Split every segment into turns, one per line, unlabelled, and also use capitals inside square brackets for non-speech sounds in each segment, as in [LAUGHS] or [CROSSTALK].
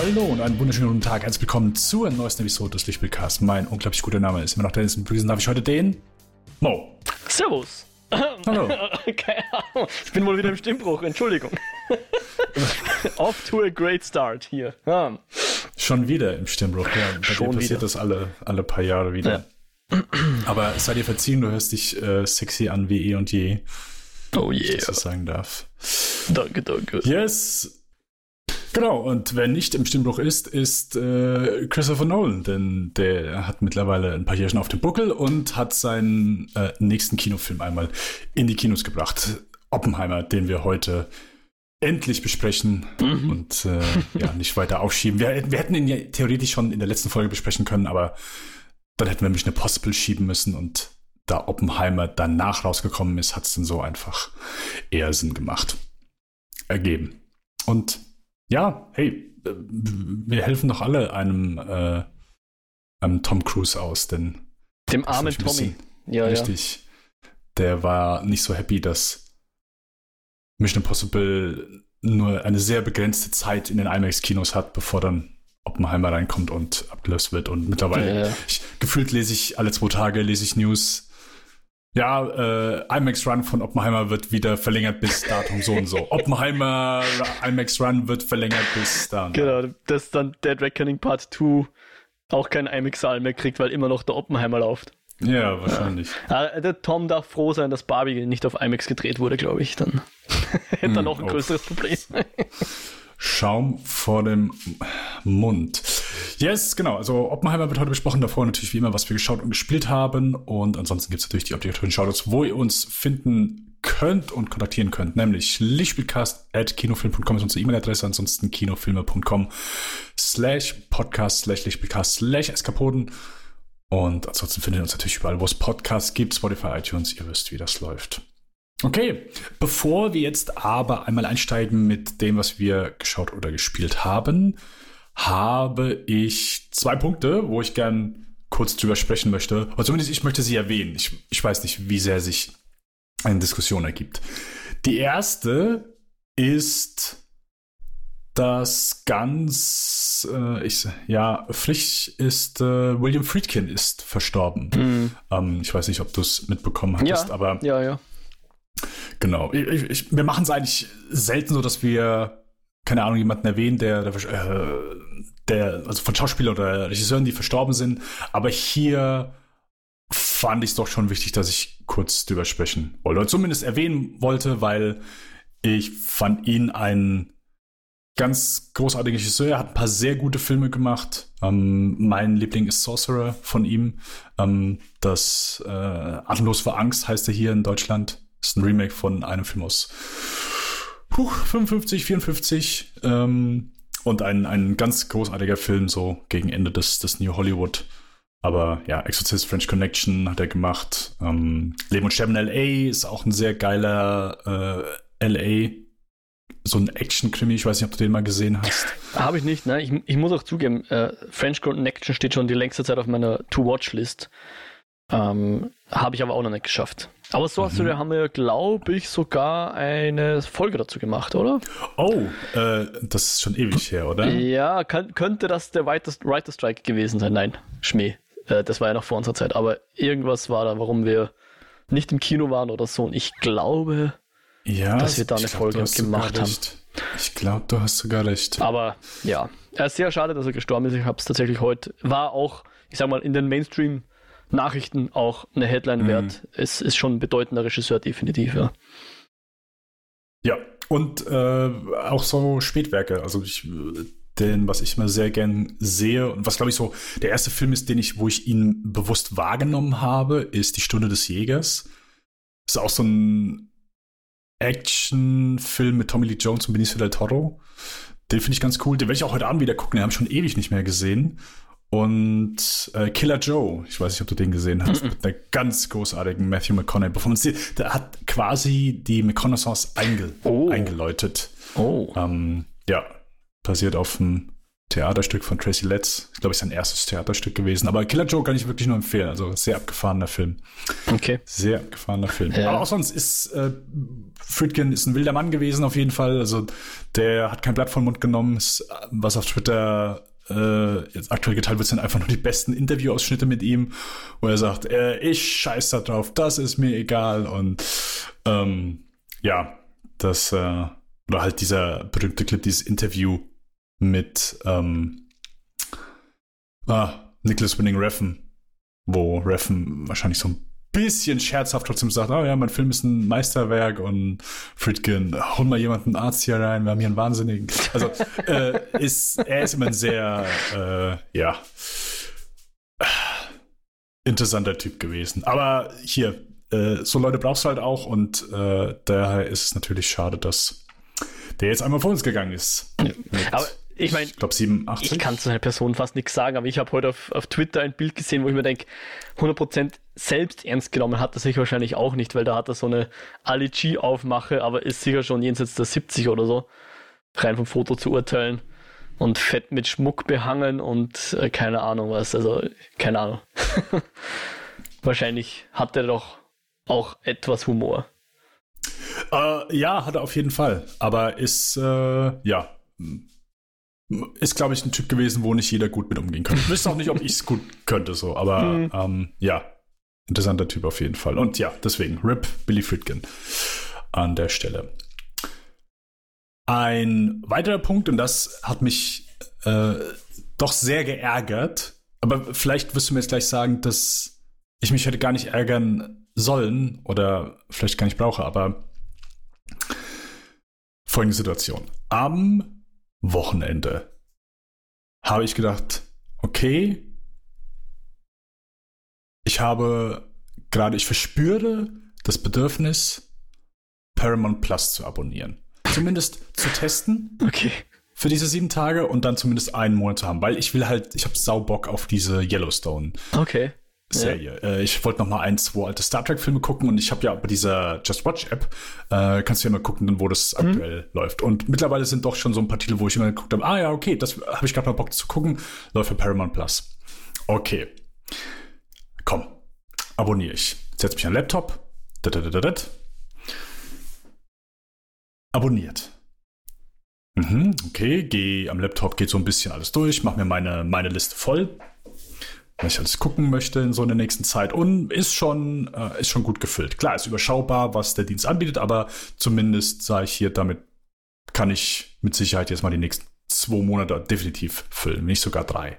Hallo und einen wunderschönen guten Tag. Herzlich willkommen zur neuesten Episode des Lichtbildcasts. Mein unglaublich guter Name ist immer noch Dennis und darf ich heute den Mo.
Servus.
Hallo. [LAUGHS]
Keine Ahnung. Ich bin wohl wieder im Stimmbruch, Entschuldigung. [LAUGHS] Off to a great start hier. Ja.
Schon wieder im Stimmbruch. Ja, bei
Schon
dir passiert
wieder.
das alle, alle paar Jahre wieder. Aber es sei dir verziehen, du hörst dich äh, sexy an wie eh und je,
Oh
wenn ich
yeah.
das so sagen darf.
Danke, danke.
Yes. Genau, und wer nicht im Stimmbruch ist, ist äh, Christopher Nolan, denn der hat mittlerweile ein paar Jährchen auf dem Buckel und hat seinen äh, nächsten Kinofilm einmal in die Kinos gebracht. Oppenheimer, den wir heute endlich besprechen
Mhm.
und äh, ja, nicht weiter aufschieben. Wir, wir hätten ihn ja theoretisch schon in der letzten Folge besprechen können, aber dann hätten wir Mission Impossible schieben müssen und da Oppenheimer danach rausgekommen ist, hat es dann so einfach eher Sinn gemacht. Ergeben. Und ja, hey, äh, wir helfen doch alle einem, äh, einem Tom Cruise aus, denn
Dem armen Tommy. Ja, ja.
richtig. Der war nicht so happy, dass Mission Impossible nur eine sehr begrenzte Zeit in den IMAX-Kinos hat, bevor dann Oppenheimer reinkommt und abgelöst wird. Und mittlerweile,
Ja, ja.
ich, gefühlt lese ich alle zwei Tage, lese ich News. Ja, äh, IMAX Run von Oppenheimer wird wieder verlängert bis Datum so und so. [LAUGHS] Oppenheimer IMAX Run wird verlängert bis dann.
Genau, dass dann Dead Reckoning Part 2 auch keinen IMAX-Saal mehr kriegt, weil immer noch der Oppenheimer läuft.
Ja, wahrscheinlich.
Ah, der Tom darf froh sein, dass Barbie nicht auf IMAX gedreht wurde, glaube ich. Dann [LAUGHS] hätte er noch ein größeres Problem. [LAUGHS]
Schaum vor dem Mund. Yes, genau. Also Oppenheimer wird heute besprochen. Davor natürlich wie immer, was wir geschaut und gespielt haben. Und ansonsten gibt es natürlich die obligatorischen Shoutouts, wo ihr uns finden könnt und kontaktieren könnt. Nämlich lichtspielcast.kinofilm.com ist unsere E-Mail-Adresse. Ansonsten kinofilme.com slash podcast slash lichtspielcast slash eskapoden. Und ansonsten findet ihr uns natürlich überall, wo es Podcasts gibt. Spotify, iTunes. Ihr wisst, wie das läuft. Okay, bevor wir jetzt aber einmal einsteigen mit dem, was wir geschaut oder gespielt haben, habe ich zwei Punkte, wo ich gern kurz drüber sprechen möchte. Oder zumindest ich möchte sie erwähnen. Ich, ich weiß nicht, wie sehr sich eine Diskussion ergibt. Die erste ist, dass ganz, äh, ich, ja, Pflicht ist, äh, William Friedkin ist verstorben.
Hm.
Ähm, ich weiß nicht, ob du es mitbekommen hattest,
Ja.
aber
Ja, ja.
Genau. Ich, ich, wir machen es eigentlich selten so, dass wir, keine Ahnung, jemanden erwähnen, der, der, äh, der also von Schauspielern oder Regisseuren, die verstorben sind. Aber hier fand ich es doch schon wichtig, dass ich kurz drüber sprechen wollte. Oder zumindest erwähnen wollte, weil ich fand ihn ein ganz großartiger Regisseur. Er hat ein paar sehr gute Filme gemacht. Ähm, mein Liebling ist Sorcerer von ihm. Ähm, das äh, Atemlos vor Angst heißt er hier in Deutschland. Ist ein Remake von einem Film aus puh, 55, 54. Ähm, und ein, ein ganz großartiger Film, so gegen Ende des, des New Hollywood. Aber ja, Exorcist French Connection hat er gemacht. Ähm, Leben und Sterben in L.A. ist auch ein sehr geiler äh, L.A. So ein Action-Krimi. Ich weiß nicht, ob du den mal gesehen hast.
Habe ich nicht, ne? Ich, ich muss auch zugeben, äh, French Connection steht schon die längste Zeit auf meiner To-Watch-List. Ähm, Habe ich aber auch noch nicht geschafft. Aber so hast du,
Mhm.
da haben wir, glaube ich, sogar eine Folge dazu gemacht, oder?
Oh, äh, das ist schon ewig her, oder?
Ja, kann, könnte das der Writer, Writer Strike gewesen sein? Nein, Schmäh. Äh, das war ja noch vor unserer Zeit. Aber irgendwas war da, warum wir nicht im Kino waren oder so. Und ich glaube,
Ja,
dass wir da eine
glaub,
Folge
du
gemacht haben.
Ich glaube, du hast sogar recht.
Aber ja, er ist sehr schade, dass er gestorben ist. Ich habe es tatsächlich heute, war auch, ich sag mal, in den Mainstream-Nachrichten auch eine Headline
Mhm.
wert. Es ist schon ein bedeutender Regisseur, definitiv, ja.
Ja, und äh, auch so Spätwerke. Also ich, den, was ich immer sehr gern sehe und was glaube ich so der erste Film ist, den ich, wo ich ihn bewusst wahrgenommen habe, ist Die Stunde des Jägers. Ist auch so ein Actionfilm mit Tommy Lee Jones und Benicio del Toro. Den finde ich ganz cool. Den werde ich auch heute Abend wieder gucken. Den habe ich schon ewig nicht mehr gesehen. Und äh, Killer Joe, ich weiß nicht, ob du den gesehen hast, mit einer ganz großartigen Matthew McConaughey Performance. Der hat quasi die McConaissance einge
Oh.
eingeläutet.
Oh.
Ähm, ja, basiert auf einem Theaterstück von Tracy Letts. Ich glaube, ist sein erstes Theaterstück gewesen. Aber Killer Joe kann ich wirklich nur empfehlen. Also sehr abgefahrener Film.
Okay.
Sehr abgefahrener Film.
Ja.
Aber auch sonst ist äh, Friedkin ist ein wilder Mann gewesen auf jeden Fall. Also der hat kein Blatt vom Mund genommen. Ist, was auf Twitter äh, jetzt aktuell geteilt wird, sind einfach nur die besten Interviewausschnitte mit ihm, wo er sagt, äh, ich scheiß da drauf, das ist mir egal. Und ähm, ja, das, äh, oder halt dieser berühmte Clip, dieses Interview mit ähm, ah, Nicholas Winning Reffen, wo Reffen wahrscheinlich so ein bisschen scherzhaft trotzdem sagt, oh ja, mein Film ist ein Meisterwerk und Friedkin, hol mal jemanden Arzt hier rein, wir haben hier einen Wahnsinnigen. Also äh, ist, er ist immer ein sehr, äh, ja, interessanter Typ gewesen. Aber hier, äh, so Leute brauchst du halt auch und äh, daher ist es natürlich schade, dass der jetzt einmal vor uns gegangen ist.
Ja. Aber ich meine,
ich glaube 87.
Ich kann zu einer Person fast nichts sagen, aber ich habe heute auf, auf Twitter ein Bild gesehen, wo ich mir denke, 100% selbst ernst genommen hat er sich wahrscheinlich auch nicht, weil da hat er so eine Ali G Aufmache, aber ist sicher schon jenseits der 70 oder so, rein vom Foto zu urteilen. Und fett mit Schmuck behangen und äh, keine Ahnung was, also keine Ahnung. [LAUGHS] wahrscheinlich hat er doch auch etwas Humor.
Äh, ja, hat er auf jeden Fall. Aber ist, äh, ja, ist, glaube ich, ein Typ gewesen, wo nicht jeder gut mit umgehen könnte. Ich wüsste auch nicht, ob ich es gut könnte, so, aber mhm. [LAUGHS] ähm, ja, interessanter Typ auf jeden Fall. Und ja, deswegen, RIP Billy Friedkin an der Stelle. Ein weiterer Punkt, und das hat mich äh, doch sehr geärgert, aber vielleicht wirst du mir jetzt gleich sagen, dass ich mich hätte gar nicht ärgern sollen oder vielleicht gar nicht brauche, aber folgende Situation. Am Wochenende habe ich gedacht, okay, ich habe gerade, ich verspüre das Bedürfnis, Paramount Plus zu abonnieren. Zumindest zu testen.
Okay.
Für diese sieben Tage und dann zumindest einen Monat zu haben, weil ich will halt, ich habe sau Bock auf diese Yellowstone.
Okay.
Serie. Ja. Äh, ich wollte noch mal ein, zwei alte Star Trek Filme gucken und ich habe ja bei dieser Just Watch App äh, kannst du ja mal gucken, wo das mhm. aktuell läuft. Und mittlerweile sind doch schon so ein paar Titel, wo ich immer geguckt habe, ah ja, okay, das habe ich gerade mal Bock zu gucken, läuft für Paramount Plus. Okay. Komm, abonniere ich. Setz mich an den Laptop. Abonniert. Mhm, okay, geh am Laptop, geht so ein bisschen alles durch, mach mir meine, meine Liste voll was ich alles gucken möchte in so einer nächsten Zeit und ist schon, äh, ist schon gut gefüllt. Klar, ist überschaubar, was der Dienst anbietet, aber zumindest sage ich hier, damit kann ich mit Sicherheit jetzt mal die nächsten zwei Monate definitiv füllen, nicht sogar drei.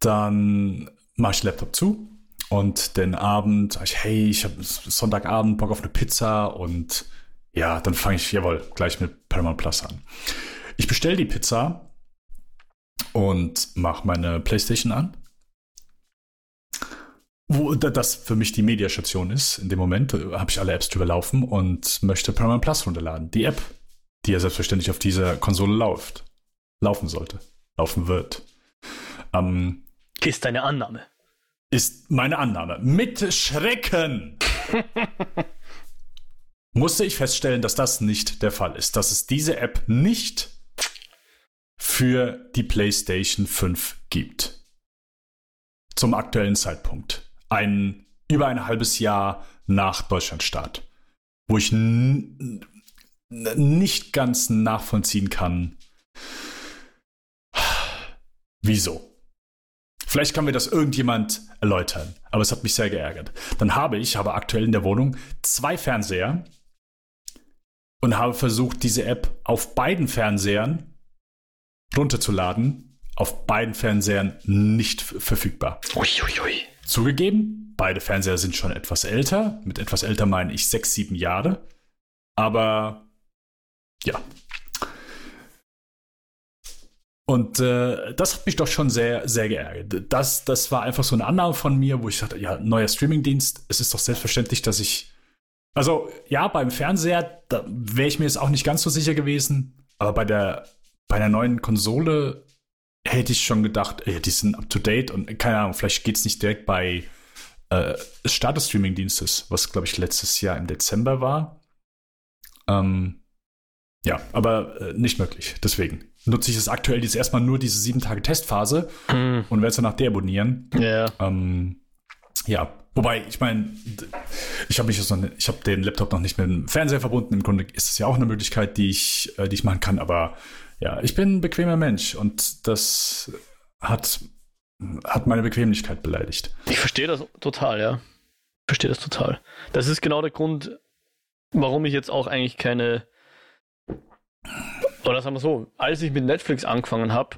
Dann mache ich Laptop zu und den Abend sage ich, hey, ich habe Sonntagabend Bock auf eine Pizza und ja, dann fange ich, jawohl, gleich mit Paramount Plus an. Ich bestelle die Pizza und mache meine Playstation an. Wo das für mich die Mediastation ist, in dem Moment äh, habe ich alle Apps drüber laufen und möchte Paramount Plus runterladen. Die App, die ja selbstverständlich auf dieser Konsole läuft. Laufen sollte. Laufen wird. Ähm,
ist deine Annahme.
Ist meine Annahme. Mit Schrecken [LAUGHS] musste ich feststellen, dass das nicht der Fall ist. Dass es diese App nicht für die PlayStation 5 gibt. Zum aktuellen Zeitpunkt. Ein über ein halbes Jahr nach Deutschlandstart. Wo ich nicht ganz nachvollziehen kann, wieso. Vielleicht kann mir das irgendjemand erläutern, aber es hat mich sehr geärgert. Dann habe ich, habe aktuell in der Wohnung zwei Fernseher und habe versucht, diese App auf beiden Fernsehern runterzuladen, auf beiden Fernsehern nicht verfügbar.
Uiuiui.
Zugegeben, beide Fernseher sind schon etwas älter. Mit etwas älter meine ich sechs, sieben Jahre. Aber ja. Und äh, das hat mich doch schon sehr, sehr geärgert. Das, das war einfach so eine Annahme von mir, wo ich dachte, ja, neuer Streamingdienst, es ist doch selbstverständlich, dass ich. Also, ja, beim Fernseher, da wäre ich mir jetzt auch nicht ganz so sicher gewesen. Aber bei der bei einer neuen Konsole hätte ich schon gedacht, ey, die sind up to date und keine Ahnung, vielleicht geht es nicht direkt bei äh, Start des Streaming-Dienstes, was glaube ich letztes Jahr im Dezember war. Ähm, Ja, aber äh, nicht möglich. Deswegen nutze ich es aktuell jetzt erstmal nur diese sieben Tage Testphase
Hm.
und werde es danach deabonnieren.
Ja.
Ähm, ja, wobei, ich meine, ich habe mich jetzt noch, nicht- ich habe den Laptop noch nicht mit dem Fernseher verbunden. Im Grunde ist es ja auch eine Möglichkeit, die ich, äh, die ich machen kann. Aber ja, ich bin ein bequemer Mensch und das hat, hat meine Bequemlichkeit beleidigt.
Ich verstehe das total, ja. Ich verstehe das total. Das ist genau der Grund, warum ich jetzt auch eigentlich keine. Oder sagen wir so, als ich mit Netflix angefangen habe,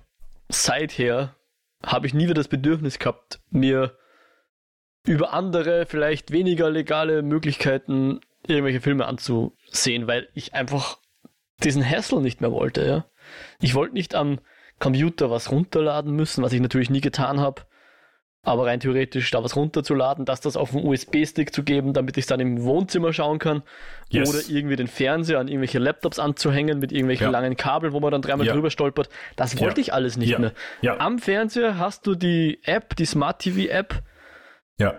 seither habe ich nie wieder das Bedürfnis gehabt, mir über andere, vielleicht weniger legale Möglichkeiten irgendwelche Filme anzusehen, weil ich einfach diesen Hassel nicht mehr wollte, ja. Ich wollte nicht am Computer was runterladen müssen, was ich natürlich nie getan habe. Aber rein theoretisch da was runterzuladen, das das auf einen USB-Stick zu geben, damit ich es dann im Wohnzimmer schauen kann.
Yes.
Oder irgendwie den Fernseher an irgendwelche Laptops anzuhängen mit irgendwelchen
Ja.
langen Kabeln, wo man dann dreimal
Ja.
drüber stolpert. Das wollte
Ja.
ich alles nicht mehr. Am Fernseher hast du die App, die Smart TV App
Ja,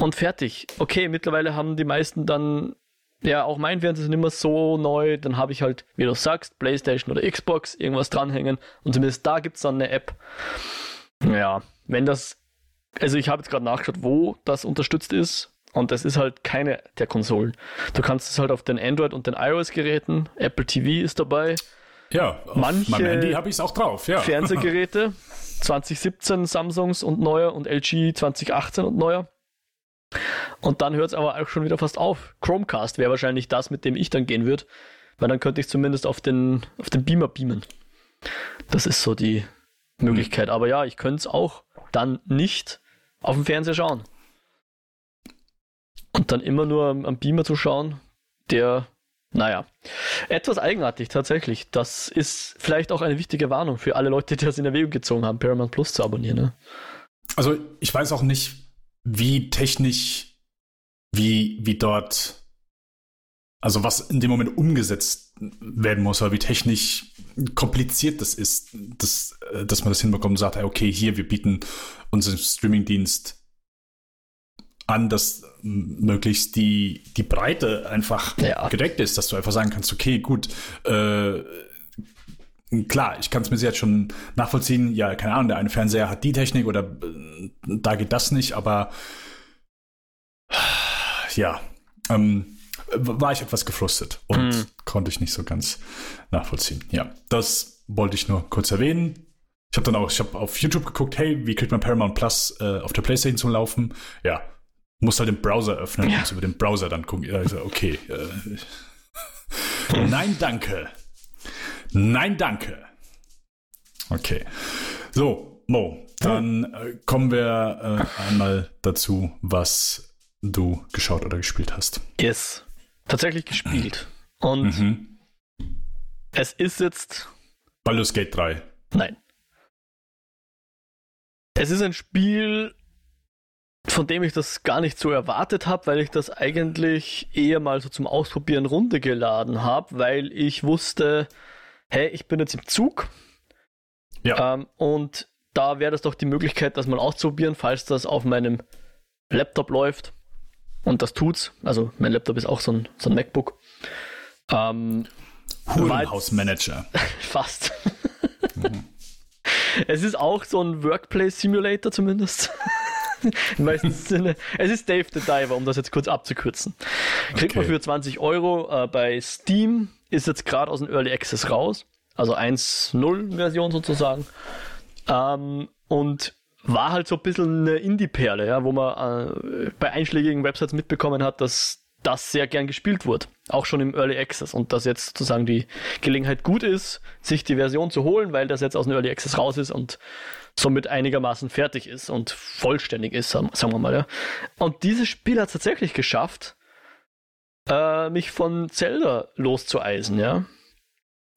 und fertig. Okay, mittlerweile haben die meisten dann, ja, auch mein Fernseher ist nicht mehr so neu, dann habe ich halt, wie du sagst, Playstation oder Xbox, irgendwas dranhängen und zumindest da gibt es dann eine App. Ja, wenn das, also ich habe jetzt gerade nachgeschaut, wo das unterstützt ist und das ist halt keine der Konsolen. Du kannst es halt auf den Android- und den iOS-Geräten, Apple TV ist dabei,
ja. Auf
Manche
meinem Handy habe ich es auch drauf, ja.
Fernsehgeräte [LAUGHS] 2017 Samsungs und neuer und LG 2018 und neuer. Und dann hört es aber auch schon wieder fast auf. Chromecast wäre wahrscheinlich das, mit dem ich dann gehen würde, weil dann könnte ich zumindest auf den, auf den Beamer beamen. Das ist so die Möglichkeit. Aber ja, ich könnte es auch dann nicht auf dem Fernseher schauen. Und dann immer nur am, am Beamer zu schauen, der, naja, etwas eigenartig tatsächlich. Das ist vielleicht auch eine wichtige Warnung für alle Leute, die das in Erwägung gezogen haben, Paramount Plus zu abonnieren. Ne?
Also ich weiß auch nicht, wie technisch, wie, wie dort, also was in dem Moment umgesetzt werden muss, oder wie technisch kompliziert das ist, dass, äh, dass man das hinbekommt und sagt, okay, hier, wir bieten unseren Streamingdienst an, dass möglichst die, die Breite einfach
Ja.
gedeckt ist, dass du einfach sagen kannst, okay, gut, äh, klar, ich kann es mir jetzt schon nachvollziehen, ja, keine Ahnung, der eine Fernseher hat die Technik oder äh, da geht das nicht, aber ja, ähm, war ich etwas gefrustet und
Hm.
konnte ich nicht so ganz nachvollziehen. Ja, das wollte ich nur kurz erwähnen. Ich habe dann auch, ich habe auf YouTube geguckt, hey, wie kriegt man Paramount Plus äh, auf der PlayStation zum Laufen? Ja, muss halt den Browser öffnen
Ja.
und über den Browser dann gucken. Also, okay. Äh, [LAUGHS] nein, danke. Nein, danke. Okay. So, Mo, dann äh, kommen wir äh, einmal dazu, was du geschaut oder gespielt hast.
Yes. Tatsächlich gespielt. Und
Mhm.
es ist jetzt
Baldur's Gate 3.
Nein. Es ist ein Spiel, von dem ich das gar nicht so erwartet habe, weil ich das eigentlich eher mal so zum Ausprobieren runtergeladen habe, weil ich wusste, hey, ich bin jetzt im Zug
Ja.
ähm, und da wäre das doch die Möglichkeit, das mal auszuprobieren, falls das auf meinem Laptop läuft. Und das tut's. Also mein Laptop ist auch so ein, so ein MacBook. Ähm,
Hurenhausmanager. [LAUGHS]
Fast. [LAUGHS] Es ist auch so ein Workplace Simulator zumindest. [LAUGHS] Im meisten Sinne. Es ist Dave the Diver, um das jetzt kurz abzukürzen. Kriegt man
Okay.
für 20 Euro äh, bei Steam, ist jetzt gerade aus dem Early Access raus. Also 1.0-Version sozusagen. Ähm, und war halt so ein bisschen eine Indie-Perle, ja, wo man äh, bei einschlägigen Websites mitbekommen hat, dass das sehr gern gespielt wurde. Auch schon im Early Access. Und dass jetzt sozusagen die Gelegenheit gut ist, sich die Version zu holen, weil das jetzt aus dem Early Access raus ist und somit einigermaßen fertig ist und vollständig ist, sagen wir mal. Ja. Und dieses Spiel hat es tatsächlich geschafft, äh, mich von Zelda loszueisen, ja.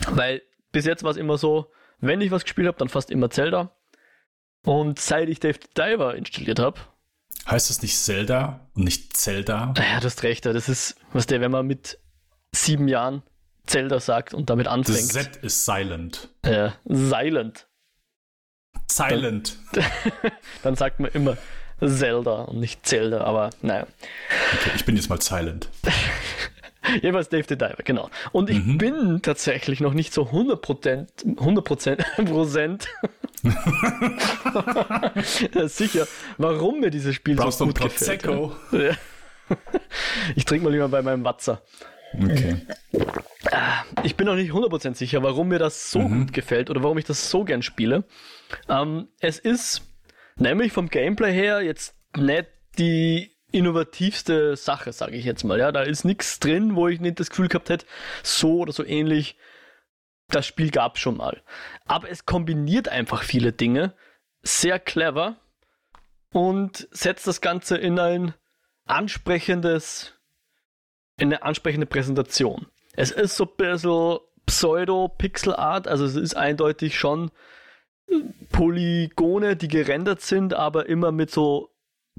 Weil bis jetzt war es immer so, wenn ich was gespielt habe, dann fast immer Zelda. Und seit ich Dave the Diver installiert habe,
Heißt das nicht Zelda und nicht Zelda?
ja, du hast recht, ja, das ist, was der, wenn man mit sieben Jahren Zelda sagt und damit anfängt.
Z ist silent.
Ja, silent.
Silent.
Dann [LAUGHS] sagt man immer Zelda und nicht Zelda, aber naja.
Okay, ich bin jetzt mal silent. [LAUGHS]
Jeweils Dave the Diver, genau. Und ich mhm. bin tatsächlich noch nicht so 100%, 100 Prozent [LAUGHS] [LAUGHS] sicher, warum mir dieses Spiel
Brauchst
so
gut gefällt. Ja.
Ich trinke mal lieber bei meinem Watzer.
Okay.
Ah, ich bin noch nicht 100% sicher, warum mir das so mhm. gut gefällt oder warum ich das so gern spiele. Ähm, es ist nämlich vom Gameplay her jetzt nicht die innovativste Sache, sage ich jetzt mal. Ja, da ist nichts drin, wo ich nicht das Gefühl gehabt hätte, so oder so ähnlich. Das Spiel gab es schon mal. Aber es kombiniert einfach viele Dinge sehr clever und setzt das Ganze in ein ansprechendes eine ansprechende Präsentation. Es ist so ein bisschen Pseudo-Pixel-Art, also es ist eindeutig schon Polygone, die gerendert sind, aber immer mit so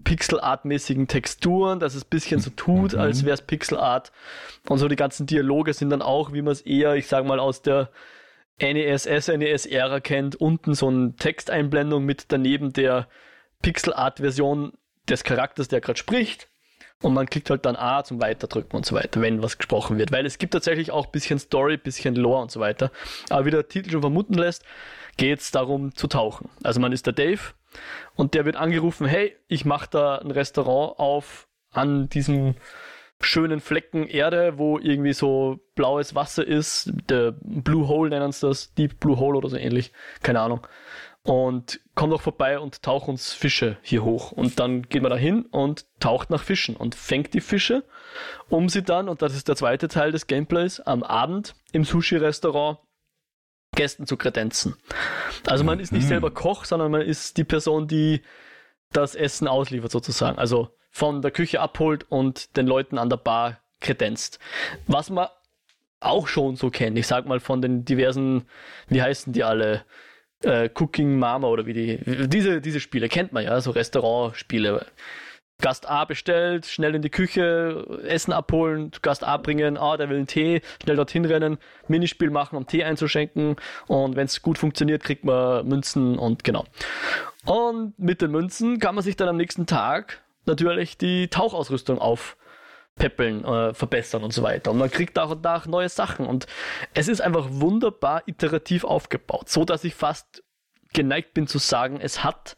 Pixel-Art-mäßigen Texturen, dass es ein bisschen so tut, mhm. als wäre es Pixel-Art. Und so die ganzen Dialoge sind dann auch, wie man es eher, ich sag mal, aus der NES, SNES-Ära kennt, unten so eine Texteinblendung mit daneben der Pixel-Art-Version des Charakters, der gerade spricht und man klickt halt dann A zum Weiterdrücken und so weiter, wenn was gesprochen wird. Weil es gibt tatsächlich auch ein bisschen Story, ein bisschen Lore und so weiter. Aber wie der Titel schon vermuten lässt, geht es darum zu tauchen. Also man ist der Dave und der wird angerufen, hey, ich mache da ein Restaurant auf an diesem schönen Flecken Erde, wo irgendwie so blaues Wasser ist. Der Blue Hole nennen sie das, Deep Blue Hole oder so ähnlich. Keine Ahnung und komm doch vorbei und tauch uns Fische hier hoch. Und dann geht man da hin und taucht nach Fischen und fängt die Fische, um sie dann, und das ist der zweite Teil des Gameplays, am Abend im Sushi-Restaurant Gästen zu kredenzen. Also man ist nicht mhm. selber Koch, sondern man ist die Person, die das Essen ausliefert sozusagen. Also von der Küche abholt und den Leuten an der Bar kredenzt. Was man auch schon so kennt. Ich sag mal von den diversen, wie heißen die alle? äh, Cooking Mama oder wie die, diese, diese Spiele kennt man ja, so Restaurantspiele. Gast A bestellt, schnell in die Küche, Essen abholen, Gast A bringen, ah, der will einen Tee, schnell dorthin rennen, Minispiel machen, um Tee einzuschenken und wenn es gut funktioniert, kriegt man Münzen und genau. Und mit den Münzen kann man sich dann am nächsten Tag natürlich die Tauchausrüstung auf peppeln, äh, verbessern und so weiter. Und man kriegt nach und nach neue Sachen. Und es ist einfach wunderbar iterativ aufgebaut, so dass ich fast geneigt bin zu sagen, es hat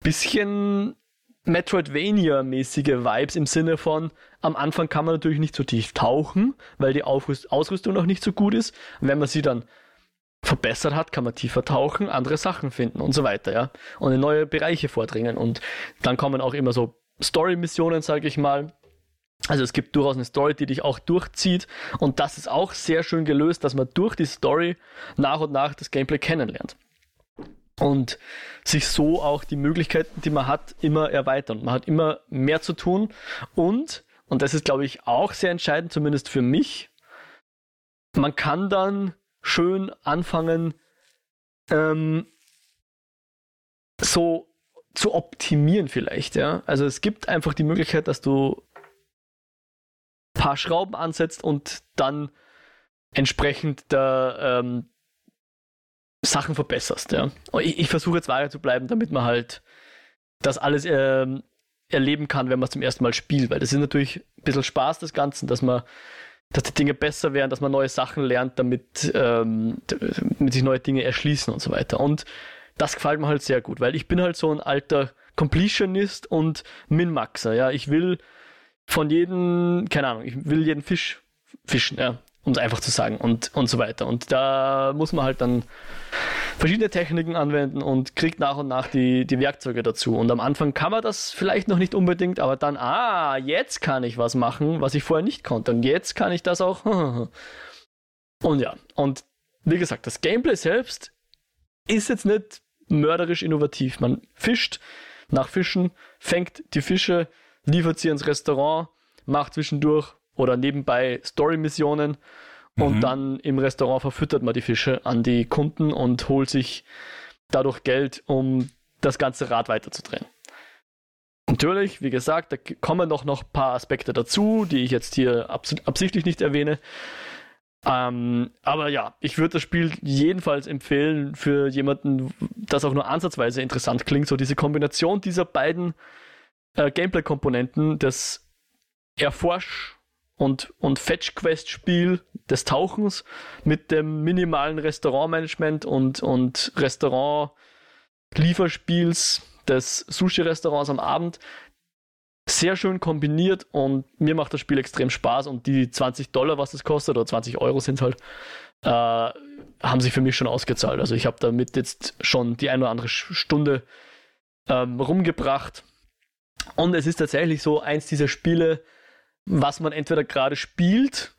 bisschen Metroidvania-mäßige Vibes im Sinne von, am Anfang kann man natürlich nicht so tief tauchen, weil die Ausrüstung noch nicht so gut ist. Und wenn man sie dann verbessert hat, kann man tiefer tauchen, andere Sachen finden und so weiter, ja. Und in neue Bereiche vordringen. Und dann kommen auch immer so Story-Missionen, sage ich mal, also es gibt durchaus eine Story, die dich auch durchzieht und das ist auch sehr schön gelöst, dass man durch die Story nach und nach das Gameplay kennenlernt. Und sich so auch die Möglichkeiten, die man hat, immer erweitern. Man hat immer mehr zu tun und, und das ist glaube ich auch sehr entscheidend, zumindest für mich, man kann dann schön anfangen, ähm, so zu optimieren vielleicht, ja. Also es gibt einfach die Möglichkeit, dass du paar Schrauben ansetzt und dann entsprechend der ähm, Sachen verbesserst. Ja. Ich, ich versuche jetzt weiter zu bleiben, damit man halt das alles ähm, erleben kann, wenn man es zum ersten Mal spielt, weil das ist natürlich ein bisschen Spaß des Ganzen, dass man dass die Dinge besser werden, dass man neue Sachen lernt, damit, ähm, damit sich neue Dinge erschließen und so weiter. Und das gefällt mir halt sehr gut, weil ich bin halt so ein alter Completionist und Min-Maxer. Ja, ich will von jedem, keine Ahnung, ich will jeden Fisch fischen, ja, um es einfach zu sagen und, und so weiter. Und da muss man halt dann verschiedene Techniken anwenden und kriegt nach und nach die, die Werkzeuge dazu. Und am Anfang kann man das vielleicht noch nicht unbedingt, aber dann, ah, jetzt kann ich was machen, was ich vorher nicht konnte. Und jetzt kann ich das auch. [LAUGHS] und ja, und wie gesagt, das Gameplay selbst ist jetzt nicht mörderisch innovativ. Man fischt nach Fischen, fängt die Fische, liefert sie ins Restaurant, macht zwischendurch oder nebenbei Story-Missionen und mhm. dann im Restaurant verfüttert man die Fische an die Kunden und holt sich dadurch Geld, um das ganze Rad weiterzudrehen. Natürlich, wie gesagt, da kommen noch, noch ein paar Aspekte dazu, die ich jetzt hier abs absichtlich nicht erwähne. Ähm, aber ja, ich würde das Spiel jedenfalls empfehlen für jemanden, das auch nur ansatzweise interessant klingt. So diese Kombination dieser beiden äh, Gameplay-Komponenten des Erforsch- und, und Fetch-Quest-Spiel des Tauchens mit dem minimalen Restaurantmanagement und, und Restaurant-Lieferspiels des Sushi-Restaurants am Abend. Sehr schön kombiniert und mir macht das Spiel extrem Spaß und die 20 Dollar, was es kostet, oder 20 Euro sind halt, äh, haben sich für mich schon ausgezahlt. Also ich habe damit jetzt schon die eine oder andere Stunde ähm, rumgebracht. Und es ist tatsächlich so eins dieser Spiele, was man entweder gerade spielt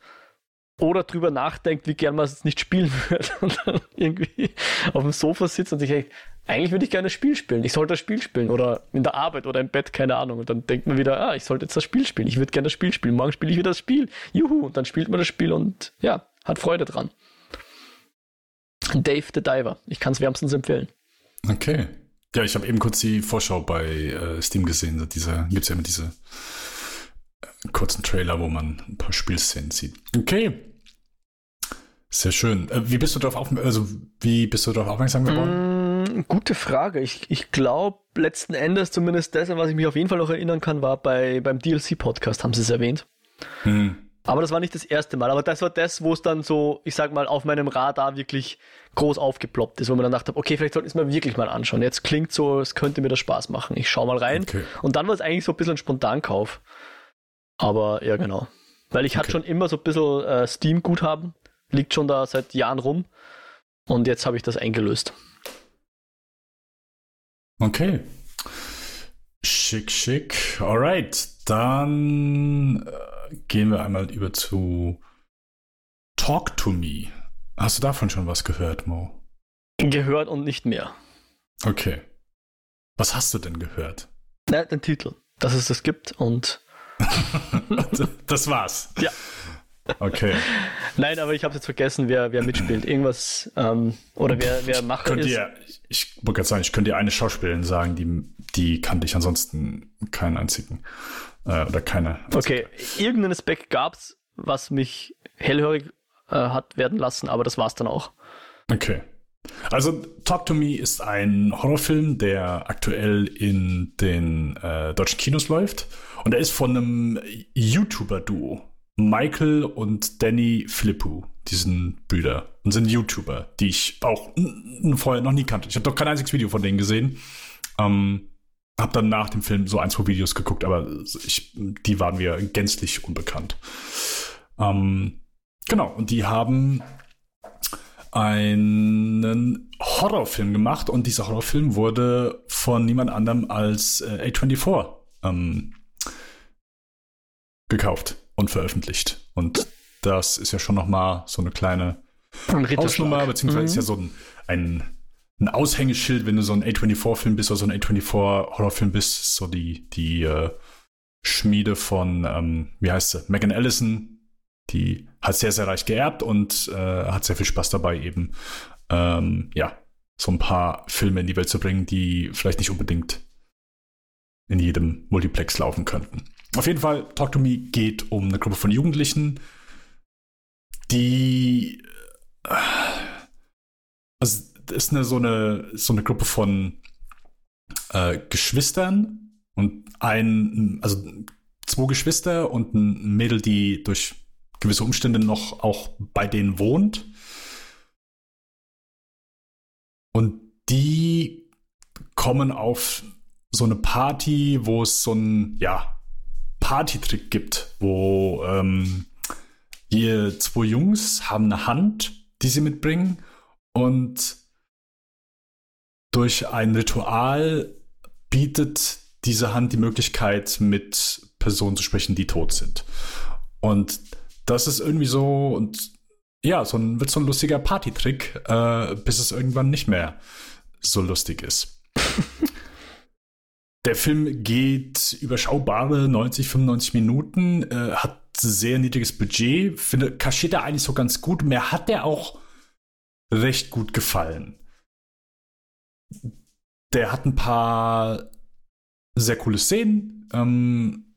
oder drüber nachdenkt, wie gern man es nicht spielen [LAUGHS] würde und dann irgendwie auf dem Sofa sitzt und sich denkt, eigentlich würde ich gerne das Spiel spielen. Ich sollte das Spiel spielen oder in der Arbeit oder im Bett, keine Ahnung. Und dann denkt man wieder, ah, ich sollte jetzt das Spiel spielen. Ich würde gerne das Spiel spielen. Morgen spiele ich wieder das Spiel. Juhu. Und dann spielt man das Spiel und ja, hat Freude dran. Dave the Diver. Ich kann es wärmstens empfehlen.
Okay. Ja, ich habe eben kurz die Vorschau bei äh, Steam gesehen. Gibt es ja immer diese kurzen Trailer, wo man ein paar Spielszenen sieht. Okay. Sehr schön. Äh, wie bist du darauf aufmerksam, also wie bist du darauf aufmerksam geworden?
Mm, gute Frage. Ich, ich glaube, letzten Endes zumindest das, was ich mich auf jeden Fall noch erinnern kann, war bei, beim DLC-Podcast, haben sie es erwähnt. Hm. Aber das war nicht das erste Mal. Aber das war das, wo es dann so, ich sag mal, auf meinem Radar wirklich groß aufgeploppt ist, wo man dann dachte, okay, vielleicht sollte ich es mir wirklich mal anschauen. Jetzt klingt so, es könnte mir das Spaß machen. Ich schau mal rein. Okay. Und dann war es eigentlich so ein bisschen ein Spontankauf. Aber ja, genau. Weil ich okay. hatte schon immer so ein bisschen äh, Steam-Guthaben. Liegt schon da seit Jahren rum. Und jetzt habe ich das eingelöst.
Okay. Schick, schick. Alright. Dann. Äh gehen wir einmal über zu Talk to Me. Hast du davon schon was gehört, Mo?
Gehört und nicht mehr.
Okay. Was hast du denn gehört?
Na, den Titel, dass es das gibt und. [LAUGHS]
das war's.
Ja.
Okay.
Nein, aber ich habe jetzt vergessen, wer, wer mitspielt. Irgendwas ähm, oder wer, wer Macher ist.
Dir, ich wollte gerade sagen, ich könnte dir eine Schauspielerin sagen, die, die kannte ich ansonsten keinen einzigen. Äh, oder keine.
Okay, irgendeinen Aspekt gab es, was mich hellhörig äh, hat werden lassen, aber das war es dann auch.
Okay. Also Talk to Me ist ein Horrorfilm, der aktuell in den äh, deutschen Kinos läuft. Und er ist von einem YouTuber-Duo. Michael und Danny Flippu, diesen Brüder. Und sind YouTuber, die ich auch vorher noch nie kannte. Ich habe doch kein einziges Video von denen gesehen. Ähm, hab dann nach dem Film so ein, zwei Videos geguckt, aber ich, die waren mir gänzlich unbekannt. Ähm, genau, und die haben einen Horrorfilm gemacht und dieser Horrorfilm wurde von niemand anderem als äh, A24 ähm, gekauft und veröffentlicht. Und das ist ja schon noch mal so eine kleine Hausnummer, beziehungsweise mhm. ist ja so ein, ein ein Aushängeschild, wenn du so ein A24-Film bist oder so ein A24-Horrorfilm bist, so die, die äh, Schmiede von, ähm, wie heißt sie, Megan Allison, die hat sehr, sehr reich geerbt und äh, hat sehr viel Spaß dabei, eben, ähm, ja, so ein paar Filme in die Welt zu bringen, die vielleicht nicht unbedingt in jedem Multiplex laufen könnten. Auf jeden Fall, Talk to Me geht um eine Gruppe von Jugendlichen, die äh, also ist eine, so, eine, so eine Gruppe von äh, Geschwistern und ein, also zwei Geschwister und ein Mädel, die durch gewisse Umstände noch auch bei denen wohnt. Und die kommen auf so eine Party, wo es so ein, ja, Partytrick gibt, wo ähm, hier zwei Jungs haben eine Hand, die sie mitbringen und durch ein Ritual bietet diese Hand die Möglichkeit, mit Personen zu sprechen, die tot sind. Und das ist irgendwie so und ja, so ein, wird so ein lustiger Partytrick, äh, bis es irgendwann nicht mehr so lustig ist. [LAUGHS] Der Film geht überschaubare 90, 95 Minuten, äh, hat sehr niedriges Budget, finde, kaschiert er eigentlich so ganz gut. Mir hat der auch recht gut gefallen der hat ein paar sehr coole Szenen. Ähm,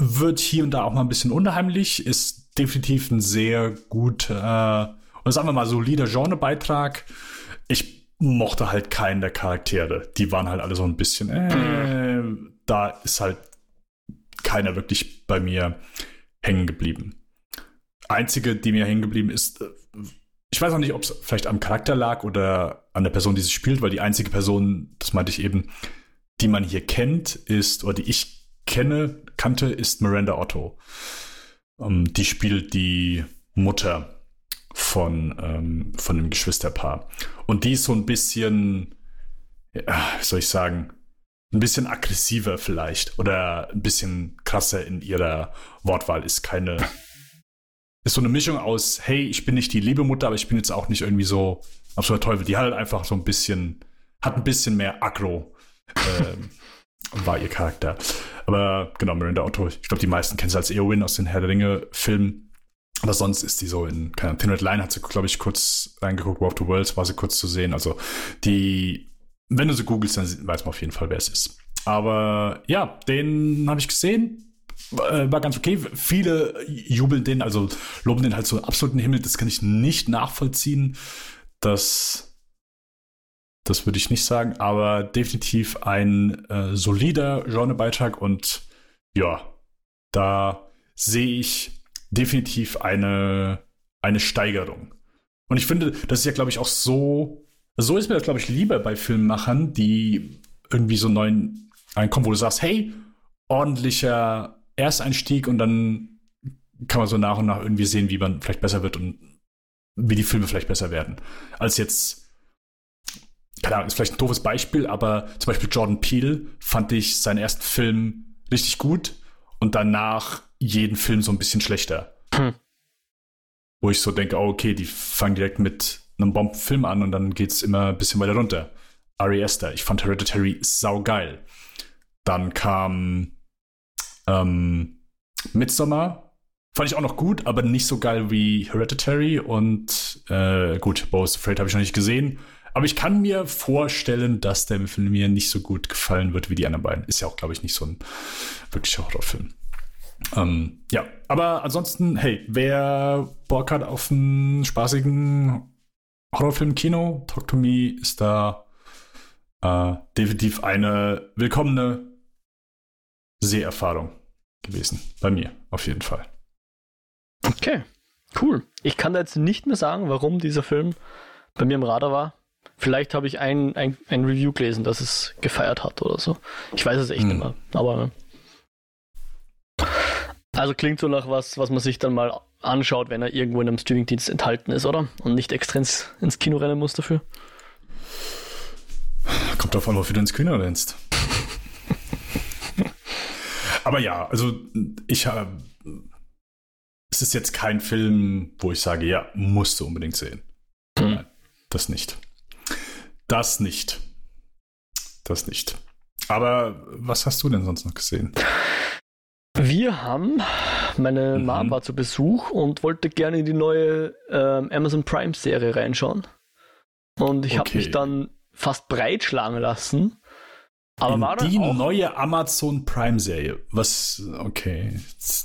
wird hier und da auch mal ein bisschen unheimlich. Ist definitiv ein sehr gut, äh, sagen wir mal, solider Genrebeitrag. Ich mochte halt keinen der Charaktere. Die waren halt alle so ein bisschen, äh, da ist halt keiner wirklich bei mir hängen geblieben. Einzige, die mir hängen geblieben ist, äh, ich weiß auch nicht, ob es vielleicht am Charakter lag oder an der Person, die sie spielt, weil die einzige Person, das meinte ich eben, die man hier kennt, ist, oder die ich kenne, kannte, ist Miranda Otto. Ähm, die spielt die Mutter von, ähm, von dem Geschwisterpaar. Und die ist so ein bisschen, wie soll ich sagen, ein bisschen aggressiver vielleicht oder ein bisschen krasser in ihrer Wortwahl. Ist keine, ist so eine Mischung aus, hey, ich bin nicht die liebe Mutter, aber ich bin jetzt auch nicht irgendwie so absoluter Teufel. Die hat halt einfach so ein bisschen, hat ein bisschen mehr Aggro, ähm, [LAUGHS] war ihr Charakter. Aber genau, Miranda Otto, ich glaube, die meisten kennen sie als Eowyn aus den Herr der Ringe-Filmen. Aber sonst ist die so in, keine Ahnung, Thin Red Line hat sie, glaube ich, kurz reingeguckt, War of the Worlds war sie kurz zu sehen. Also die, wenn du sie googelst, dann weiß man auf jeden Fall, wer es ist. Aber ja, den habe ich gesehen. Äh, war ganz okay. Viele jubeln den, also loben den halt so absoluten Himmel. Das kann ich nicht nachvollziehen. Das, das würde ich nicht sagen, aber definitiv ein äh, solider Genrebeitrag und ja, da sehe ich definitiv eine, eine Steigerung. Und ich finde, das ist ja, glaube ich, auch so, so ist mir das, glaube ich, lieber bei Filmemachern, die irgendwie so neuen einkommen, wo du sagst, hey, ordentlicher Ersteinstieg und dann kann man so nach und nach irgendwie sehen, wie man vielleicht besser wird und wie die Filme vielleicht besser werden. Als jetzt, keine Ahnung, ist vielleicht ein doofes Beispiel, aber zum Beispiel Jordan Peele fand ich seinen ersten Film richtig gut und danach jeden Film so ein bisschen schlechter. Hm. Wo ich so denke, oh, okay, die fangen direkt mit einem Bombenfilm an und dann geht es immer ein bisschen weiter runter. Ari Esther, ich fand Hereditary saugeil. Dann kam ähm, Midsommar, fand ich auch noch gut, aber nicht so geil wie Hereditary und äh, gut, Bo's Afraid habe ich noch nicht gesehen. Aber ich kann mir vorstellen, dass der Film mir nicht so gut gefallen wird wie die anderen beiden. Ist ja auch, glaube ich, nicht so ein wirklicher Horrorfilm. Ähm, ja, aber ansonsten, hey, wer Bock hat auf einen spaßigen Horrorfilm Kino, Talk to Me ist da äh, definitiv eine willkommene Seherfahrung gewesen. Bei mir, auf jeden Fall.
Okay, cool. Ich kann da jetzt nicht mehr sagen, warum dieser Film bei mir im Radar war. Vielleicht habe ich ein, ein, ein Review gelesen, das es gefeiert hat oder so. Ich weiß es echt hm. nicht mehr. Aber also klingt so nach was, was man sich dann mal anschaut, wenn er irgendwo in einem Streamingdienst enthalten ist, oder? Und nicht extra ins, ins Kino rennen muss dafür.
Kommt an, wofür du ins Kino rennst. Aber ja, also ich habe. Es ist jetzt kein Film, wo ich sage, ja, musst du unbedingt sehen. Hm. Nein, das nicht. Das nicht. Das nicht. Aber was hast du denn sonst noch gesehen?
Wir haben, meine mhm. Mom war zu Besuch und wollte gerne in die neue ähm, Amazon Prime Serie reinschauen. Und ich okay. habe mich dann fast breitschlagen lassen.
Aber in war die auch neue Amazon Prime Serie. Was, okay.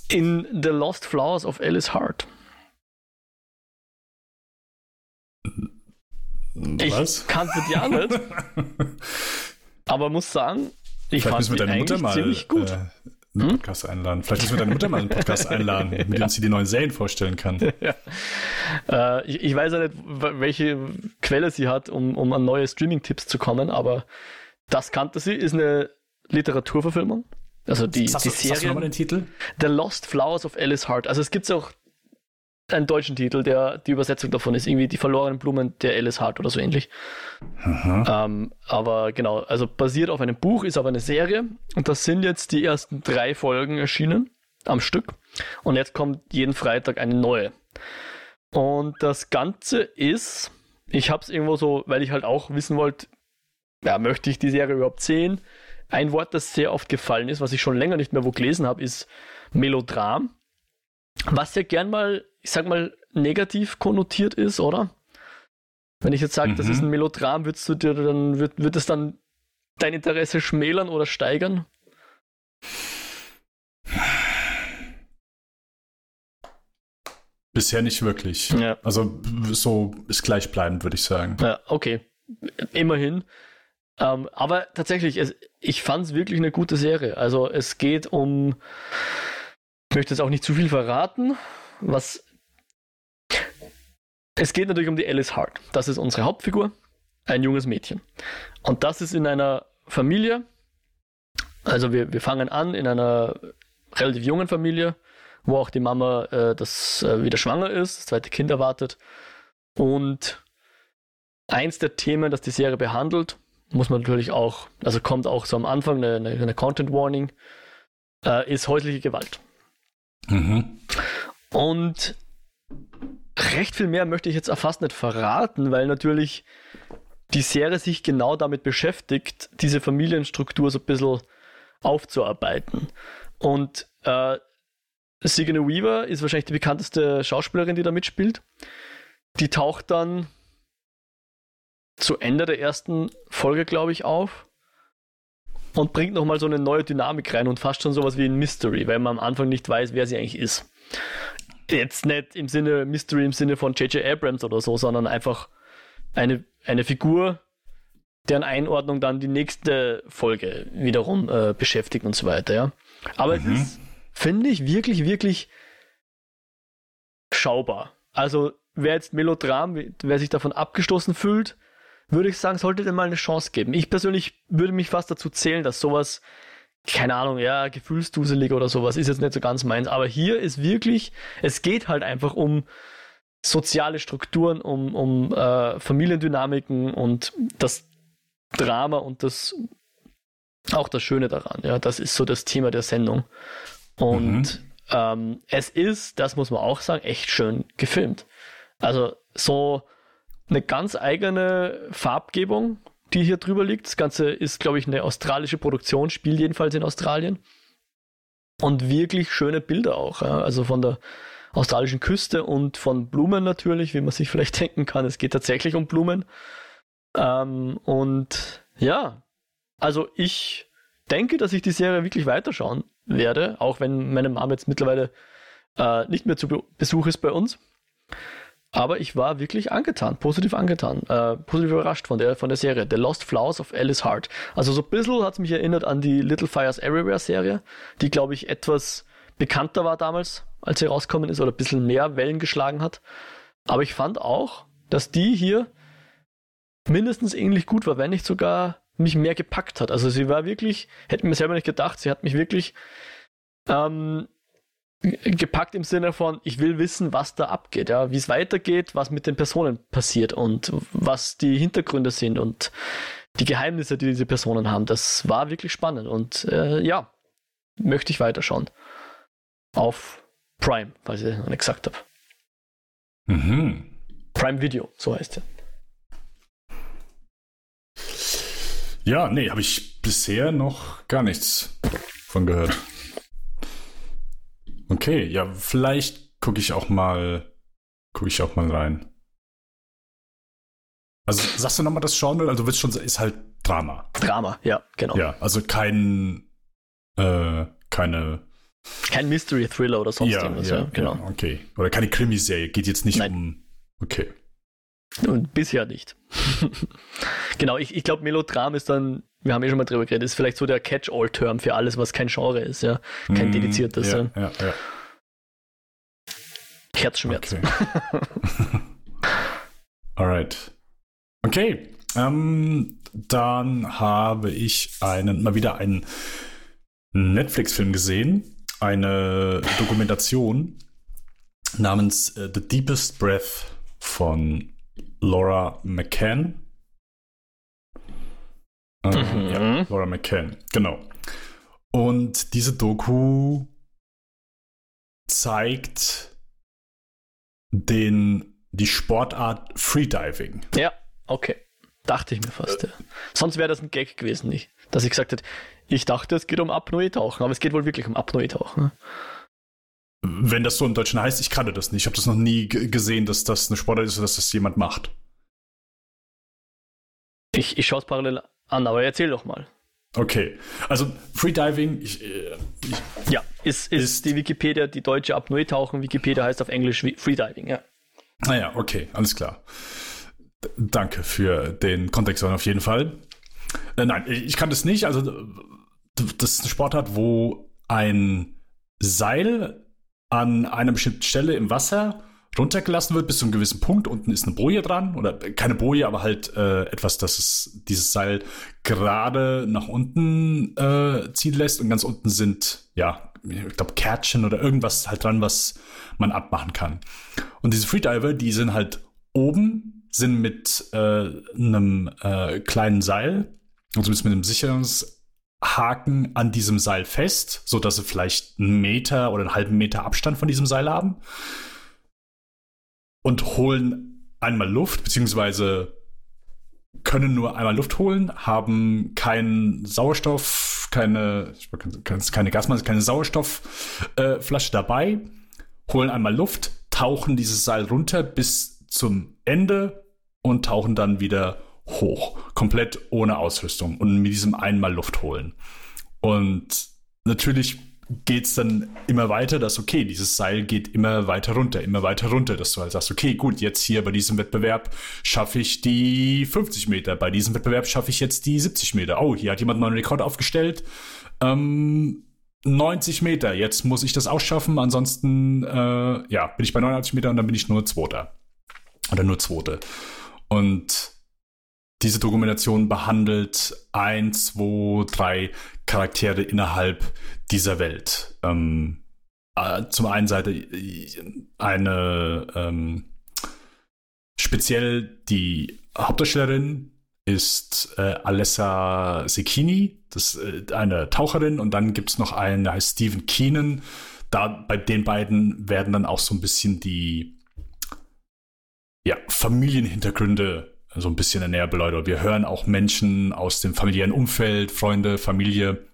In The Lost Flowers of Alice Hart. Was? Ich kannte die auch [LAUGHS] nicht. aber muss sagen, ich
Vielleicht fand die eigentlich mal, ziemlich gut. Äh, einen hm? Podcast einladen. Vielleicht müssen wir deine Mutter mal einen Podcast [LAUGHS] einladen, mit dem sie die neuen Serien vorstellen kann. [LAUGHS]
Ja. Äh, ich, ich, weiß ja nicht, welche Quelle sie hat, um, um an neue Streaming-Tipps zu kommen, aber das kannte sie, ist eine Literaturverfilmung. Also die,
sagst
die
du, Serie. nochmal den Titel?
The Lost Flowers of Alice Hart. Also es gibt auch einen deutschen Titel, der die Übersetzung davon ist, irgendwie die verlorenen Blumen der Alice Hart oder so ähnlich. Ähm, aber genau, also basiert auf einem Buch, ist aber eine Serie und das sind jetzt die ersten drei Folgen erschienen am Stück und jetzt kommt jeden Freitag eine neue. Und das Ganze ist, ich habe es irgendwo so, weil ich halt auch wissen wollte, ja, möchte ich die Serie überhaupt sehen? Ein Wort, das sehr oft gefallen ist, was ich schon länger nicht mehr wo gelesen habe, ist Melodram. Was ja gern mal ich sag mal, negativ konnotiert ist, oder? Wenn ich jetzt sage, mhm. das ist mhm. ein Melodram, würdest du dir dann, wird, wird es dann dein Interesse schmälern oder steigern?
Bisher nicht wirklich. Ja. Also so ist gleichbleibend, würde ich sagen.
Ja, okay. Immerhin. Ähm, aber tatsächlich, es, ich fand es wirklich eine gute Serie. Also es geht um möchte jetzt auch nicht zu viel verraten. Was es geht natürlich um die Alice Hart. Das ist unsere Hauptfigur, ein junges Mädchen. Und das ist in einer Familie. Also wir, wir fangen an in einer relativ jungen Familie, wo auch die Mama äh, das äh, wieder schwanger ist, das zweite Kind erwartet. Und eins der Themen, das die Serie behandelt, muss man natürlich auch, also kommt auch so am Anfang eine, eine, eine Content Warning, äh, ist häusliche Gewalt. Mhm. Und recht viel mehr möchte ich jetzt fast nicht verraten, weil natürlich die Serie sich genau damit beschäftigt, diese Familienstruktur so ein bisschen aufzuarbeiten. Und äh, Sigourney Weaver ist wahrscheinlich die bekannteste Schauspielerin, die da mitspielt. Die taucht dann zu Ende der ersten Folge, glaube ich, auf und bringt nochmal so eine neue Dynamik rein und fast schon sowas wie ein Mystery, weil man am Anfang nicht weiß, wer sie eigentlich ist. Jetzt nicht im Sinne Mystery im Sinne von J.J. Abrams oder so, sondern einfach eine, eine Figur, deren Einordnung dann die nächste Folge wiederum äh, beschäftigt und so weiter, ja. Aber mhm. es ist, finde ich, wirklich, wirklich schaubar. Also, wer jetzt Melodram, wer sich davon abgestoßen fühlt, würde ich sagen, sollte dem mal eine Chance geben. Ich persönlich würde mich fast dazu zählen, dass sowas, keine Ahnung, ja, gefühlsduselig oder sowas, ist jetzt nicht so ganz meins. Aber hier ist wirklich, es geht halt einfach um soziale Strukturen, um, um äh, Familiendynamiken und das Drama und das auch das Schöne daran. Ja, das ist so das Thema der Sendung. Und mhm. ähm, es ist, das muss man auch sagen, echt schön gefilmt. Also so eine ganz eigene Farbgebung, die hier drüber liegt. Das Ganze ist, glaube ich, eine australische Produktion, spielt jedenfalls in Australien. Und wirklich schöne Bilder auch. Ja. Also von der australischen Küste und von Blumen natürlich, wie man sich vielleicht [LAUGHS] denken kann. Es geht tatsächlich um Blumen. Ähm, und ja, also ich denke, dass ich die Serie wirklich weiterschauen werde, auch wenn meine Mom jetzt mittlerweile äh, nicht mehr zu Besuch ist bei uns. Aber ich war wirklich angetan, positiv angetan, äh, positiv überrascht von der, von der Serie. The Lost Flowers of Alice Hart. Also so ein bisschen hat es mich erinnert an die Little Fires Everywhere Serie, die, glaube ich, etwas bekannter war damals, als sie rausgekommen ist, oder ein bisschen mehr Wellen geschlagen hat. Aber ich fand auch, dass die hier mindestens ähnlich gut war, wenn nicht sogar mich mehr gepackt hat. Also sie war wirklich, hätte mir selber nicht gedacht, sie hat mich wirklich ähm, gepackt im Sinne von, ich will wissen, was da abgeht, ja, wie es weitergeht, was mit den Personen passiert und was die Hintergründe sind und die Geheimnisse, die diese Personen haben. Das war wirklich spannend und äh, ja, möchte ich weiterschauen. Auf Prime, weil ich noch nicht gesagt habe. Mhm. Prime Video, so heißt er.
Ja, nee, habe ich bisher noch gar nichts von gehört. Okay, ja, vielleicht gucke ich auch mal, gucke ich auch mal rein. Also sagst du nochmal das Genre? Also wird schon, ist halt Drama.
Drama, ja, genau.
Ja, also kein, äh, keine.
Kein Mystery Thriller oder sonst
ja,
irgendwas,
ja, ja, genau. Ja, okay. Oder keine Krimiserie, geht jetzt nicht Nein. um. Okay.
Und bisher nicht. [LAUGHS] genau, ich, ich glaube, Melodram ist dann, wir haben eh schon mal drüber geredet, ist vielleicht so der Catch-all-Term für alles, was kein Genre ist, ja. Kein mm, dediziertes. Ja, ja. ja, Herzschmerz.
Okay. [LAUGHS] Alright. Okay. Ähm, dann habe ich einen, mal wieder einen Netflix-Film gesehen. Eine Dokumentation namens uh, The Deepest Breath von Laura McCann. Äh, mhm. Ja, Laura McCann, genau. Und diese Doku zeigt den, die Sportart Freediving.
Ja, okay. Dachte ich mir fast, ja. Sonst wäre das ein Gag gewesen, nicht? Dass ich gesagt hätte, ich dachte, es geht um Apnoe-Tauchen, aber es geht wohl wirklich um Apnoe-Tauchen. Ne?
Wenn das so im Deutschen heißt, ich kannte das nicht. Ich habe das noch nie gesehen, dass das eine Sportart ist, dass das jemand macht.
Ich, ich schaue es parallel an, aber erzähl doch mal.
Okay, also Freediving, ich, äh,
ich, ja, ist, ist, ist, die Wikipedia, die deutsche Apnoe-Tauchen. Wikipedia heißt auf Englisch Freediving, ja.
Naja, ah okay, alles klar. D danke für den Kontext auf jeden Fall. Äh, nein, ich kann das nicht. Also, das ist ein Sportart, wo ein Seil an einer bestimmten Stelle im Wasser runtergelassen wird bis zu einem gewissen Punkt. Unten ist eine Boje dran oder keine Boje, aber halt äh, etwas, das es dieses Seil gerade nach unten äh, ziehen lässt. Und ganz unten sind, ja, ich glaube, Kärtchen oder irgendwas halt dran, was man abmachen kann. Und diese Freediver, die sind halt oben, sind mit äh, einem äh, kleinen Seil, also mit einem Sicherungshaken an diesem Seil fest, so dass sie vielleicht einen Meter oder einen halben Meter Abstand von diesem Seil haben und holen einmal Luft, beziehungsweise können nur einmal Luft holen, haben keinen Sauerstoff, keine, keine Gasmaske, keine Sauerstoffflasche äh, dabei, holen einmal Luft, tauchen dieses Seil runter bis zum Ende und tauchen dann wieder hoch, komplett ohne Ausrüstung und mit diesem einmal Luft holen. Und natürlich geht es dann immer weiter, dass okay, dieses Seil geht immer weiter runter, immer weiter runter, dass du halt sagst, okay, gut, jetzt hier bei diesem Wettbewerb schaffe ich die 50 Meter, bei diesem Wettbewerb schaffe ich jetzt die 70 Meter. Oh, hier hat jemand einen neuen Rekord aufgestellt. Ähm, 90 Meter, jetzt muss ich das auch schaffen, ansonsten äh, ja, bin ich bei 89 Meter und dann bin ich nur Zweiter. Oder nur Zweite. Und diese Dokumentation behandelt ein, zwei, drei Charaktere innerhalb dieser Welt. Ähm, äh, zum einen Seite äh, eine ähm, speziell die Hauptdarstellerin ist äh, Alessa Sekini, das ist äh, eine Taucherin, und dann gibt es noch einen, der heißt Stephen Keenan. Da bei den beiden werden dann auch so ein bisschen die ja, Familienhintergründe so ein bisschen näher beleuchtet. Wir hören auch Menschen aus dem familiären Umfeld, Freunde, Familie.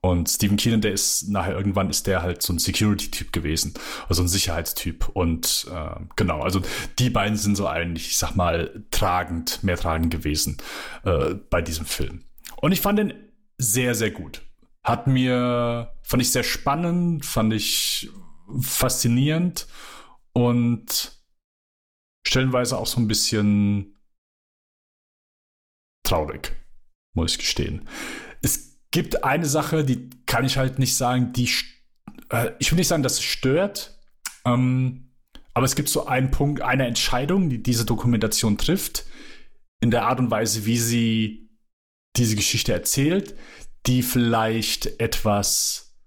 Und Stephen Keenan, der ist nachher irgendwann ist der halt so ein Security-Typ gewesen, also ein Sicherheitstyp. Und äh, genau, also die beiden sind so eigentlich, ich sag mal, tragend, mehr tragend gewesen äh, bei diesem Film. Und ich fand den sehr, sehr gut. Hat mir, fand ich sehr spannend, fand ich faszinierend und stellenweise auch so ein bisschen traurig, muss ich gestehen. Es gibt eine Sache, die kann ich halt nicht sagen, die, äh, ich will nicht sagen, dass es stört, ähm, aber es gibt so einen Punkt, eine Entscheidung, die diese Dokumentation trifft, in der Art und Weise, wie sie diese Geschichte erzählt, die vielleicht etwas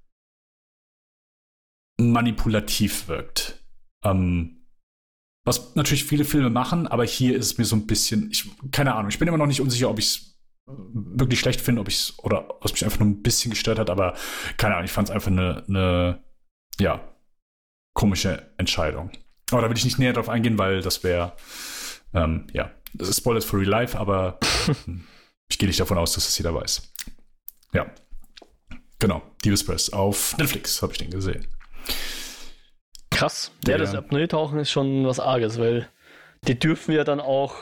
manipulativ wirkt. Ähm, was natürlich viele Filme machen, aber hier ist es mir so ein bisschen, ich, keine Ahnung, ich bin immer noch nicht unsicher, ob ich es wirklich schlecht finde, ob ich es oder ob es mich einfach nur ein bisschen gestört hat, aber keine Ahnung, ich fand es einfach eine, eine, ja, komische Entscheidung. Aber da will ich nicht näher drauf eingehen, weil das wäre, ähm, ja, das ist Spoilers for Real Life, aber [LAUGHS] ich gehe nicht davon aus, dass das jeder weiß. Ja, genau, Diebespress auf Netflix habe ich den gesehen.
Krass. Ja, das Apnoe-Tauchen ist schon was Arges, weil die dürfen ja dann auch.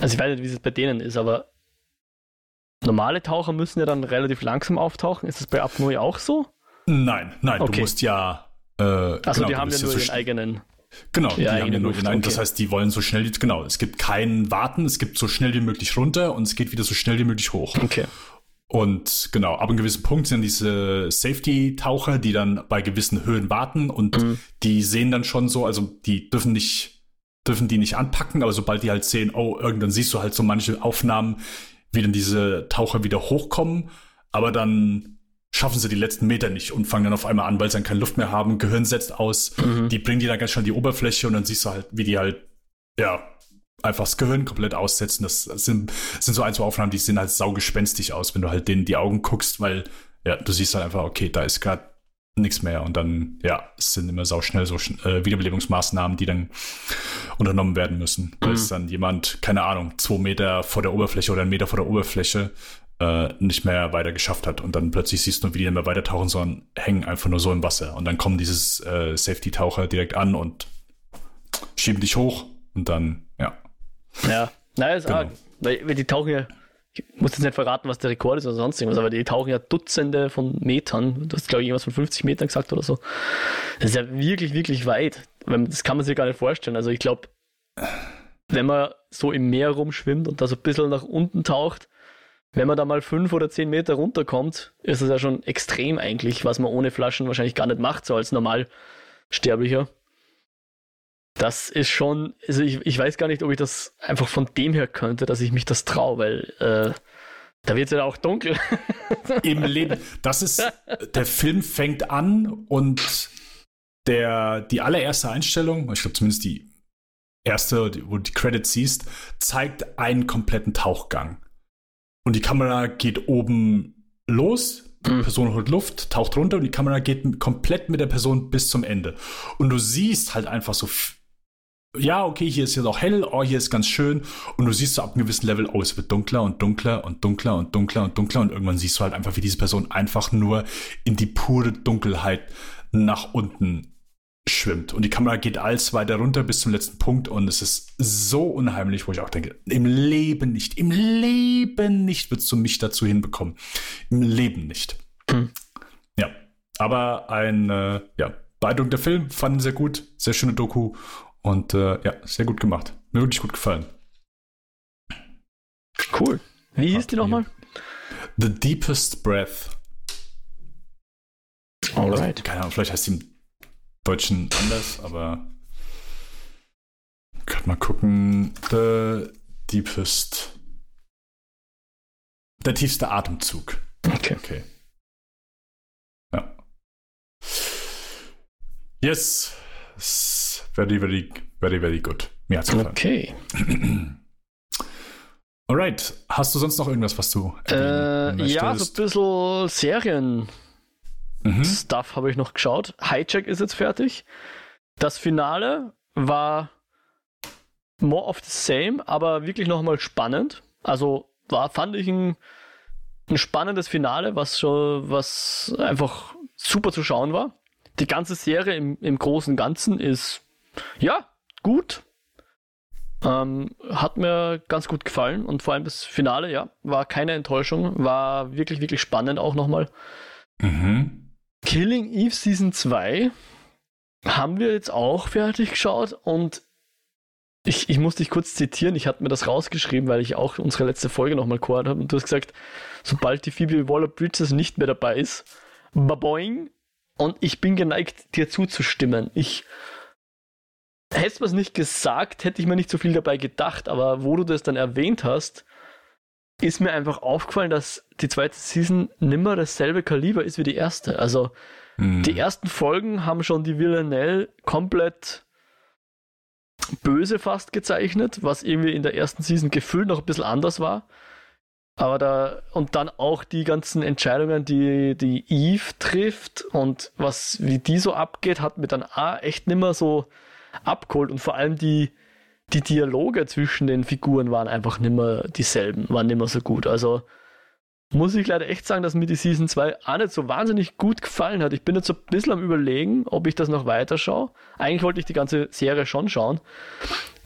Also ich weiß nicht, wie es bei denen ist, aber normale Taucher müssen ja dann relativ langsam auftauchen. Ist das bei Apnoe auch so?
Nein, nein, okay. du musst ja.
Äh, also genau, die haben ja nur so ihren eigenen.
Genau, die, die haben ja nur ihren eigenen. Okay. Das heißt, die wollen so schnell, genau, es gibt kein Warten, es gibt so schnell wie möglich runter und es geht wieder so schnell wie möglich hoch.
Okay.
Und genau, ab einem gewissen Punkt sind diese Safety-Taucher, die dann bei gewissen Höhen warten und mhm. die sehen dann schon so, also die dürfen nicht, dürfen die nicht anpacken, aber sobald die halt sehen, oh, irgendwann siehst du halt so manche Aufnahmen, wie dann diese Taucher wieder hochkommen, aber dann schaffen sie die letzten Meter nicht und fangen dann auf einmal an, weil sie dann keine Luft mehr haben, Gehirn setzt aus, mhm. die bringen die dann ganz schnell an die Oberfläche und dann siehst du halt, wie die halt, ja, einfach das Gehirn komplett aussetzen. Das, sind, das sind so ein, zwei Aufnahmen, die sehen halt saugespenstig aus, wenn du halt denen die Augen guckst, weil ja, du siehst halt einfach, okay, da ist gerade nichts mehr und dann, ja, es sind immer sauschnell so äh, Wiederbelebungsmaßnahmen, die dann unternommen werden müssen. Weil mhm. es dann jemand, keine Ahnung, zwei Meter vor der Oberfläche oder einen Meter vor der Oberfläche äh, nicht mehr weiter geschafft hat und dann plötzlich siehst du, wie die nicht mehr weiter tauchen, sondern hängen einfach nur so im Wasser und dann kommen dieses äh, Safety-Taucher direkt an und schieben dich hoch und dann, ja,
ja, naja, ist genau. arg. Weil die tauchen ja, ich muss jetzt nicht verraten, was der Rekord ist oder sonst irgendwas, aber die tauchen ja Dutzende von Metern. Du hast, glaube ich, irgendwas von 50 Metern gesagt oder so. Das ist ja wirklich, wirklich weit. Das kann man sich gar nicht vorstellen. Also ich glaube, wenn man so im Meer rumschwimmt und da so ein bisschen nach unten taucht, wenn man da mal fünf oder zehn Meter runterkommt, ist es ja schon extrem eigentlich, was man ohne Flaschen wahrscheinlich gar nicht macht, so als Normalsterblicher. Das ist schon, also ich, ich weiß gar nicht, ob ich das einfach von dem her könnte, dass ich mich das traue, weil äh, da wird es ja auch dunkel. [LAUGHS]
Im Leben. Das ist, der Film fängt an und der, die allererste Einstellung, ich glaube zumindest die erste, wo du die Credits siehst, zeigt einen kompletten Tauchgang. Und die Kamera geht oben los, die mhm. Person holt Luft, taucht runter und die Kamera geht komplett mit der Person bis zum Ende. Und du siehst halt einfach so ja, okay, hier ist jetzt auch hell, oh, hier ist ganz schön. Und du siehst so ab einem gewissen Level, oh, es wird dunkler und dunkler und dunkler und dunkler und dunkler. Und irgendwann siehst du halt einfach, wie diese Person einfach nur in die pure Dunkelheit nach unten schwimmt. Und die Kamera geht alles weiter runter bis zum letzten Punkt. Und es ist so unheimlich, wo ich auch denke, im Leben nicht, im Leben nicht würdest du mich dazu hinbekommen. Im Leben nicht. Hm. Ja, aber ein, äh, ja, beeindruckender Film, fand ihn sehr gut, sehr schöne Doku und äh, ja, sehr gut gemacht. Mir wirklich gut gefallen.
Cool. Wie hieß die nochmal?
The Deepest Breath. Alright. Also, keine Ahnung, vielleicht heißt sie im Deutschen anders, aber kann mal gucken. The Deepest. Der tiefste Atemzug.
Okay. Okay.
Ja. Yes very, very, very, very good.
Mir hat's gefallen. Okay. [CLEARS THROAT]
Alright. Hast du sonst noch irgendwas, was du
äh, Ja, so ein bisschen Serien. Mhm. Stuff habe ich noch geschaut. Hijack ist jetzt fertig. Das Finale war more of the same, aber wirklich nochmal spannend. Also war, fand ich ein, ein spannendes Finale, was schon, was einfach super zu schauen war. Die ganze Serie im, im Großen und Ganzen ist ja, gut. Ähm, hat mir ganz gut gefallen und vor allem das Finale, ja, war keine Enttäuschung, war wirklich, wirklich spannend auch nochmal. Mhm. Killing Eve Season 2 haben wir jetzt auch fertig geschaut und ich, ich muss dich kurz zitieren, ich hatte mir das rausgeschrieben, weil ich auch unsere letzte Folge nochmal gehört habe und du hast gesagt, sobald die Phoebe Waller-Bridges nicht mehr dabei ist, baboing, und ich bin geneigt, dir zuzustimmen. Ich Hättest du es nicht gesagt, hätte ich mir nicht so viel dabei gedacht, aber wo du das dann erwähnt hast, ist mir einfach aufgefallen, dass die zweite Season nimmer dasselbe Kaliber ist wie die erste. Also mhm. die ersten Folgen haben schon die Villanelle komplett böse fast gezeichnet, was irgendwie in der ersten Season gefühlt noch ein bisschen anders war. Aber da, und dann auch die ganzen Entscheidungen, die die Eve trifft und was, wie die so abgeht, hat mir dann auch echt nimmer so abgeholt und vor allem die, die Dialoge zwischen den Figuren waren einfach nicht mehr dieselben, waren nicht mehr so gut. Also muss ich leider echt sagen, dass mir die Season 2 auch nicht so wahnsinnig gut gefallen hat. Ich bin jetzt so ein bisschen am überlegen, ob ich das noch weiter schaue. Eigentlich wollte ich die ganze Serie schon schauen.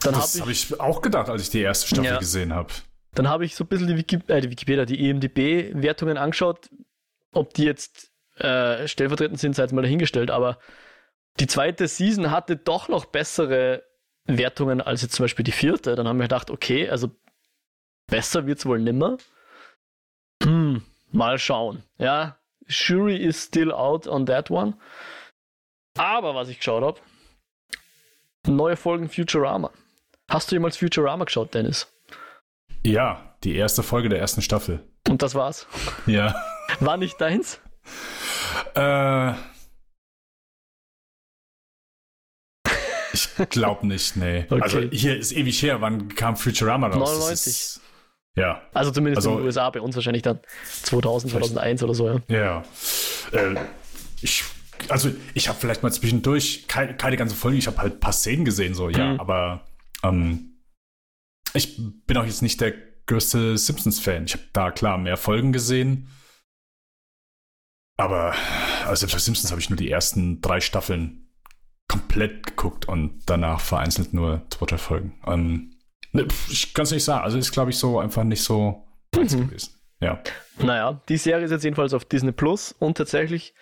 Dann das habe ich, hab ich auch gedacht, als ich die erste Staffel ja, gesehen habe.
Dann habe ich so ein bisschen die, Wiki, äh, die Wikipedia, die EMDB-Wertungen angeschaut, ob die jetzt äh, stellvertretend sind, sei jetzt mal dahingestellt, aber die zweite Season hatte doch noch bessere Wertungen als jetzt zum Beispiel die vierte. Dann haben wir gedacht, okay, also besser wird es wohl nimmer. Hm, mal schauen. Ja, Jury is still out on that one. Aber was ich geschaut habe, neue Folgen Futurama. Hast du jemals Futurama geschaut, Dennis?
Ja, die erste Folge der ersten Staffel.
Und das war's?
Ja.
War nicht deins?
Äh, Ich glaube nicht, nee. [LAUGHS] Okay. Also hier ist ewig her, wann kam Futurama raus?
99. Ist,
ja.
Also zumindest also, in den USA, bei uns wahrscheinlich dann 2000, 2001 oder so,
ja. Ja. Äh, ich, also ich habe vielleicht mal zwischendurch keine, keine ganze Folge, ich habe halt ein paar Szenen gesehen, so, ja, mhm. aber ähm, ich bin auch jetzt nicht der größte Simpsons-Fan. Ich habe da klar mehr Folgen gesehen. Aber also selbst bei Simpsons habe ich nur die ersten drei Staffeln komplett geguckt und danach vereinzelt nur zwei, drei Folgen. Ähm, ne, ich kann es nicht sagen. Also ist, glaube ich, so einfach nicht so mhm. gewesen. Ja.
Naja, die Serie ist jetzt jedenfalls auf Disney Plus und tatsächlich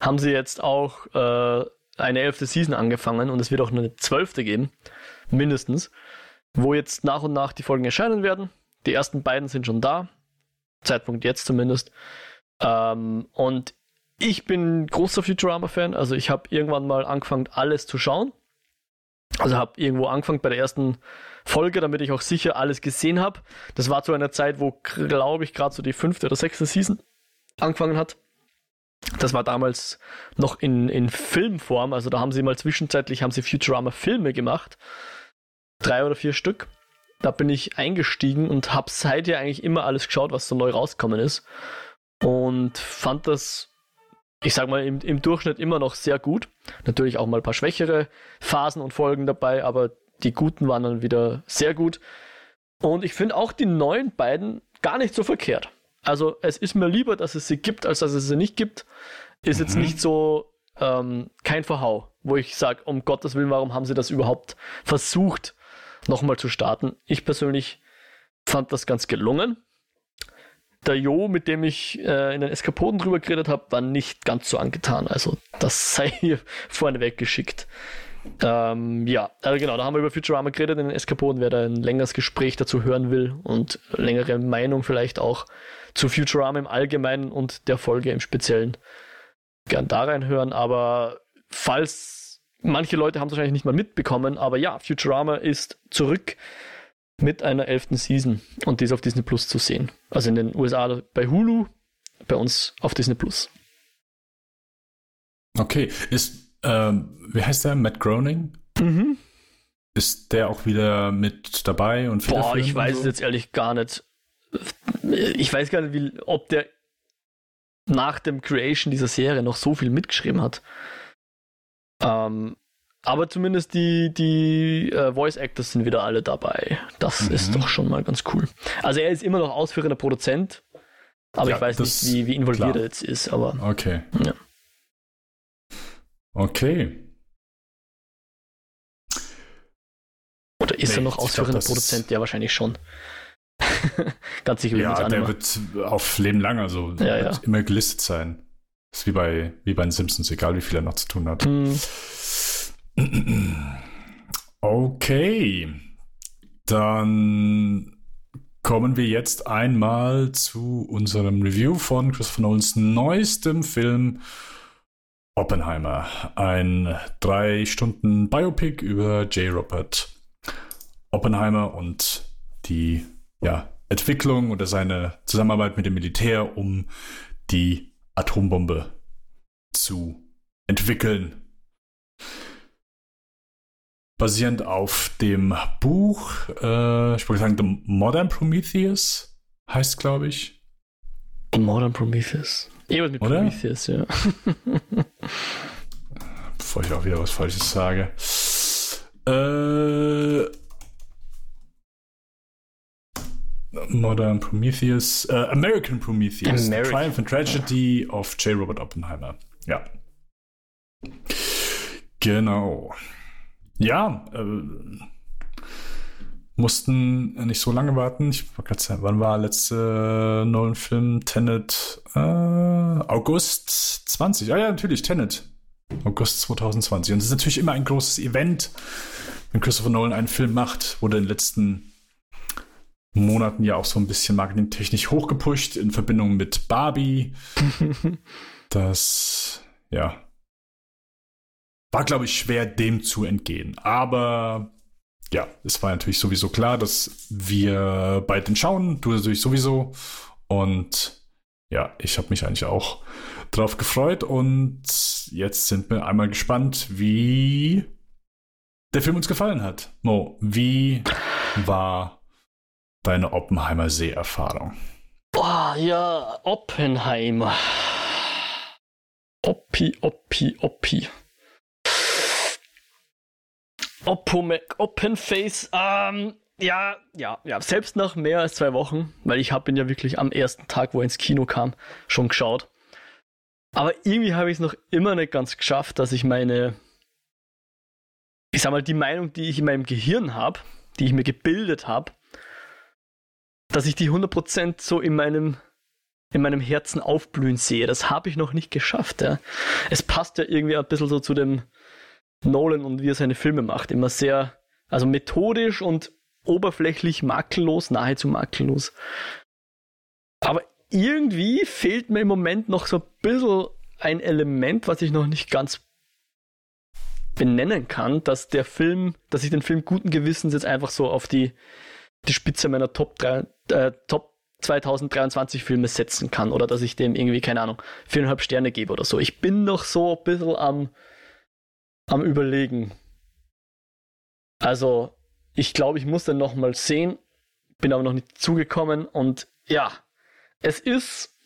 haben sie jetzt auch äh, eine elfte Season angefangen und es wird auch eine zwölfte geben, mindestens, wo jetzt nach und nach die Folgen erscheinen werden. Die ersten beiden sind schon da. Zeitpunkt jetzt zumindest. Ähm, und ich bin großer Futurama-Fan, also ich habe irgendwann mal angefangen, alles zu schauen. Also habe irgendwo angefangen bei der ersten Folge, damit ich auch sicher alles gesehen habe. Das war zu einer Zeit, wo, glaube ich, gerade so die fünfte oder sechste Season angefangen hat. Das war damals noch in, in Filmform, also da haben sie mal zwischenzeitlich haben sie Futurama-Filme gemacht. Drei oder vier Stück. Da bin ich eingestiegen und habe seither eigentlich immer alles geschaut, was so neu rausgekommen ist. Und fand das ich sag mal, im, im Durchschnitt immer noch sehr gut. Natürlich auch mal ein paar schwächere Phasen und Folgen dabei, aber die guten waren dann wieder sehr gut. Und ich finde auch die neuen beiden gar nicht so verkehrt. Also es ist mir lieber, dass es sie gibt, als dass es sie nicht gibt. Ist mhm. jetzt nicht so ähm, kein Verhau, wo ich sage, um Gottes Willen, warum haben sie das überhaupt versucht, nochmal zu starten? Ich persönlich fand das ganz gelungen der Jo, mit dem ich äh, in den Eskapoden drüber geredet habe, war nicht ganz so angetan. Also das [LAUGHS] sei hier vorneweg geschickt. Ähm, ja, also genau, da haben wir über Futurama geredet in den Eskapoden. Wer da ein längeres Gespräch dazu hören will und längere Meinung vielleicht auch zu Futurama im Allgemeinen und der Folge im Speziellen, gern da reinhören. Aber falls manche Leute haben es wahrscheinlich nicht mal mitbekommen, aber ja, Futurama ist zurück mit einer elften Season und die ist auf Disney Plus zu sehen. Also in den USA bei Hulu, bei uns auf Disney Plus.
Okay, ist, ähm, wie heißt der? Matt Groening? Mhm. Ist der auch wieder mit dabei und
Boah, ich weiß so? es jetzt ehrlich gar nicht. Ich weiß gar nicht, wie, ob der nach dem Creation dieser Serie noch so viel mitgeschrieben hat. Ähm, aber zumindest die, die äh, Voice Actors sind wieder alle dabei. Das mhm. ist doch schon mal ganz cool. Also er ist immer noch ausführender Produzent, aber ja, ich weiß nicht, wie, wie involviert klar. er jetzt ist. Aber,
okay. Ja. Okay.
Oder ist nee, er noch ausführender glaub, Produzent? Ja, wahrscheinlich schon. [LAUGHS] ganz sicher.
Ja, der wird auf Leben lang, also ja, ja. immer gelistet sein. Das ist wie bei, wie bei den Simpsons, egal wie viel er noch zu tun hat. Mhm. Okay, dann kommen wir jetzt einmal zu unserem Review von Christopher Nolans neuestem Film Oppenheimer. Ein drei Stunden Biopic über J. Robert Oppenheimer und die ja, Entwicklung oder seine Zusammenarbeit mit dem Militär, um die Atombombe zu entwickeln basierend auf dem Buch, äh, ich wollte sagen, The Modern Prometheus heißt, glaube ich.
Modern Prometheus. Irgendwas mit Oder? Prometheus, ja.
Bevor ich auch wieder was Falsches sage. Äh, Modern Prometheus, äh, American Prometheus, American. Triumph and Tragedy of J. Robert Oppenheimer. Ja. Genau. Ja, äh, mussten nicht so lange warten. Ich war gerade sagen, wann war letzte äh, neuen Film? Tenet äh, August 20. Ah ja, natürlich, Tenet. August 2020. Und es ist natürlich immer ein großes Event, wenn Christopher Nolan einen Film macht, wurde in den letzten Monaten ja auch so ein bisschen marketingtechnisch hochgepusht in Verbindung mit Barbie. [LAUGHS] das, ja, war, glaube ich, schwer, dem zu entgehen. Aber ja, es war natürlich sowieso klar, dass wir bei den schauen. Du natürlich sowieso. Und ja, ich habe mich eigentlich auch drauf gefreut. Und jetzt sind wir einmal gespannt, wie der Film uns gefallen hat. Mo, wie war deine Oppenheimer Seherfahrung?
Boah, ja, Oppenheimer. Oppi, Oppi, Oppi. Opomac, Openface, ähm, ja, ja, ja, selbst nach mehr als zwei Wochen, weil ich habe ihn ja wirklich am ersten Tag, wo er ins Kino kam, schon geschaut. Aber irgendwie habe ich es noch immer nicht ganz geschafft, dass ich meine, ich sag mal, die Meinung, die ich in meinem Gehirn habe, die ich mir gebildet habe, dass ich die 100% so in meinem, in meinem Herzen aufblühen sehe. Das habe ich noch nicht geschafft. Ja. Es passt ja irgendwie ein bisschen so zu dem, Nolan und wie er seine Filme macht. Immer sehr, also methodisch und oberflächlich makellos, nahezu makellos. Aber irgendwie fehlt mir im Moment noch so ein bisschen ein Element, was ich noch nicht ganz benennen kann, dass der Film, dass ich den Film guten Gewissens jetzt einfach so auf die, die Spitze meiner Top 3, äh, Top 2023 Filme setzen kann oder dass ich dem irgendwie, keine Ahnung, viereinhalb Sterne gebe oder so. Ich bin noch so ein bisschen am, am Überlegen. Also, ich glaube, ich muss den nochmal sehen, bin aber noch nicht zugekommen und ja, es ist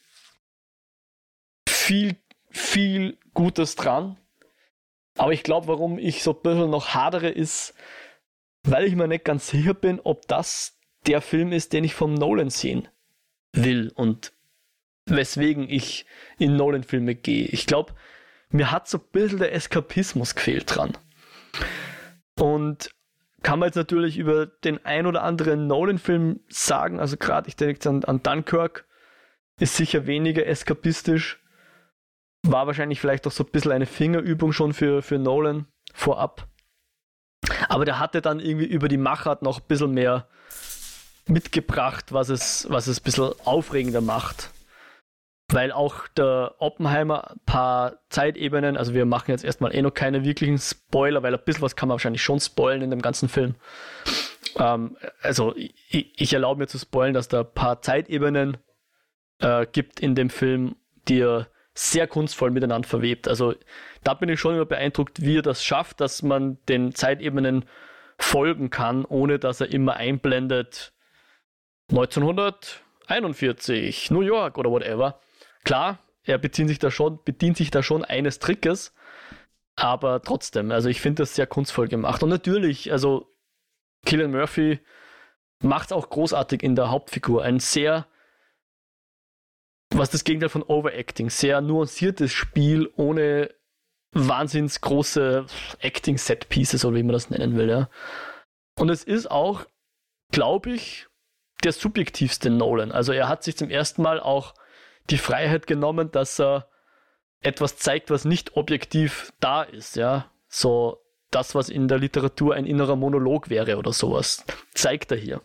viel, viel Gutes dran. Aber ich glaube, warum ich so ein bisschen noch hadere, ist, weil ich mir nicht ganz sicher bin, ob das der Film ist, den ich vom Nolan sehen will und weswegen ich in Nolan-Filme gehe. Ich glaube, mir hat so ein bisschen der Eskapismus gefehlt dran. Und kann man jetzt natürlich über den ein oder anderen Nolan-Film sagen, also gerade ich denke jetzt an, an Dunkirk, ist sicher weniger eskapistisch. War wahrscheinlich vielleicht auch so ein bisschen eine Fingerübung schon für, für Nolan vorab. Aber der hatte dann irgendwie über die Machart noch ein bisschen mehr mitgebracht, was es, was es ein bisschen aufregender macht. Weil auch der Oppenheimer ein paar Zeitebenen, also wir machen jetzt erstmal eh noch keine wirklichen Spoiler, weil ein bisschen was kann man wahrscheinlich schon spoilen in dem ganzen Film. Ähm, also ich, ich, erlaube mir zu spoilen, dass da ein paar Zeitebenen äh, gibt in dem Film, die er sehr kunstvoll miteinander verwebt. Also da bin ich schon immer beeindruckt, wie er das schafft, dass man den Zeitebenen folgen kann, ohne dass er immer einblendet, 1941, New York oder whatever. Klar, er bedient sich da schon, bedient sich da schon eines Trickes, aber trotzdem, also ich finde das sehr kunstvoll gemacht. Und natürlich, also Killian Murphy macht es auch großartig in der Hauptfigur. Ein sehr, was das Gegenteil von Overacting, sehr nuanciertes Spiel ohne wahnsinns große Acting-Set-Pieces, oder wie man das nennen will. Ja. Und es ist auch, glaube ich, der subjektivste Nolan. Also er hat sich zum ersten Mal auch die Freiheit genommen, dass er etwas zeigt, was nicht objektiv da ist, ja. So das, was in der Literatur ein innerer Monolog wäre oder sowas, zeigt er hier.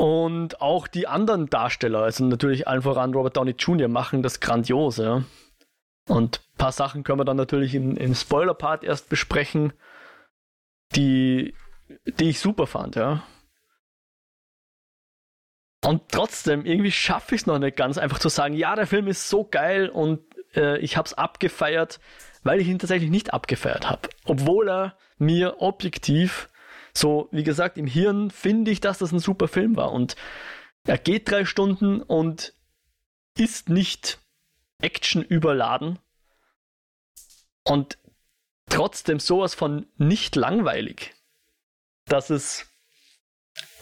Und auch die anderen Darsteller, also natürlich allen voran Robert Downey Jr., machen das grandios, ja. Und ein paar Sachen können wir dann natürlich im, im Spoiler-Part erst besprechen, die, die ich super fand, ja. Und trotzdem, irgendwie schaffe ich es noch nicht ganz, einfach zu sagen, ja, der Film ist so geil und äh, ich habe es abgefeiert, weil ich ihn tatsächlich nicht abgefeiert habe. Obwohl er mir objektiv, so wie gesagt, im Hirn finde ich, dass das ein super Film war. Und er geht drei Stunden und ist nicht Action überladen und trotzdem sowas von nicht langweilig, dass es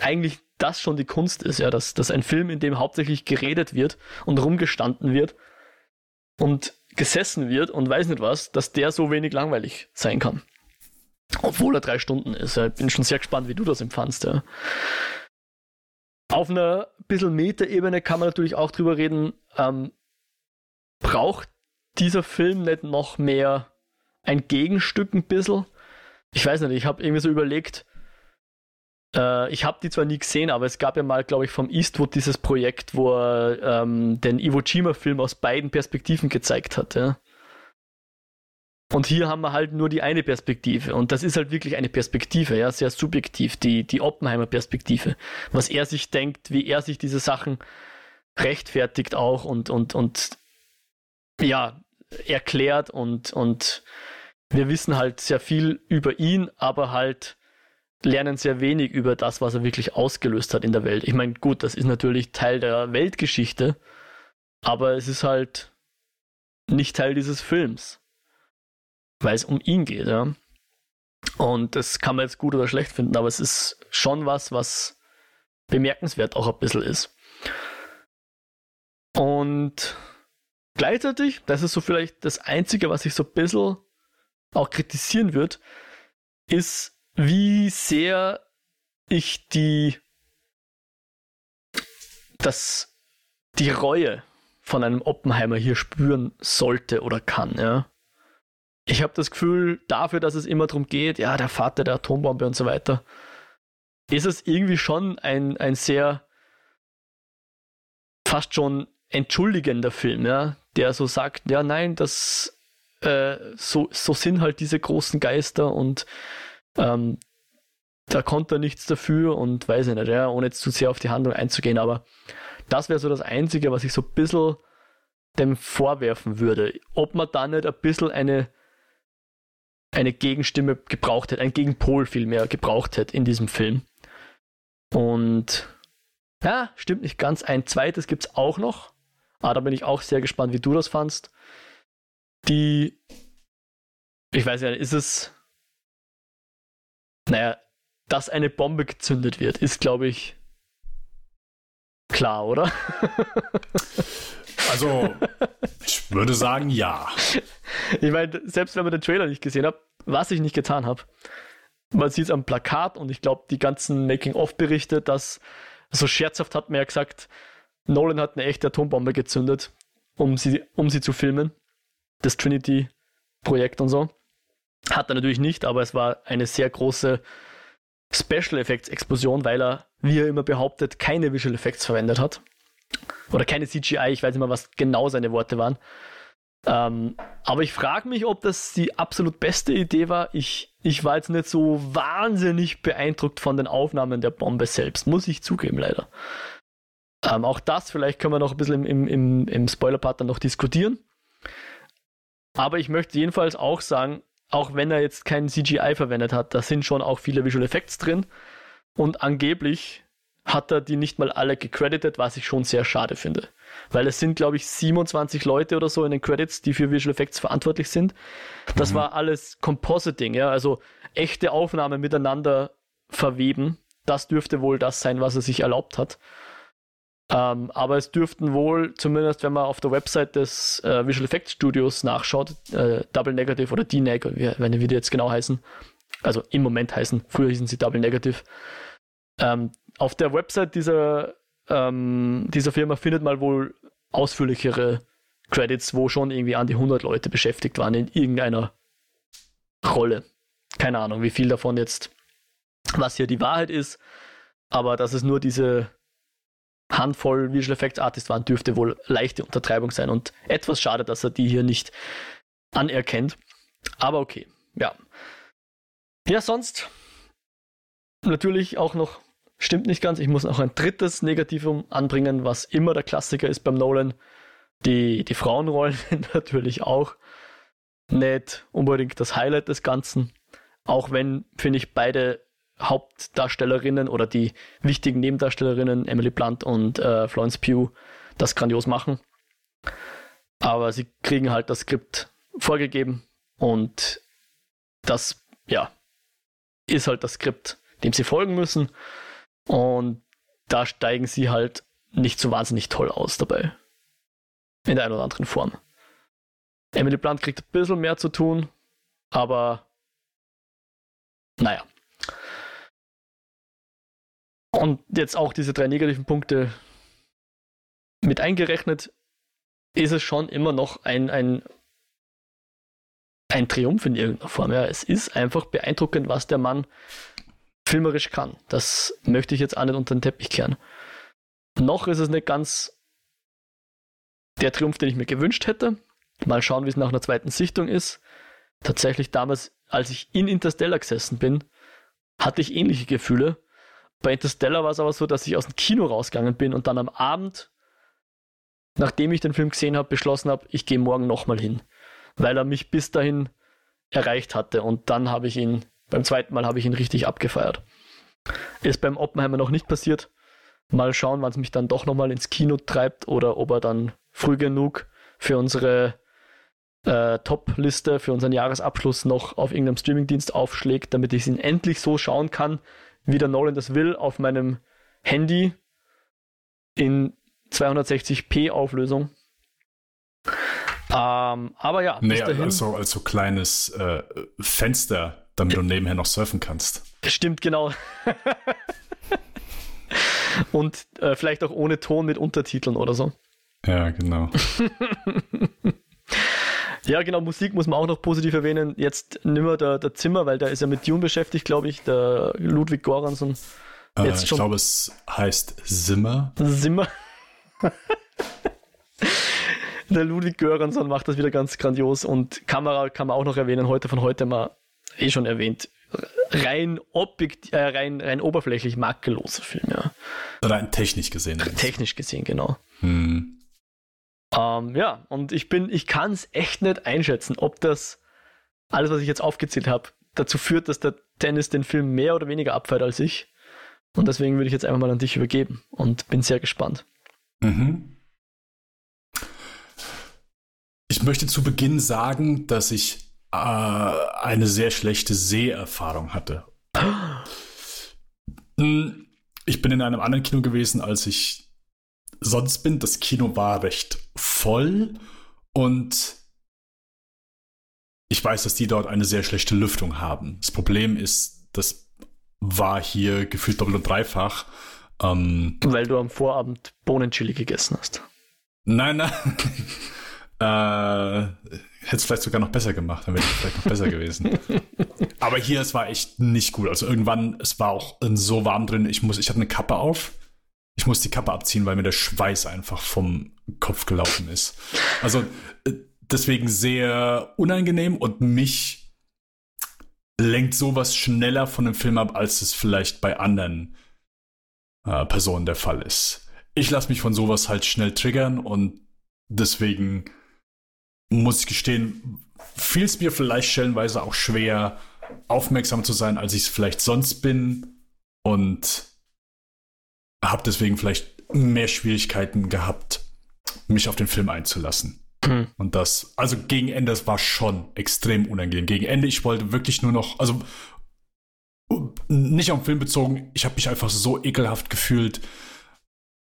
eigentlich das schon die Kunst ist, ja, dass, dass ein Film, in dem hauptsächlich geredet wird und rumgestanden wird und gesessen wird und weiß nicht was, dass der so wenig langweilig sein kann. Obwohl er drei Stunden ist. Ich bin schon sehr gespannt, wie du das empfandst. Ja. Auf einer bisschen Metaebene kann man natürlich auch drüber reden, ähm, braucht dieser Film nicht noch mehr ein Gegenstück ein bisschen? Ich weiß nicht, ich habe irgendwie so überlegt, äh, ich habe die zwar nie gesehen, aber es gab ja mal, glaube ich, vom Eastwood dieses Projekt, wo er ähm, den Iwo Jima-Film aus beiden Perspektiven gezeigt hat. Ja? Und hier haben wir halt nur die eine Perspektive. Und das ist halt wirklich eine Perspektive, ja, sehr subjektiv, die, die Oppenheimer-Perspektive. Was er sich denkt, wie er sich diese Sachen rechtfertigt auch und, und, und ja, erklärt und, und wir wissen halt sehr viel über ihn, aber halt lernen sehr wenig über das, was er wirklich ausgelöst hat in der Welt. Ich meine, gut, das ist natürlich Teil der Weltgeschichte, aber es ist halt nicht Teil dieses Films, weil es um ihn geht, ja. Und das kann man jetzt gut oder schlecht finden, aber es ist schon was, was bemerkenswert auch ein bisschen ist. Und gleichzeitig, das ist so vielleicht das Einzige, was ich so ein bisschen auch kritisieren würde, ist, wie sehr ich die, das, die Reue von einem Oppenheimer hier spüren sollte oder kann, ja. Ich habe das Gefühl, dafür, dass es immer darum geht, ja, der Vater der Atombombe und so weiter, ist es irgendwie schon ein, ein sehr fast schon entschuldigender Film, ja, der so sagt, ja, nein, das äh, so, so sind halt diese großen Geister und ähm, da konnte er nichts dafür und weiß ich nicht, ja, ohne jetzt zu sehr auf die Handlung einzugehen, aber das wäre so das Einzige, was ich so ein bisschen dem vorwerfen würde. Ob man da nicht ein bisschen eine, eine Gegenstimme gebraucht hätte, ein Gegenpol vielmehr gebraucht hätte in diesem Film. Und ja, stimmt nicht ganz. Ein zweites gibt es auch noch. Aber da bin ich auch sehr gespannt, wie du das fandst. Die, ich weiß ja, ist es, naja, dass eine Bombe gezündet wird, ist, glaube ich, klar, oder? [LAUGHS]
Also, ich würde sagen, ja.
Ich meine, selbst wenn man den Trailer nicht gesehen hat, was ich nicht getan habe, man sieht es am Plakat und ich glaube, die ganzen Making-of-Berichte, dass so scherzhaft hat man ja gesagt, Nolan hat eine echte Atombombe gezündet, um sie, um sie zu filmen. Das Trinity-Projekt und so. Hat er natürlich nicht, aber es war eine sehr große Special Effects Explosion, weil er, wie er immer behauptet, keine Visual Effects verwendet hat. Oder keine CGI, ich weiß nicht mehr, was genau seine Worte waren. Ähm, aber ich frage mich, ob das die absolut beste Idee war. Ich, ich war jetzt nicht so wahnsinnig beeindruckt von den Aufnahmen der Bombe selbst, muss ich zugeben, leider. Ähm, auch das, vielleicht können wir noch ein bisschen im, im, im Spoiler-Part noch diskutieren. Aber ich möchte jedenfalls auch sagen, auch wenn er jetzt kein CGI verwendet hat, da sind schon auch viele Visual Effects drin. Und angeblich hat er die nicht mal alle gecredited, was ich schon sehr schade finde. Weil es sind, glaube ich, 27 Leute oder so in den Credits, die für Visual Effects verantwortlich sind. Das mhm. war alles Compositing, ja, also echte Aufnahmen miteinander verweben. Das dürfte wohl das sein, was er sich erlaubt hat. Ähm, aber es dürften wohl, zumindest wenn man auf der Website des äh, Visual Effects Studios nachschaut, äh, Double Negative oder D-Neg, wenn die jetzt genau heißen, also im Moment heißen, früher hießen sie Double Negative, ähm, auf der Website dieser, ähm, dieser Firma findet man wohl ausführlichere Credits, wo schon irgendwie an die 100 Leute beschäftigt waren in irgendeiner Rolle. Keine Ahnung, wie viel davon jetzt, was hier die Wahrheit ist, aber dass es nur diese Handvoll Visual Effects Artists waren, dürfte wohl leichte Untertreibung sein und etwas schade, dass er die hier nicht anerkennt. Aber okay, ja. Ja, sonst natürlich auch noch Stimmt nicht ganz. Ich muss noch ein drittes Negativum anbringen, was immer der Klassiker ist beim Nolan. Die, die Frauenrollen [LAUGHS] natürlich auch nicht unbedingt das Highlight des Ganzen. Auch wenn, finde ich, beide Hauptdarstellerinnen oder die wichtigen Nebendarstellerinnen, Emily Blunt und äh, Florence Pugh, das grandios machen. Aber sie kriegen halt das Skript vorgegeben und das, ja, ist halt das Skript, dem sie folgen müssen. Und da steigen sie halt nicht so wahnsinnig toll aus dabei. In der einen oder anderen Form. Emily Blunt kriegt ein bisschen mehr zu tun, aber naja. Und jetzt auch diese drei negativen Punkte mit eingerechnet, ist es schon immer noch ein, ein, ein Triumph in irgendeiner Form. Ja, es ist einfach beeindruckend, was der Mann filmerisch kann. Das möchte ich jetzt auch nicht unter den Teppich kehren. Noch ist es nicht ganz der Triumph, den ich mir gewünscht hätte. Mal schauen, wie es nach einer zweiten Sichtung ist. Tatsächlich damals, als ich in Interstellar gesessen bin, hatte ich ähnliche Gefühle. Bei Interstellar war es aber so, dass ich aus dem Kino rausgegangen bin und dann am Abend, nachdem ich den Film gesehen habe, beschlossen habe, ich gehe morgen nochmal hin. Weil er mich bis dahin erreicht hatte. Und dann habe ich ihn beim zweiten Mal habe ich ihn richtig abgefeiert. Ist beim Oppenheimer noch nicht passiert. Mal schauen, wann es mich dann doch nochmal ins Kino treibt oder ob er dann früh genug für unsere äh, Top-Liste, für unseren Jahresabschluss noch auf irgendeinem Streamingdienst aufschlägt, damit ich ihn endlich so schauen kann, wie der Nolan das will, auf meinem Handy in 260p Auflösung. Ähm, aber ja,
nee, also als so kleines äh, Fenster damit du nebenher noch surfen kannst.
Stimmt, genau. Und äh, vielleicht auch ohne Ton mit Untertiteln oder so.
Ja, genau. [LAUGHS]
ja, genau, Musik muss man auch noch positiv erwähnen. Jetzt nimmer der, der Zimmer, weil der ist ja mit Dune beschäftigt, glaube ich, der Ludwig Goransson.
Äh, ich glaube, es heißt Zimmer.
Zimmer. [LAUGHS] der Ludwig Göransson macht das wieder ganz grandios und Kamera kann man auch noch erwähnen, heute von heute mal eh schon erwähnt. Rein, objekt, äh, rein, rein oberflächlich makelloser Film, ja.
Rein technisch gesehen.
Technisch gesehen, genau. Hm. Ähm, ja, und ich bin, ich kann es echt nicht einschätzen, ob das alles, was ich jetzt aufgezählt habe, dazu führt, dass der Dennis den Film mehr oder weniger abfeiert als ich. Und deswegen würde ich jetzt einfach mal an dich übergeben und bin sehr gespannt. Mhm.
Ich möchte zu Beginn sagen, dass ich äh, eine sehr schlechte Seherfahrung hatte. [GASPS] Hm, ich bin in einem anderen Kino gewesen, als ich sonst bin. Das Kino war recht voll und ich weiß, dass die dort eine sehr schlechte Lüftung haben. Das Problem ist, das war hier gefühlt doppelt und dreifach.
Ähm, Weil du am Vorabend Bohnenchili gegessen hast.
Nein, nein. [LAUGHS] äh, hätte es vielleicht sogar noch besser gemacht, dann wäre es vielleicht noch besser gewesen. [LAUGHS] Aber hier, es war echt nicht gut. Also irgendwann, es war auch so warm drin, ich muss, ich hatte eine Kappe auf. Ich muss die Kappe abziehen, weil mir der Schweiß einfach vom Kopf gelaufen ist. Also äh, deswegen sehr unangenehm und mich lenkt sowas schneller von dem Film ab, als es vielleicht bei anderen äh, Personen der Fall ist. Ich lasse mich von sowas halt schnell triggern und deswegen muss ich gestehen, fiel es mir vielleicht stellenweise auch schwer, aufmerksam zu sein, als ich es vielleicht sonst bin und habe deswegen vielleicht mehr Schwierigkeiten gehabt, mich auf den Film einzulassen. Mhm. Und das, also gegen Ende, das war schon extrem unangenehm. Gegen Ende, ich wollte wirklich nur noch, also nicht auf den Film bezogen, ich habe mich einfach so ekelhaft gefühlt.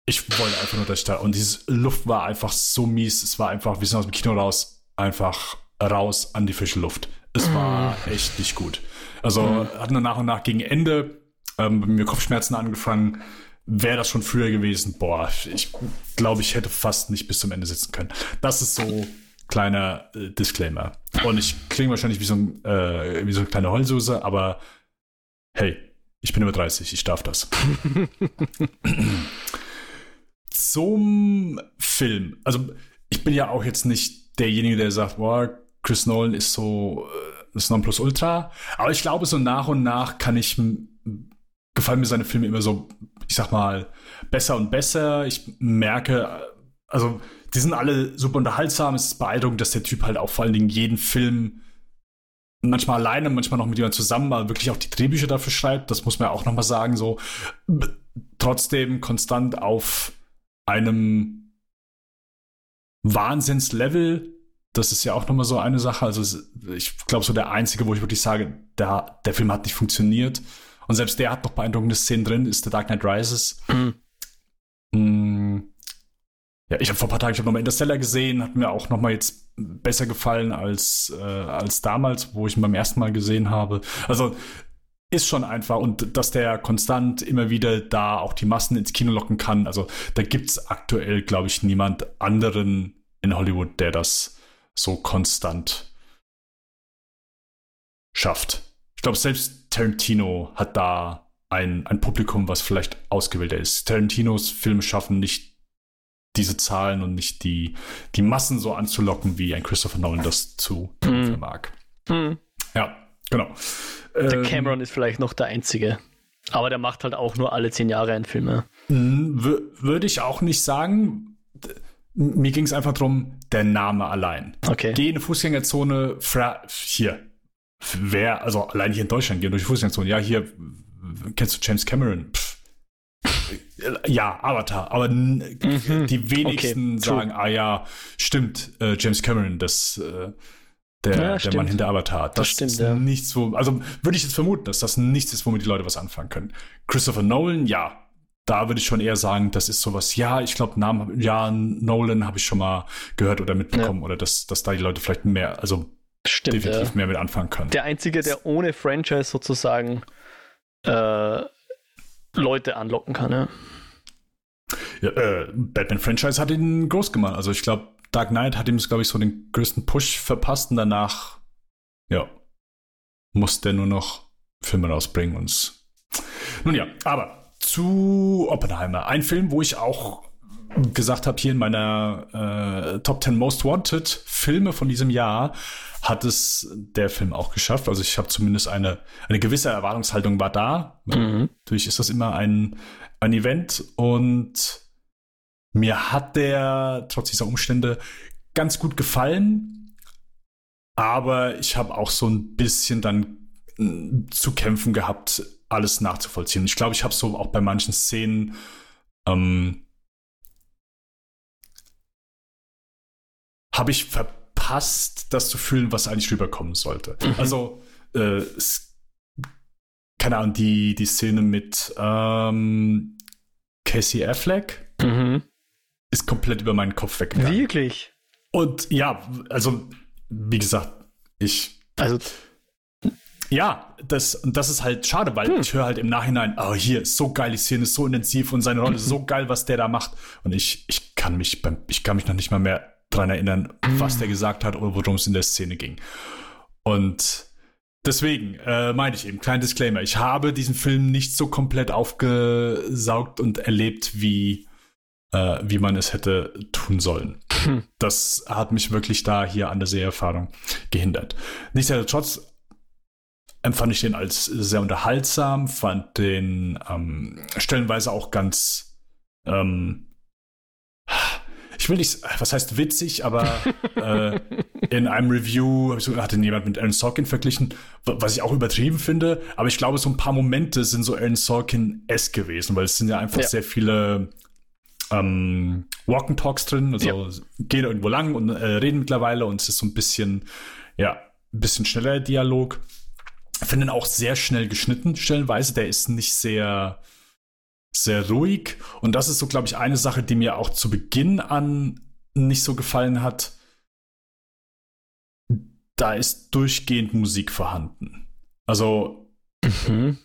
Ich wollte einfach nur, dass ich da, und diese Luft war einfach so mies, es war einfach, wir sind aus dem Kino raus, einfach raus an die frische Luft. Es war mhm. echt nicht gut. Also mhm. hat nur nach und nach gegen Ende ähm, mir Kopfschmerzen angefangen wäre das schon früher gewesen, boah, ich glaube, ich hätte fast nicht bis zum Ende sitzen können. Das ist so kleiner äh, Disclaimer. Und ich klinge wahrscheinlich wie so, ein, äh, wie so eine kleine Heulsuse, aber hey, ich bin über 30, ich darf das. [LAUGHS] Zum Film. Also, ich bin ja auch jetzt nicht derjenige, der sagt, boah, Chris Nolan ist so äh, das Nonplusultra. Aber ich glaube, so nach und nach kann ich gefallen mir seine Filme immer so, ich sag mal, besser und besser. Ich merke, also die sind alle super unterhaltsam. Es ist beeindruckend, dass der Typ halt auch vor allen Dingen jeden Film manchmal alleine, manchmal noch mit jemandem zusammen mal wirklich auch die Drehbücher dafür schreibt. Das muss man ja auch nochmal sagen. So trotzdem konstant auf einem Wahnsinnslevel. Das ist ja auch nochmal so eine Sache. Also ich glaube, so der einzige, wo ich wirklich sage, der, der Film hat nicht funktioniert, und selbst der hat noch beeindruckende Szenen drin, ist The Dark Knight Rises. Mhm. Mm. Ja, ich habe vor ein paar Tagen, ich habe nochmal Interstellar gesehen, hat mir auch nochmal jetzt besser gefallen als, äh, als damals, wo ich ihn beim ersten Mal gesehen habe. Also ist schon einfach und dass der konstant immer wieder da auch die Massen ins Kino locken kann. Also da gibt es aktuell, glaube ich, niemand anderen in Hollywood, der das so konstant schafft. Ich glaube, selbst Tarantino hat da ein, ein Publikum, was vielleicht ausgewählter ist. Tarantinos Filme schaffen nicht diese Zahlen und nicht die, die Massen so anzulocken, wie ein Christopher Nolan das zu mm. vermag. Mm. Ja, genau.
Der ähm, Cameron ist vielleicht noch der Einzige. Aber der macht halt auch nur alle zehn Jahre einen Film. Ja.
Würde ich auch nicht sagen. Mir ging es einfach darum, der Name allein. Okay. Geh in eine Fußgängerzone, hier, wer, also allein hier in Deutschland gehen durch die Fußgängerzone, ja, hier, kennst du James Cameron? Pff. Ja, Avatar, aber mhm. die wenigsten okay, sagen, ah ja, stimmt, äh, James Cameron, das äh, der, ja, der Mann hinter Avatar. Das, das stimmt, ist ja. nichts, wo, also würde ich jetzt vermuten, dass das nichts ist, womit die Leute was anfangen können. Christopher Nolan, ja, da würde ich schon eher sagen, das ist sowas, ja, ich glaube, Namen, ja, Nolan habe ich schon mal gehört oder mitbekommen ja. oder dass, dass da die Leute vielleicht mehr, also Stimmt, definitiv mehr mit anfangen können.
Der einzige, der ohne Franchise sozusagen äh, Leute anlocken kann, ja.
ja äh, Batman-Franchise hat ihn groß gemacht. Also ich glaube, Dark Knight hat ihm, glaube ich, so den größten Push verpasst und danach, ja, muss der nur noch Filme rausbringen und nun ja, aber zu Oppenheimer. Ein Film, wo ich auch gesagt habe, hier in meiner äh, Top 10 Most Wanted Filme von diesem Jahr, hat es der Film auch geschafft. Also ich habe zumindest eine, eine gewisse Erwartungshaltung war da. Mhm. Natürlich ist das immer ein, ein Event und mir hat der trotz dieser Umstände ganz gut gefallen. Aber ich habe auch so ein bisschen dann mm, zu kämpfen gehabt, alles nachzuvollziehen. Ich glaube, ich habe so auch bei manchen Szenen ähm, habe ich verpasst, das zu fühlen, was eigentlich rüberkommen sollte. Mhm. Also, äh, keine Ahnung, die, die Szene mit ähm, Casey Affleck mhm. Ist komplett über meinen Kopf weggegangen.
Wirklich?
Und ja, also, wie gesagt, ich. Also. Ja, das, das ist halt schade, weil hm. ich höre halt im Nachhinein, oh, hier ist so geil, die Szene ist so intensiv und seine Rolle ist so geil, was der da macht. Und ich, ich kann mich beim, ich kann mich noch nicht mal mehr dran erinnern, was der gesagt hat oder worum es in der Szene ging. Und deswegen äh, meine ich eben, klein Disclaimer, ich habe diesen Film nicht so komplett aufgesaugt und erlebt, wie, äh, wie man es hätte tun sollen. Hm. Das hat mich wirklich da hier an der Seherfahrung gehindert. Nichtsdestotrotz empfand ich den als sehr unterhaltsam, fand den ähm, stellenweise auch ganz ähm, ich will nicht, was heißt witzig, aber [LAUGHS] äh, in einem Review hat ihn jemand mit Aaron Sorkin verglichen, was ich auch übertrieben finde, aber ich glaube, so ein paar Momente sind so Aaron Sorkin-esque gewesen, weil es sind ja einfach ja. sehr viele ähm, Walk and Talks drin, also ja. gehen irgendwo lang und äh, reden mittlerweile und es ist so ein bisschen, ja, ein bisschen schneller Dialog. Ich finde ihn auch sehr schnell geschnitten, stellenweise. Der ist nicht sehr, sehr ruhig. Und das ist so, glaube ich, eine Sache, die mir auch zu Beginn an nicht so gefallen hat. Da ist durchgehend Musik vorhanden. Also, mhm.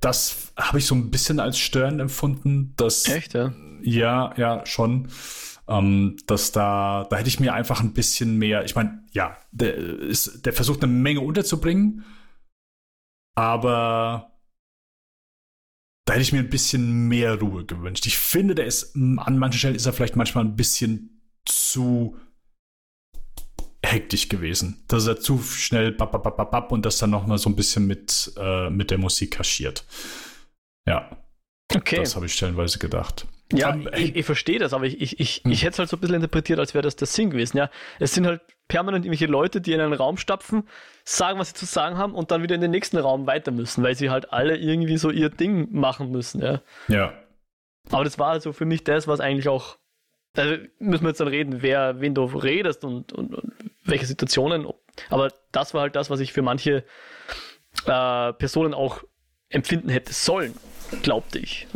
das habe ich so ein bisschen als störend empfunden. Dass,
Echt, ja?
Ja, ja, schon. Ähm, dass da, da hätte ich mir einfach ein bisschen mehr, ich meine, ja, der, ist, der versucht eine Menge unterzubringen, aber da hätte ich mir ein bisschen mehr Ruhe gewünscht. Ich finde, der ist an manchen Stellen ist er vielleicht manchmal ein bisschen zu hektisch gewesen. Dass er zu schnell bap, bap, bap, bap, und das dann noch mal so ein bisschen mit, äh, mit der Musik kaschiert. Ja. Okay. Das habe ich stellenweise gedacht.
Ja, um, ich, ich verstehe das, aber ich, ich, ich, hm. ich hätte es halt so ein bisschen interpretiert, als wäre das der Sinn gewesen. Ja, es sind halt permanent irgendwelche Leute, die in einen Raum stapfen, sagen, was sie zu sagen haben und dann wieder in den nächsten Raum weiter müssen, weil sie halt alle irgendwie so ihr Ding machen müssen. Ja.
ja.
Aber das war also für mich das, was eigentlich auch. Da müssen wir jetzt dann reden, wer, wen du redest und, und, und welche Situationen. Aber das war halt das, was ich für manche äh, Personen auch empfinden hätte sollen, glaubte ich.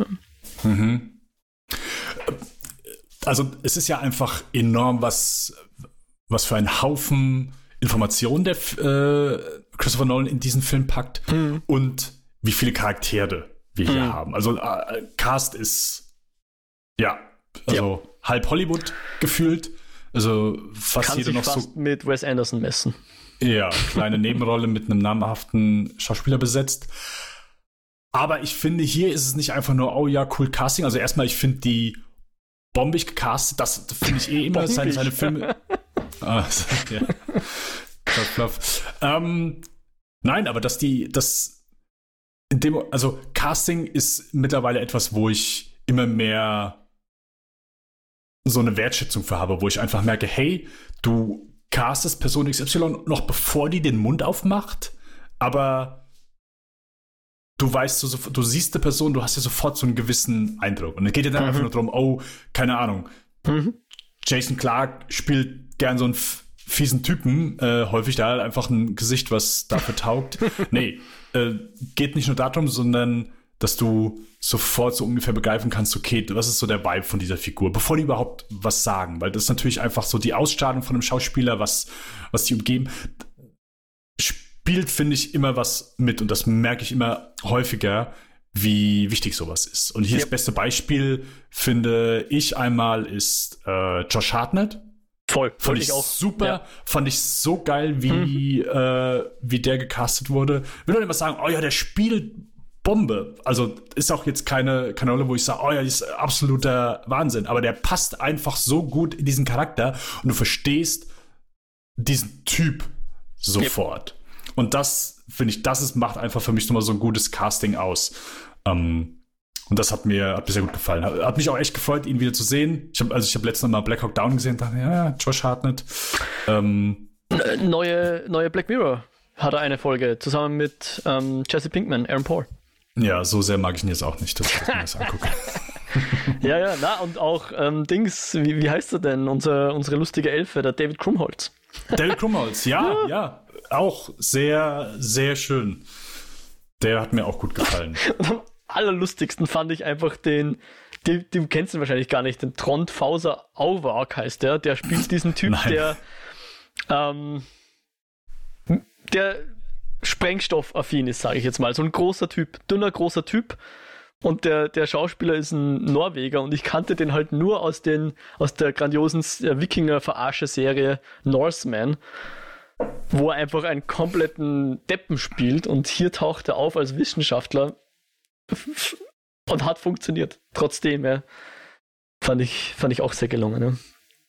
Mhm.
Also es ist ja einfach enorm, was, was für ein Haufen Informationen der äh, Christopher Nolan in diesen Film packt mhm. und wie viele Charaktere wir hier mhm. haben. Also äh, Cast ist ja, also ja. halb Hollywood gefühlt. Also fast
Kann
jeder
sich
noch
fast
so
mit Wes Anderson messen.
Ja, kleine Nebenrolle mit einem namhaften Schauspieler besetzt. Aber ich finde, hier ist es nicht einfach nur, oh ja, cool Casting. Also erstmal, ich finde die bombig gecastet, das finde ich eh immer seine, seine Filme. [LAUGHS] ah, ja. Fluff, fluff. Ähm, nein, aber dass die, das, in dem, also Casting ist mittlerweile etwas, wo ich immer mehr so eine Wertschätzung für habe, wo ich einfach merke, hey, du castest Person XY noch bevor die den Mund aufmacht, aber du weißt, so, du siehst eine Person, du hast ja sofort so einen gewissen Eindruck. Und es geht ja dann mhm. einfach nur darum, oh, keine Ahnung. Mhm. Jason Clark spielt gern so einen fiesen Typen, äh, häufig da halt einfach ein Gesicht, was dafür taugt. [LAUGHS] nee, äh, geht nicht nur darum, sondern dass du sofort so ungefähr begreifen kannst, okay, was ist so der Vibe von dieser Figur, bevor die überhaupt was sagen, weil das ist natürlich einfach so die Ausstrahlung von einem Schauspieler, was, was die umgeben spielt, finde ich, immer was mit und das merke ich immer häufiger, wie wichtig sowas ist. Und hier ja. das beste Beispiel, finde ich einmal, ist äh, Josh Hartnett.
Voll.
Fand ich auch super. Ja. Fand ich so geil, wie, mhm. äh, wie der gecastet wurde. Will doch immer sagen, oh ja, der spielt Bombe. Also ist auch jetzt keine, keine Rolle, wo ich sage, oh ja, ist absoluter Wahnsinn. Aber der passt einfach so gut in diesen Charakter und du verstehst diesen Typ sofort. Yep. Und das, finde ich, das ist, macht einfach für mich nochmal so ein gutes Casting aus. Ähm, und das hat mir, hat mir sehr gut gefallen. Hat mich auch echt gefreut, ihn wieder zu sehen. Ich habe also ich habe letztens mal Black Hawk Down gesehen, dachte, ja, Josh Hartnett. Ähm,
neue, neue Black Mirror hat er eine Folge zusammen mit ähm, Jesse Pinkman, Aaron Paul.
Ja, so sehr mag ich ihn jetzt auch nicht, dass ich mir das angucke. [LAUGHS]
ja, ja, na, und auch ähm, Dings, wie, wie heißt er denn? Unser, unsere lustige Elfe, der David Krumholz.
David Krumholz, ja, ja, ja. Auch sehr, sehr schön. Der hat mir auch gut gefallen.
Und am allerlustigsten fand ich einfach den, den, den kennst du wahrscheinlich gar nicht, den Trond Fauser Auwag heißt der. Der spielt diesen Typ, Nein. der ähm, der sprengstoffaffin ist, sage ich jetzt mal. So ein großer Typ, dünner, großer Typ. Und der, der Schauspieler ist ein Norweger und ich kannte den halt nur aus, den, aus der grandiosen äh, Wikinger-Verarsche-Serie Norseman, wo er einfach einen kompletten Deppen spielt und hier taucht er auf als Wissenschaftler und hat funktioniert. Trotzdem, ja. Fand ich, fand ich auch sehr gelungen.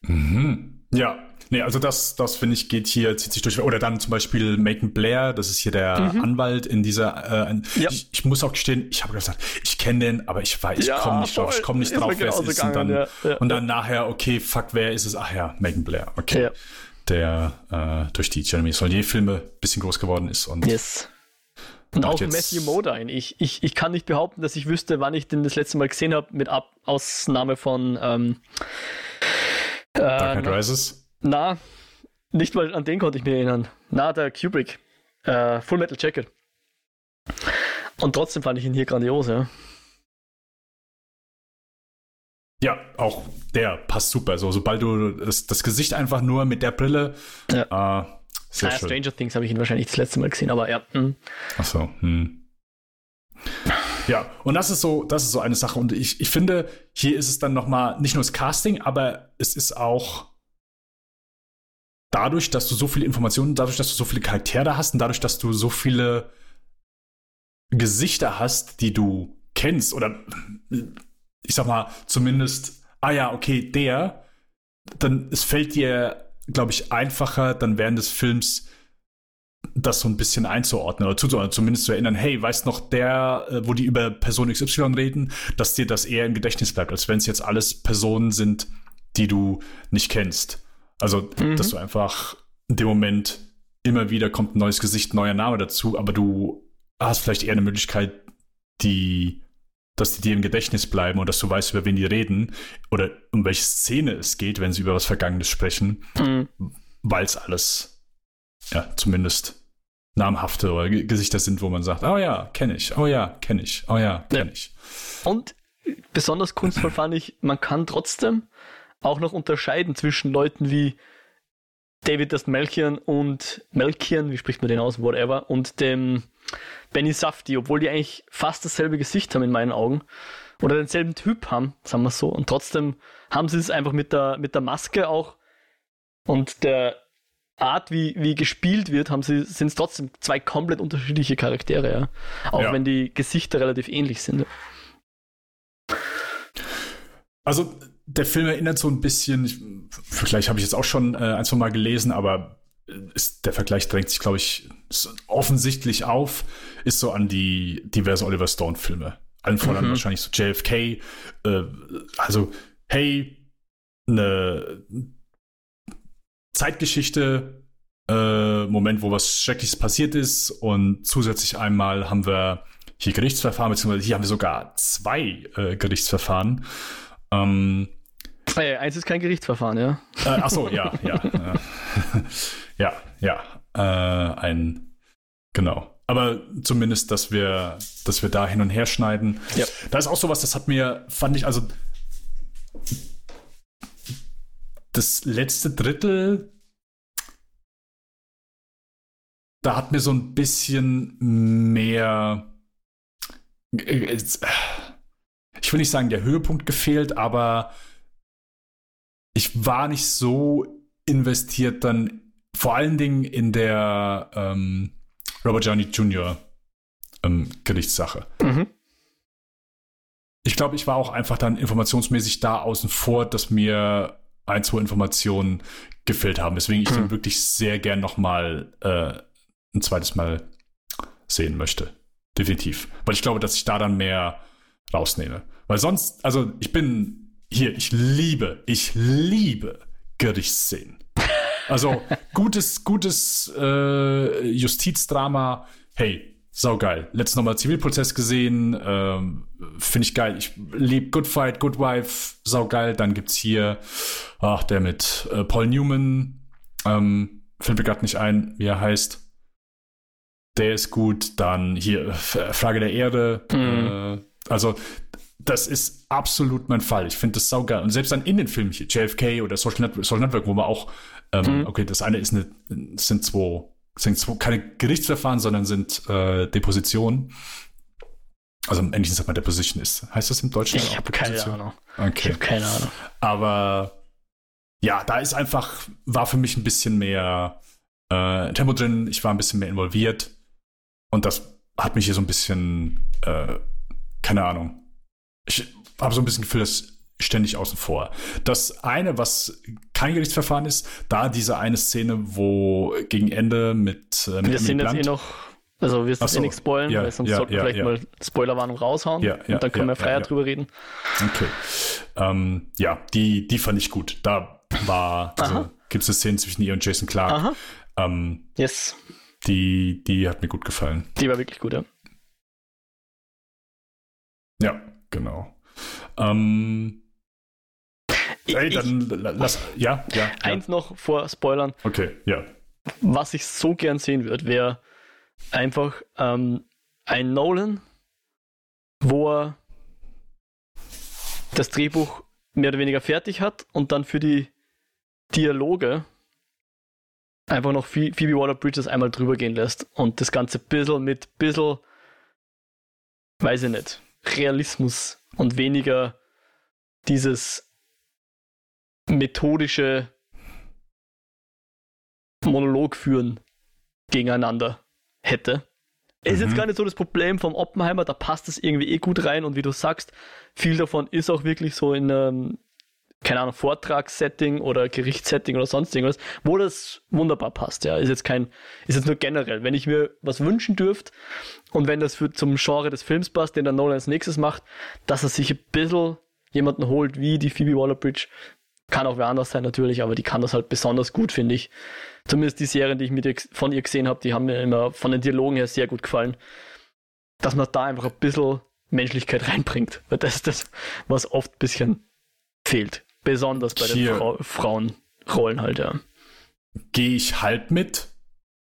Ja.
Mhm. Ja, Nee, also das, das finde ich, geht hier, zieht sich durch. Oder dann zum Beispiel Macon Blair, das ist hier der mhm. Anwalt in dieser. Äh, ja. ich, ich, muss auch gestehen, ich habe gesagt, ich kenne den, aber ich weiß, ich ja, komme nicht drauf, ich komme nicht drauf, wer es ist. Und dann, ja, und dann nachher, okay, fuck, wer ist es? Ach ja, Macon Blair, okay. Der äh, durch die Jeremy Solier-Filme ein bisschen groß geworden ist. Und
yes. Und auch Matthew Modine. Ich, ich, ich kann nicht behaupten, dass ich wüsste, wann ich den das letzte Mal gesehen habe, mit Ab Ausnahme von ähm,
Dark Knight Rises.
Na, nicht mal an den konnte ich mich erinnern. Na, der Kubrick. Äh, Full Metal Jacket. Und trotzdem fand ich ihn hier grandios, ja.
Ja, auch der passt super. So, sobald du das, das Gesicht einfach nur mit der Brille. Ja. Äh,
sehr ah, schön. Stranger Things habe ich ihn wahrscheinlich das letzte Mal gesehen, aber ja. Hm.
Ach so, hm. Ja, und das ist so, das ist so eine Sache. Und ich, ich finde, hier ist es dann nochmal nicht nur das Casting, aber es ist auch dadurch, dass du so viele Informationen, dadurch, dass du so viele Charaktere hast und dadurch, dass du so viele Gesichter hast, die du kennst oder ich sag mal zumindest, ah ja, okay, der, dann es fällt dir, glaube ich, einfacher, dann während des Films das so ein bisschen einzuordnen oder zuzuordnen, zumindest zu erinnern, hey, weißt noch der, äh, wo die über Person XY reden, dass dir das eher im Gedächtnis bleibt, als wenn es jetzt alles Personen sind, die du nicht kennst. Also, mhm. dass du einfach in dem Moment immer wieder kommt ein neues Gesicht, ein neuer Name dazu, aber du hast vielleicht eher eine Möglichkeit, die, dass die dir im Gedächtnis bleiben und dass du weißt, über wen die reden oder um welche Szene es geht, wenn sie über was Vergangenes sprechen, mhm. weil es alles, ja, zumindest namhafte oder Gesichter sind, wo man sagt, oh ja, kenne ich, oh ja, kenne ich, oh ja, kenne ja. ich.
Und besonders kunstvoll [CLEARS THROAT] fand ich, man kann trotzdem auch noch unterscheiden zwischen Leuten wie David das Melchian und Melchian, wie spricht man den aus, whatever, und dem Benny Safti, obwohl die eigentlich fast dasselbe Gesicht haben in meinen Augen. Oder denselben Typ haben, sagen wir so. Und trotzdem haben sie es einfach mit der, mit der Maske auch und der Art, wie, wie gespielt wird, haben sie, sind es trotzdem zwei komplett unterschiedliche Charaktere, ja. Auch ja. wenn die Gesichter relativ ähnlich sind.
Also der Film erinnert so ein bisschen, ich, vielleicht habe ich jetzt auch schon äh, ein, zwei Mal gelesen, aber ist, der Vergleich drängt sich, glaube ich, offensichtlich auf, ist so an die diverse Oliver Stone-Filme. Allen voran mhm. wahrscheinlich so JFK. Äh, also, hey, eine Zeitgeschichte, äh, Moment, wo was Schreckliches passiert ist und zusätzlich einmal haben wir hier Gerichtsverfahren, beziehungsweise hier haben wir sogar zwei äh, Gerichtsverfahren. Ähm,
äh, eins ist kein Gerichtsverfahren, ja.
Äh, ach so, ja, ja. Äh, [LAUGHS] ja, ja. Äh, ein, genau. Aber zumindest, dass wir, dass wir da hin und her schneiden. Ja. Da ist auch sowas, das hat mir, fand ich, also das letzte Drittel, da hat mir so ein bisschen mehr äh, ich will nicht sagen, der Höhepunkt gefehlt, aber ich war nicht so investiert dann vor allen Dingen in der ähm, Robert Downey Jr. ähm, Gerichtssache.
Mhm.
Ich glaube, ich war auch einfach dann informationsmäßig da außen vor, dass mir ein, zwei Informationen gefehlt haben, weswegen ich den
Hm.
wirklich sehr gern nochmal äh, ein zweites Mal sehen möchte. Definitiv. Weil ich glaube, dass ich da dann mehr rausnehme. Weil sonst, also ich bin hier, ich liebe, ich liebe Gerichtsszenen. Also gutes, gutes äh, Justizdrama, hey, saugeil. Letztes nochmal Zivilprozess gesehen, ähm, finde ich geil. Ich liebe Good Fight, Good Wife, saugeil. Dann gibt's hier, ach, der mit äh, Paul Newman, ähm, fällt mir gerade nicht ein, wie er heißt. Der ist gut. Dann hier äh, Frage der Erde.
Mhm.
Äh, also das ist absolut mein Fall. Ich finde das saugeil. Und selbst dann in den Filmen hier, JFK oder Social Network, Social Network wo man auch, ähm,
Mhm.
okay, das eine ist eine, sind zwei, sind zwei keine Gerichtsverfahren, sondern sind äh, Depositionen. Also im Englischen sagt man Deposition ist. Heißt das im Deutschen?
Ich habe keine? Ahnung. Ich
Okay.
habe keine Ahnung.
Aber ja, da ist einfach, war für mich ein bisschen mehr äh, Tempo drin, ich war ein bisschen mehr involviert und das hat mich hier so ein bisschen, äh, keine Ahnung, ich habe so ein bisschen Gefühl, dass ständig außen vor. Das eine, was kein Gerichtsverfahren ist, da diese eine Szene, wo gegen Ende mit, äh, mit
Wir sind jetzt eh noch, also wir sind
so,
eh nichts spoilen,
ja,
weil sonst
ja,
sollten wir
ja,
vielleicht
ja.
mal Spoilerwarnung raushauen und dann können wir freier drüber reden.
Okay. Ähm, ja, die, die fand ich gut. Da war, also gibt es eine Szene zwischen ihr und Jason Clark.
Aha.
Ähm,
Yes,
die, die hat mir gut gefallen.
die war wirklich gut, ja.
Ja, genau. Ähm, ey,
ich,
dann la- lass, ja, ja, ja.
eins noch vor Spoilern,
Okay, ja.
was ich so gern sehen würde, wäre einfach ähm, ein Nolan, wo er das Drehbuch mehr oder weniger fertig hat und dann für die Dialoge einfach noch Phoe- Phoebe Waller-Bridges einmal drüber gehen lässt und das Ganze bisschen mit bisschen, weiß ich nicht, Realismus und weniger dieses methodische Monolog führen gegeneinander hätte. Ist jetzt
Mhm.
gar nicht so das Problem vom Oppenheimer, da passt es irgendwie eh gut rein und wie du sagst, viel davon ist auch wirklich so in einem, keine Ahnung, Vortragssetting oder Gerichtssetting oder sonst irgendwas, wo das wunderbar passt, ja. Ist jetzt kein, ist jetzt nur generell. Wenn ich mir was wünschen dürfte und wenn das für zum Genre des Films passt, den der Nolan als nächstes macht, dass er sich ein bisschen jemanden holt wie die Phoebe Waller-Bridge, kann auch wer anders sein natürlich, aber die kann das halt besonders gut, finde ich. Zumindest die Serien, die ich mit ihr, von ihr gesehen habe, die haben mir immer von den Dialogen her sehr gut gefallen. Dass man da einfach ein bisschen Menschlichkeit [LAUGHS] reinbringt. Weil das ist das, was oft ein bisschen fehlt. Besonders bei den
Hier.
Frau Frauenrollen halt, ja.
Gehe ich halb mit,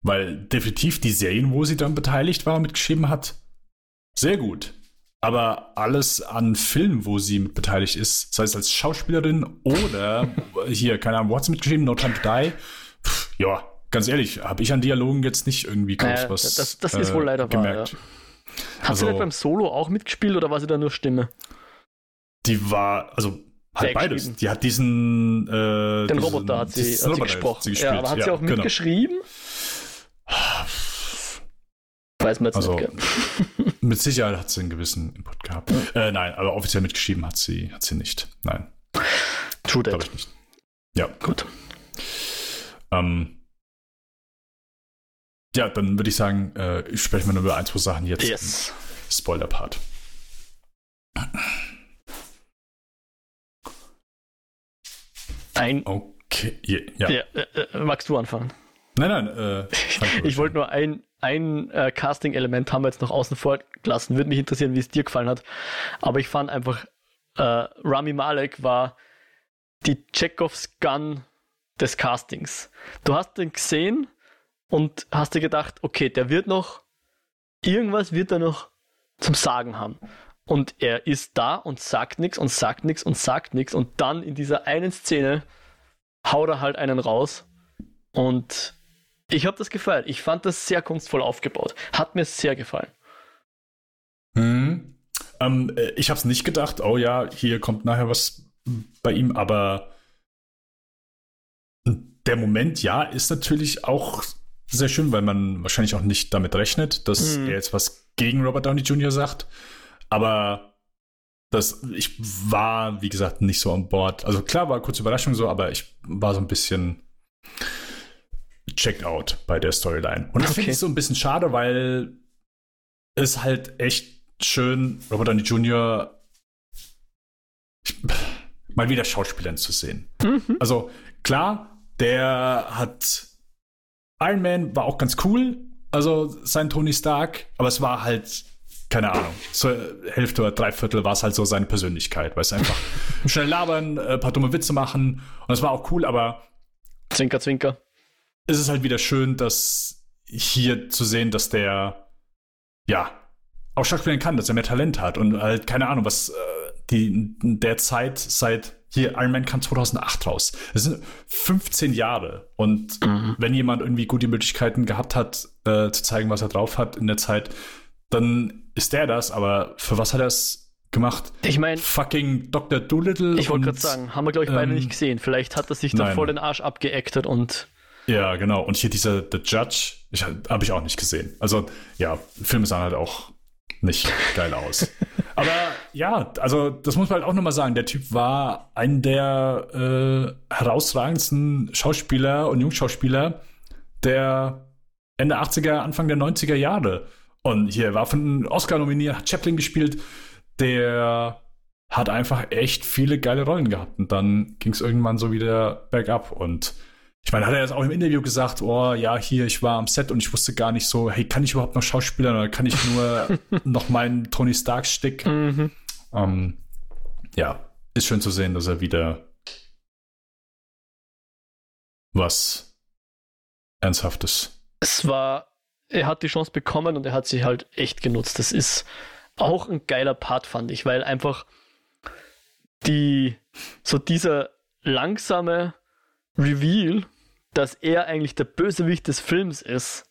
weil definitiv die Serien, wo sie dann beteiligt war, mitgeschrieben hat, sehr gut. Aber alles an Filmen, wo sie mit beteiligt ist, sei es als Schauspielerin oder [LAUGHS] hier, keine Ahnung, wo hat sie mitgeschrieben? No Time to Die? Pff, ja, ganz ehrlich, habe ich an Dialogen jetzt nicht irgendwie groß
Naja,
was
das- das ist wohl leider wahr,
gemerkt.
Hat
Also-
sie nicht beim Solo auch mitgespielt oder war sie da nur Stimme?
Die war, also halt
Sehr
beides.
geschrieben.
Die hat diesen äh,
Den
diesen,
Roboter hat sie, hat sie
Roboter
gesprochen.
sie
ja,
gespielt.
aber hat sie auch
genau.
mitgeschrieben? Weiß man jetzt
Also,
nicht.
Mit Sicherheit hat sie einen gewissen Input gehabt. Äh, nein, aber offiziell mitgeschrieben hat sie, hat sie nicht. Nein,
True
glaube ich nicht. Ja,
Gut.
ähm, ja, dann würde ich sagen, äh, ich spreche mal nur über ein, zwei Sachen jetzt.
Yes.
Spoiler-Part.
Ein.
Okay, ja.
Ja, äh, äh, magst du anfangen?
Nein, nein, äh, [LAUGHS]
Ich wollte nur ein, ein äh, Casting-Element haben wir jetzt noch außen vor gelassen. Würde mich interessieren, wie es dir gefallen hat. Aber ich fand einfach, äh, Rami Malek war die Chekhovs Gun des Castings. Du hast den gesehen und hast dir gedacht, okay, der wird noch, irgendwas wird er noch zum Sagen haben. Und er ist da und sagt nichts und sagt nichts und sagt nichts. Und dann in dieser einen Szene haut er halt einen raus. Und ich habe das gefeiert. Ich fand das sehr kunstvoll aufgebaut. Hat mir sehr gefallen.
Hm. Ähm, äh, ich habe es nicht gedacht, oh ja, hier kommt nachher was bei ihm, aber der Moment, ja, ist natürlich auch sehr schön, weil man wahrscheinlich auch nicht damit rechnet, dass
Mhm.
er jetzt was gegen Robert Downey Jr. sagt. Aber das, ich war, wie gesagt, nicht so an Bord. Also klar, war kurze Überraschung so, aber ich war so ein bisschen checked out bei der Storyline. Und das okay. finde ich so ein bisschen schade, weil es halt echt schön, Robert Downey Jr. mal wieder Schauspielern zu sehen. Mhm. Also klar, der hat Iron Man war auch ganz cool, also sein Tony Stark, aber es war halt keine Ahnung, zur Hälfte oder Dreiviertel war es halt so seine Persönlichkeit, weil es einfach [LAUGHS] schnell labern, ein äh, paar dumme Witze machen und das war auch cool, aber
Zwinker, Zwinker.
Es ist halt wieder schön, dass hier zu sehen, dass der ja auch Schauspielern kann, dass er mehr Talent hat und halt keine Ahnung, was äh, die der Zeit seit hier Iron Man kam 2008 raus. Das sind 15 Jahre und mhm. wenn jemand irgendwie gute Möglichkeiten gehabt hat, äh, zu zeigen, was er drauf hat in der Zeit, dann ist der das, aber für was hat er es gemacht?
Ich meine,
fucking Dr. Doolittle.
Ich wollte gerade sagen, haben wir, glaube ich, beide ähm, nicht gesehen. Vielleicht hat er sich da voll den Arsch abgeactet und.
Ja, genau. Und hier dieser The Judge, habe ich auch nicht gesehen. Also, ja, Filme sahen halt auch nicht [LAUGHS] geil aus. Aber ja, also das muss man halt auch nochmal sagen. Der Typ war ein der äh, herausragendsten Schauspieler und Jungschauspieler der Ende 80er, Anfang der 90er Jahre. Und hier war von Oscar nominiert, hat Chaplin gespielt. Der hat einfach echt viele geile Rollen gehabt. Und dann ging es irgendwann so wieder bergab. Und ich meine, hat er jetzt auch im Interview gesagt, oh ja, hier, ich war am Set und ich wusste gar nicht so, hey, kann ich überhaupt noch Schauspieler oder kann ich nur [LAUGHS] noch meinen Tony Stark-Stick? Mhm. Ähm, ja, ist schön zu sehen, dass er wieder was Ernsthaftes.
Es war er hat die Chance bekommen und er hat sie halt echt genutzt. Das ist auch ein geiler Part, fand ich, weil einfach die, so dieser langsame Reveal, dass er eigentlich der Bösewicht des Films ist,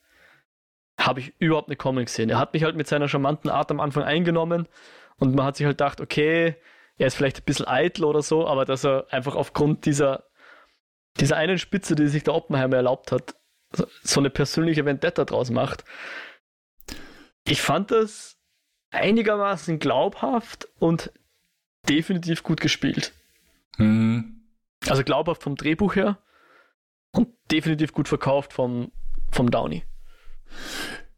habe ich überhaupt nicht kommen gesehen. Er hat mich halt mit seiner charmanten Art am Anfang eingenommen und man hat sich halt gedacht, okay, er ist vielleicht ein bisschen eitel oder so, aber dass er einfach aufgrund dieser, dieser einen Spitze, die sich der Oppenheimer erlaubt hat, so eine persönliche Vendetta draus macht. Ich fand das einigermaßen glaubhaft und definitiv gut gespielt. Mhm. Also glaubhaft vom Drehbuch her und definitiv gut verkauft vom, vom Downey.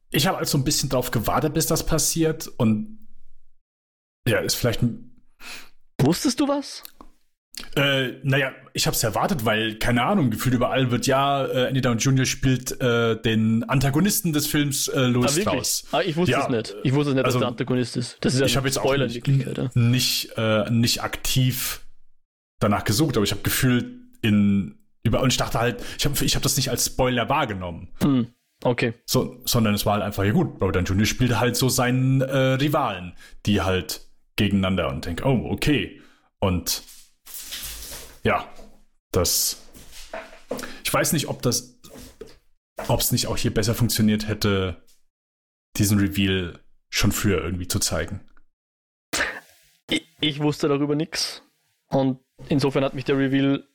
Ich habe also ein bisschen drauf gewartet, bis das passiert und ja, ist vielleicht ein.
Wusstest du was?
Äh, naja, ich habe es erwartet, weil, keine Ahnung, gefühlt überall wird ja, äh, Andy Down Jr. spielt äh, den Antagonisten des Films äh, Louis ah, Strauss.
Ah, ich wusste ja, es nicht. Ich wusste nicht, also, dass der Antagonist ist. Das ist ja
ich habe jetzt Spoiler auch nicht, ja. nicht, äh, nicht aktiv danach gesucht, aber ich habe gefühlt in über und ich dachte halt, ich habe ich hab das nicht als Spoiler wahrgenommen.
Hm. Okay.
So, sondern es war halt einfach, ja gut, Robert Downey Jr. spielt halt so seinen äh, Rivalen, die halt gegeneinander und denke, oh, okay. Und ja, das. Ich weiß nicht, ob das, ob es nicht auch hier besser funktioniert hätte, diesen Reveal schon früher irgendwie zu zeigen.
Ich, ich wusste darüber nichts. Und insofern hat mich der Reveal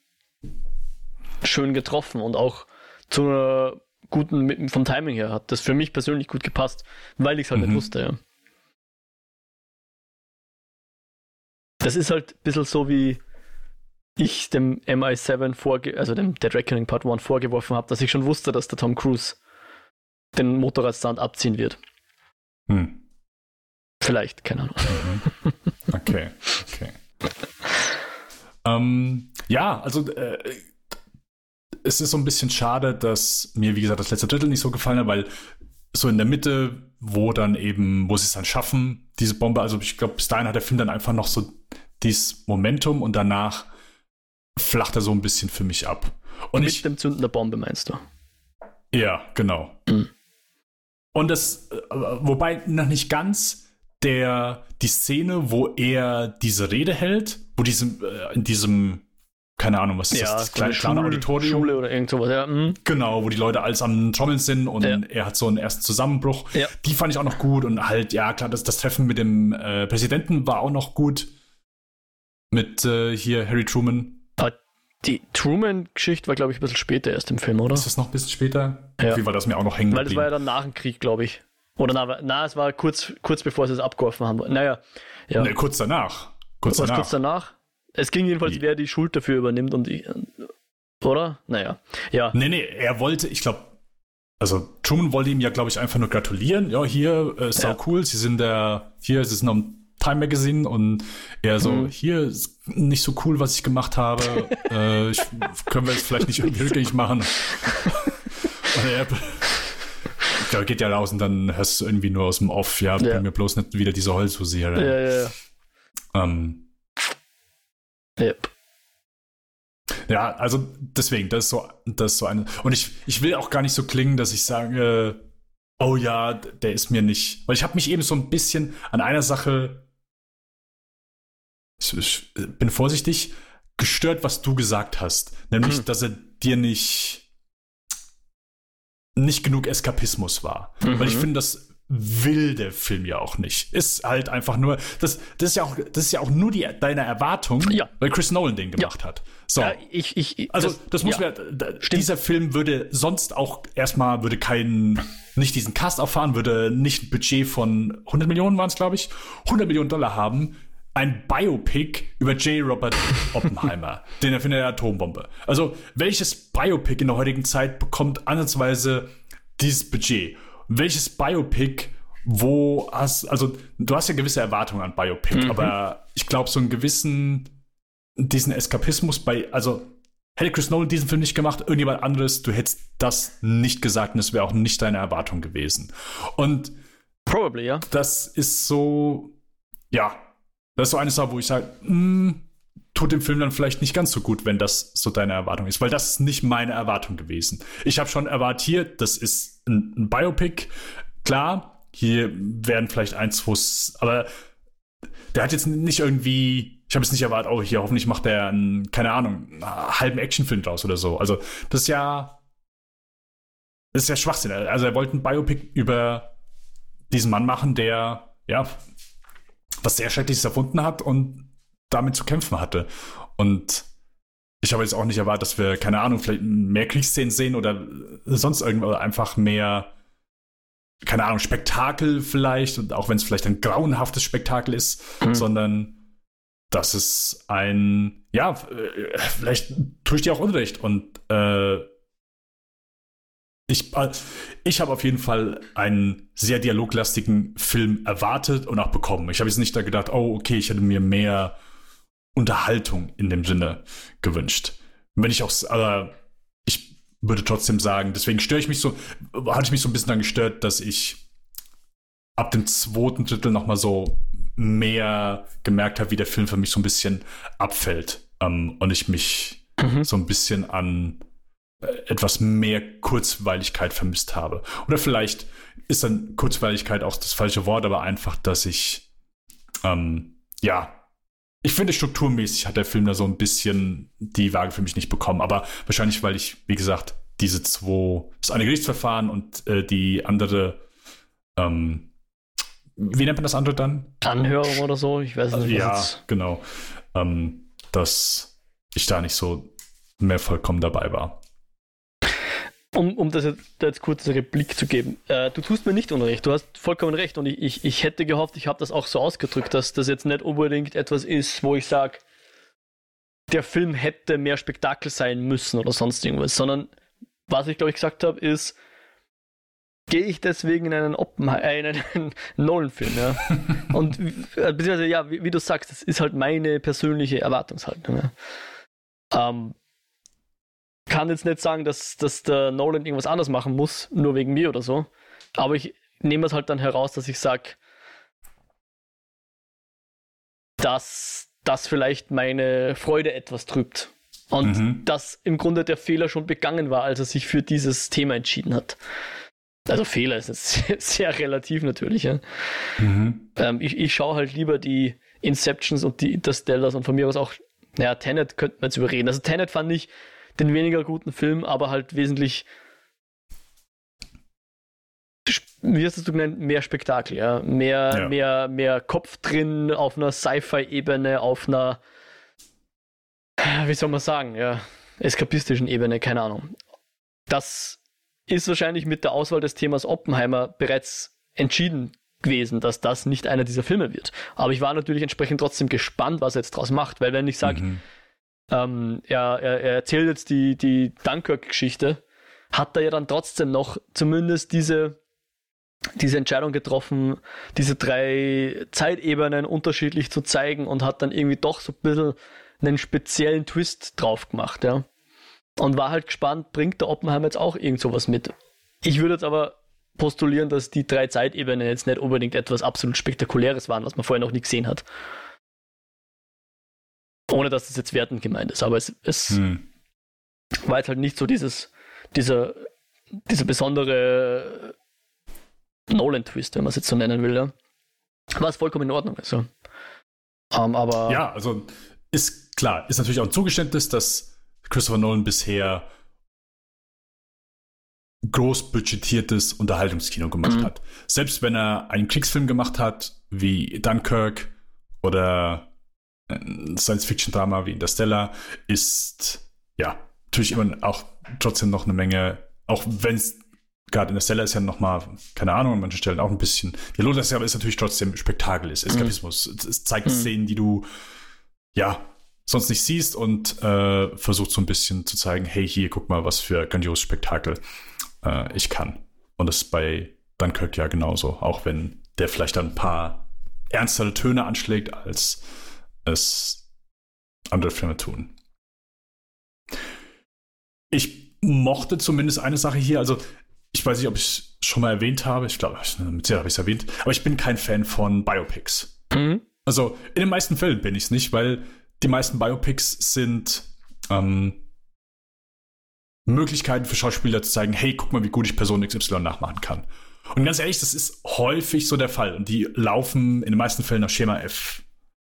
schön getroffen und auch zu einer guten, vom Timing her hat das für mich persönlich gut gepasst, weil ich es halt mhm. nicht wusste, ja. Das ist halt ein bisschen so wie ich dem MI7 vorge also dem Dead Reckoning Part 1 vorgeworfen habe, dass ich schon wusste, dass der Tom Cruise den Motorradstand abziehen wird. Hm. Vielleicht, keine Ahnung.
Mhm. Okay, okay. ähm, ja, also äh, es ist so ein bisschen schade, dass mir, wie gesagt, das letzte Drittel nicht so gefallen hat, weil so in der Mitte, wo dann eben, wo sie es dann schaffen, diese Bombe, also ich glaube, bis dahin hat der Film dann einfach noch so dieses Momentum und danach flacht er so ein bisschen für mich ab.
Und Mit ich, dem Zünden der Bombe meinst du?
Ja, genau. Mhm. Und das, äh, wobei noch nicht ganz der, die Szene, wo er diese Rede hält, wo diesem, äh, in diesem, keine Ahnung, was ist ja, das, das kleine, kleine Auditorium.
Schule oder irgend sowas, ja. Mhm.
Genau, wo die Leute alles am Trommeln sind und ja. er hat so einen ersten Zusammenbruch. Ja. Die fand ich auch noch gut und halt, ja, klar, das, das Treffen mit dem äh, Präsidenten war auch noch gut. Mit äh, hier Harry Truman.
Die Truman-Geschichte war, glaube ich, ein bisschen später erst im Film, oder?
Ist das noch ein bisschen später? Ja. Wie war das mir auch noch hängen
Weil das war ja dann nach dem Krieg, glaube ich. Oder na, na, es war kurz, kurz bevor sie es abgeworfen haben. Naja,
ja. Nee, kurz danach.
Kurz danach. kurz danach? Es ging jedenfalls, nee. wer die Schuld dafür übernimmt und die, oder? Naja, ja.
Nee, nee, er wollte, ich glaube, also Truman wollte ihm ja, glaube ich, einfach nur gratulieren. Ja, hier, äh, sau ja. cool, sie sind der, hier, sie sind am Time Magazine und er so, mhm. hier ist nicht so cool, was ich gemacht habe. [LAUGHS] äh, ich, können wir es vielleicht nicht irgendwie rückgängig machen. [LAUGHS] und er ja, geht ja raus und dann hörst du irgendwie nur aus dem Off, ja, bring mir bloß nicht wieder diese Holzhose hier.
Ja, ja, ja.
Ähm, yep. Ja, also deswegen, das ist so, das ist so eine. Und ich, ich will auch gar nicht so klingen, dass ich sage, oh ja, der ist mir nicht. Weil ich habe mich eben so ein bisschen an einer Sache, ich, ich bin vorsichtig, gestört, was du gesagt hast. Nämlich, mhm. dass er dir nicht nicht genug Eskapismus war. Mhm. Weil ich finde, das will der Film ja auch nicht. Ist halt einfach nur, das, das ist ja auch, das ist ja auch nur die, deine Erwartung,
ja.
weil Chris Nolan den gemacht ja. hat. So. Ja,
ich, ich,
also, das, das muss ja. mir, dieser Film würde sonst auch erstmal, würde keinen, nicht diesen Cast auffahren, würde nicht ein Budget von 100 Millionen waren es, glaube ich, 100 Millionen Dollar haben. Ein Biopic über J. Robert Oppenheimer, [LAUGHS] den Erfinder der Atombombe. Also, welches Biopic in der heutigen Zeit bekommt ansatzweise dieses Budget? welches Biopic, wo hast, also du hast ja gewisse Erwartungen an Biopic, mhm. aber ich glaube, so einen gewissen, diesen Eskapismus bei, also hätte Chris Nolan diesen Film nicht gemacht, irgendjemand anderes, du hättest das nicht gesagt und es wäre auch nicht deine Erwartung gewesen. Und
Probably, ja.
Das ist so, ja, das ist so eine Sache, wo ich sage, hm, tut dem Film dann vielleicht nicht ganz so gut, wenn das so deine Erwartung ist, weil das ist nicht meine Erwartung gewesen. Ich habe schon erwartiert, das ist ein, ein Biopic, klar, hier werden vielleicht ein, zwei, aber der hat jetzt nicht irgendwie, ich habe jetzt nicht erwartet, oh, hier hoffentlich macht der einen, keine Ahnung, einen halben Actionfilm draus oder so. Also, das ist ja, das ist ja Schwachsinn. Also, er wollte ein Biopic über diesen Mann machen, der, ja, was sehr Schreckliches erfunden hat und damit zu kämpfen hatte. Und ich habe jetzt auch nicht erwartet, dass wir, keine Ahnung, vielleicht mehr Kriegsszenen sehen oder sonst irgendwas, oder einfach mehr, keine Ahnung, Spektakel vielleicht, und auch wenn es vielleicht ein grauenhaftes Spektakel ist, mhm. sondern dass es ein, ja, äh, vielleicht tue ich dir auch Unrecht und äh, ich, äh, ich habe auf jeden Fall einen sehr dialoglastigen Film erwartet und auch bekommen. Ich habe jetzt nicht da gedacht, oh, okay, ich hätte mir mehr Unterhaltung in dem Sinne gewünscht. Wenn ich auch, aber ich würde trotzdem sagen, deswegen störe ich mich so, hatte ich mich so ein bisschen dann gestört, dass ich ab dem zweiten Drittel nochmal so mehr gemerkt habe, wie der Film für mich so ein bisschen abfällt ähm, und ich mich mhm. so ein bisschen an etwas mehr Kurzweiligkeit vermisst habe. Oder vielleicht ist dann Kurzweiligkeit auch das falsche Wort, aber einfach, dass ich ähm, ja ich finde, strukturmäßig hat der Film da so ein bisschen die Waage für mich nicht bekommen. Aber wahrscheinlich, weil ich, wie gesagt, diese zwei, das eine Gerichtsverfahren und äh, die andere, ähm, wie nennt man das andere dann?
Anhörung oder so, ich weiß nicht.
ja, genau. Ähm, dass ich da nicht so mehr vollkommen dabei war
um, um das jetzt, jetzt kurz eine Replik zu geben. Äh, du tust mir nicht unrecht, du hast vollkommen recht und ich, ich, ich hätte gehofft, ich habe das auch so ausgedrückt, dass das jetzt nicht unbedingt etwas ist, wo ich sage, der Film hätte mehr Spektakel sein müssen oder sonst irgendwas, sondern was ich glaube ich gesagt habe, ist, gehe ich deswegen in einen, Oppenhe äh, in einen [LAUGHS] Nolan-Film, ja. [LAUGHS] und äh, beziehungsweise, ja, wie, wie, du sagst, das ist halt meine persönliche Erwartungshaltung. Ja. Ähm, kann jetzt nicht sagen, dass, dass der Nolan irgendwas anders machen muss, nur wegen mir oder so. Aber ich nehme es halt dann heraus, dass ich sage, dass das vielleicht meine Freude etwas trübt. Und mhm. dass im Grunde der Fehler schon begangen war, als er sich für dieses Thema entschieden hat. Also Fehler ist jetzt sehr, [LAUGHS] sehr relativ natürlich. Ja. Mhm. Ähm, ich, ich schaue halt lieber die Inceptions und die Interstellars und von mir aus auch, naja, Tenet könnte man jetzt überreden. Also Tenet fand ich, den weniger guten Film, aber halt wesentlich, wie hast du genannt, mehr Spektakel, ja. Mehr, ja. mehr, mehr Kopf drin auf einer Sci-Fi-Ebene, auf einer, wie soll man sagen, ja, eskapistischen Ebene, keine Ahnung. Das ist wahrscheinlich mit der Auswahl des Themas Oppenheimer bereits entschieden gewesen, dass das nicht einer dieser Filme wird. Aber ich war natürlich entsprechend trotzdem gespannt, was er jetzt draus macht, weil wenn ich sage, mhm. Ähm, er, er, er, erzählt jetzt die, die Dunkirk-Geschichte, hat er ja dann trotzdem noch zumindest diese, diese Entscheidung getroffen, diese drei Zeitebenen unterschiedlich zu zeigen und hat dann irgendwie doch so ein bisschen einen speziellen Twist drauf gemacht, ja. Und war halt gespannt, bringt der Oppenheimer jetzt auch irgend sowas mit. Ich würde jetzt aber postulieren, dass die drei Zeitebenen jetzt nicht unbedingt etwas absolut Spektakuläres waren, was man vorher noch nie gesehen hat. Ohne dass das jetzt wertend gemeint ist, aber es, es hm. war jetzt halt nicht so dieses, dieser, dieser besondere Nolan-Twist, wenn man es jetzt so nennen will, ja. Was vollkommen in Ordnung ist, ja.
Um, ähm, aber ja, also ist klar, ist natürlich auch ein Zugeständnis, dass Christopher Nolan bisher großbudgetiertes Unterhaltungskino gemacht mhm. hat. Selbst wenn er einen Kriegsfilm gemacht hat, wie Dunkirk oder Science-Fiction-Drama wie Interstellar, ist ja natürlich immer auch trotzdem noch eine Menge, auch wenn es gerade Interstellar ist ja noch mal, keine Ahnung, an manchen Stellen auch ein bisschen, die Lola ist natürlich trotzdem Spektakel, ist Eskapismus. Mhm. Es zeigt mhm. Szenen, die du ja sonst nicht siehst und äh, versucht so ein bisschen zu zeigen, hey, hier, guck mal, was für grandioses Spektakel äh, ich kann. Und das ist bei Dunkirk ja genauso, auch wenn der vielleicht ein paar ernstere Töne anschlägt, als es andere Filme tun. Ich mochte zumindest eine Sache hier, also ich weiß nicht, ob ich es schon mal erwähnt habe, ich glaube, mit Sicherheit habe ich es erwähnt, aber ich bin kein Fan von Biopics. Mhm. Also in den meisten Fällen bin ich es nicht, weil die meisten Biopics sind ähm, Möglichkeiten für Schauspieler zu zeigen, hey, guck mal, wie gut ich Person XY nachmachen kann. Und ganz ehrlich, das ist häufig so der Fall. Und die laufen in den meisten Fällen nach Schema F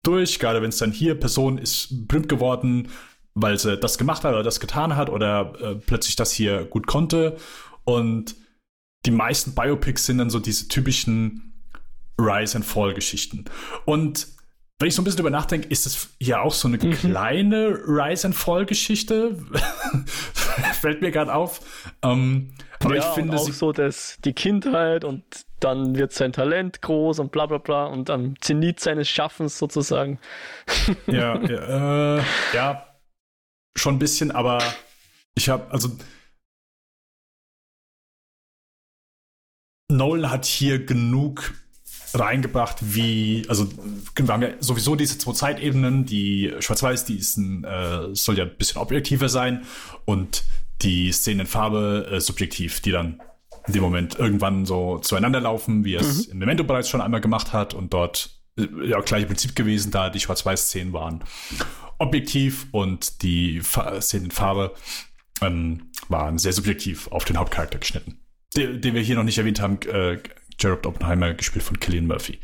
durch, gerade wenn es dann hier, Person ist berühmt geworden, weil sie das gemacht hat oder das getan hat oder äh, plötzlich das hier gut konnte. Und die meisten Biopics sind dann so diese typischen Rise and Fall Geschichten. Und wenn ich so ein bisschen drüber nachdenke, ist das ja auch so eine mhm. kleine Rise and Fall Geschichte. [LAUGHS] Fällt mir gerade auf. Ähm,
aber ja, ich finde auch so, dass die Kindheit und dann wird sein Talent groß und bla bla bla und am Zenit seines Schaffens sozusagen. [LAUGHS]
ja, ja, äh, ja, schon ein bisschen, aber ich habe also Nolan hat hier genug reingebracht, wie, also wir haben ja sowieso diese zwei Zeitebenen, die Schwarz-Weiß, die ist ein, äh, soll ja ein bisschen objektiver sein und die Szenen in Farbe äh, subjektiv, die dann in dem Moment irgendwann so zueinander laufen, wie es mhm. im Memento bereits schon einmal gemacht hat und dort äh, ja gleiche Prinzip gewesen, da die Schwarz-Weiß-Szenen waren objektiv und die Fa Szenen in Farbe ähm, waren sehr subjektiv auf den Hauptcharakter geschnitten. Den, den wir hier noch nicht erwähnt haben, äh, Jared Oppenheimer, gespielt von Killian Murphy.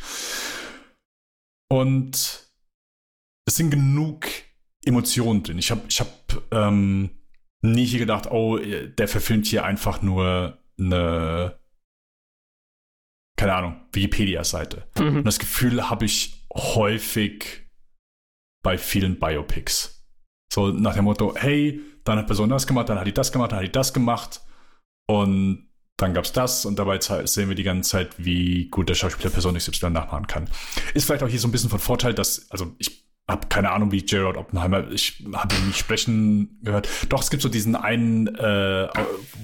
Und es sind genug Emotionen drin. Ich habe ich hab, ähm, nie hier gedacht, oh, der verfilmt hier einfach nur eine, keine Ahnung, Wikipedia-Seite. Mhm. Und das Gefühl habe ich häufig bei vielen Biopics. So nach dem Motto, hey, dann hat Person das gemacht, dann hat die das gemacht, dann hat die das gemacht. Und dann gab es das und dabei sehen wir die ganze Zeit, wie gut der Schauspieler Person XY nachmachen kann. Ist vielleicht auch hier so ein bisschen von Vorteil, dass, also ich habe keine Ahnung, wie Gerard Oppenheimer, ich habe ihn nicht sprechen gehört. Doch, es gibt so diesen einen, äh,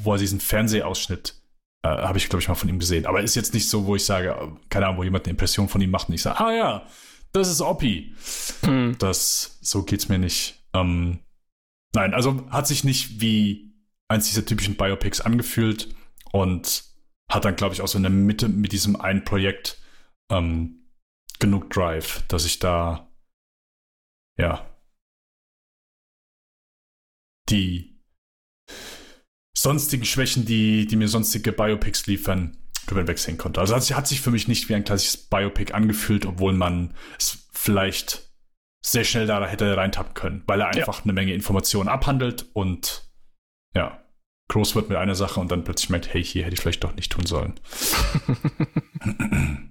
wo er diesen Fernsehausschnitt, äh, habe ich, glaube ich, mal von ihm gesehen. Aber ist jetzt nicht so, wo ich sage, keine Ahnung, wo jemand eine Impression von ihm macht und ich sage, ah ja, das ist Oppi. Hm. Das, so geht's mir nicht. Ähm, nein, also hat sich nicht wie eins dieser typischen Biopics angefühlt und hat dann, glaube ich, auch so in der Mitte mit diesem einen Projekt ähm, genug Drive, dass ich da ja die sonstigen Schwächen, die, die mir sonstige Biopics liefern, drüber wegsehen konnte. Also hat, hat sich für mich nicht wie ein klassisches Biopic angefühlt, obwohl man es vielleicht sehr schnell da hätte reintappen können, weil er einfach ja. eine Menge Informationen abhandelt und ja, groß wird mit einer Sache und dann plötzlich merkt, hey, hier hätte ich vielleicht doch nicht tun sollen. [LAUGHS]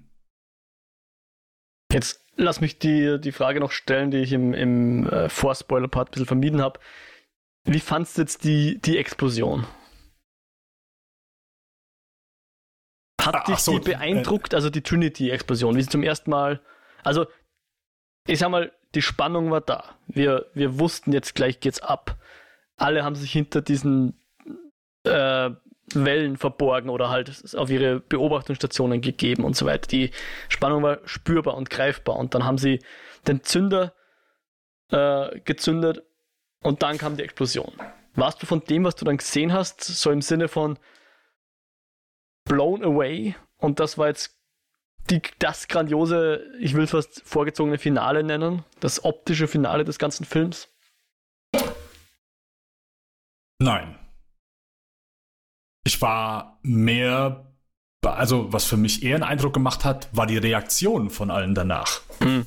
Jetzt lass mich die, die Frage noch stellen, die ich im, im äh, Vorspoiler-Part ein bisschen vermieden habe. Wie fandst du jetzt die, die Explosion? Hat dich so, die beeindruckt, äh, also die Trinity-Explosion, wie sie zum ersten Mal, also ich sag mal, die Spannung war da. Wir, wir wussten jetzt gleich geht's ab. Alle haben sich hinter diesen äh, Wellen verborgen oder halt auf ihre Beobachtungsstationen gegeben und so weiter. Die Spannung war spürbar und greifbar und dann haben sie den Zünder äh, gezündet und dann kam die Explosion. Warst du von dem, was du dann gesehen hast, so im Sinne von blown away und das war jetzt die, das grandiose, ich will fast vorgezogene Finale nennen, das optische Finale des ganzen Films?
Nein. Ich war mehr, also was für mich eher einen Eindruck gemacht hat, war die Reaktion von allen danach. Mhm.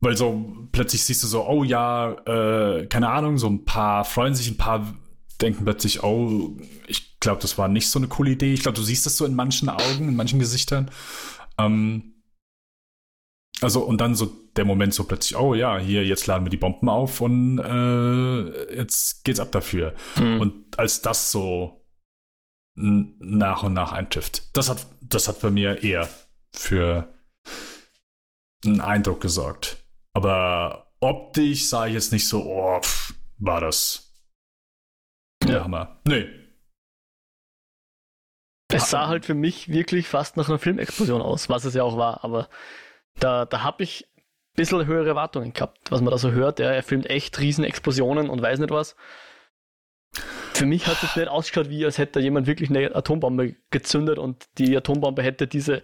Weil so plötzlich siehst du so, oh ja, äh, keine Ahnung, so ein paar freuen sich, ein paar denken plötzlich, oh, ich glaube, das war nicht so eine coole Idee. Ich glaube, du siehst das so in manchen Augen, in manchen Gesichtern. Ähm, also, und dann so der Moment so plötzlich, oh ja, hier, jetzt laden wir die Bomben auf und äh, jetzt geht's ab dafür. Mhm. Und als das so nach und nach eintrifft, das hat, das hat bei mir eher für einen Eindruck gesorgt. Aber optisch sah ich jetzt nicht so, oh, pff, war das der Hammer. Nee.
Es sah halt für mich wirklich fast nach einer Filmexplosion aus, was es ja auch war, aber da, da habe ich ein bisschen höhere Erwartungen gehabt, was man da so hört. Ja, er filmt echt Riesenexplosionen und weiß nicht was. Für mich hat es nicht ausgeschaut, wie als hätte jemand wirklich eine Atombombe gezündet und die Atombombe hätte diese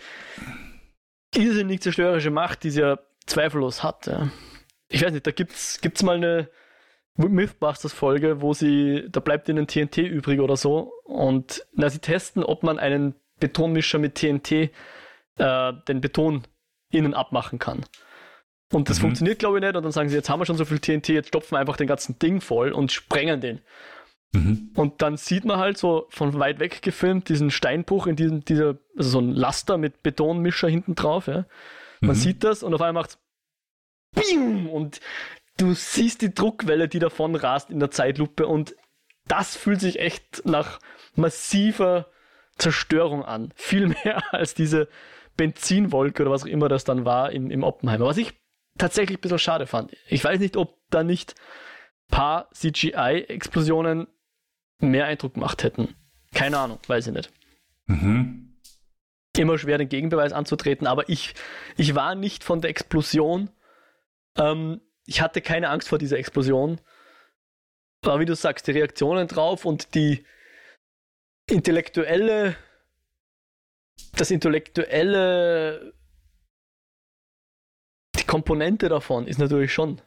irrsinnig zerstörerische Macht, die sie ja zweifellos hat. Ja. Ich weiß nicht, da gibt's, gibt's mal eine Mythbusters-Folge, wo sie, da bleibt ihnen TNT übrig oder so. Und na, sie testen, ob man einen Betonmischer mit TNT äh, den Beton innen abmachen kann. Und das mhm. funktioniert, glaube ich, nicht. Und dann sagen sie, jetzt haben wir schon so viel TNT, jetzt stopfen wir einfach den ganzen Ding voll und sprengen den. Mhm. Und dann sieht man halt so von weit weg gefilmt diesen Steinbruch in diesem, dieser, also so ein Laster mit Betonmischer hinten drauf. Ja. Man mhm. sieht das und auf einmal macht's Bing! Und du siehst die Druckwelle, die davon rast in der Zeitlupe und das fühlt sich echt nach massiver Zerstörung an. Viel [LAUGHS] mehr als diese Benzinwolke oder was auch immer das dann war im, im Oppenheimer. Was ich tatsächlich ein bisschen schade fand. Ich weiß nicht, ob da nicht paar CGI-Explosionen mehr Eindruck gemacht hätten. Keine Ahnung, weiß ich nicht. Mhm immer schwer, den Gegenbeweis anzutreten, aber ich, ich war nicht von der Explosion. Ähm, ich hatte keine Angst vor dieser Explosion. Aber wie du sagst, die Reaktionen drauf und die intellektuelle, das intellektuelle, die Komponente davon ist natürlich schon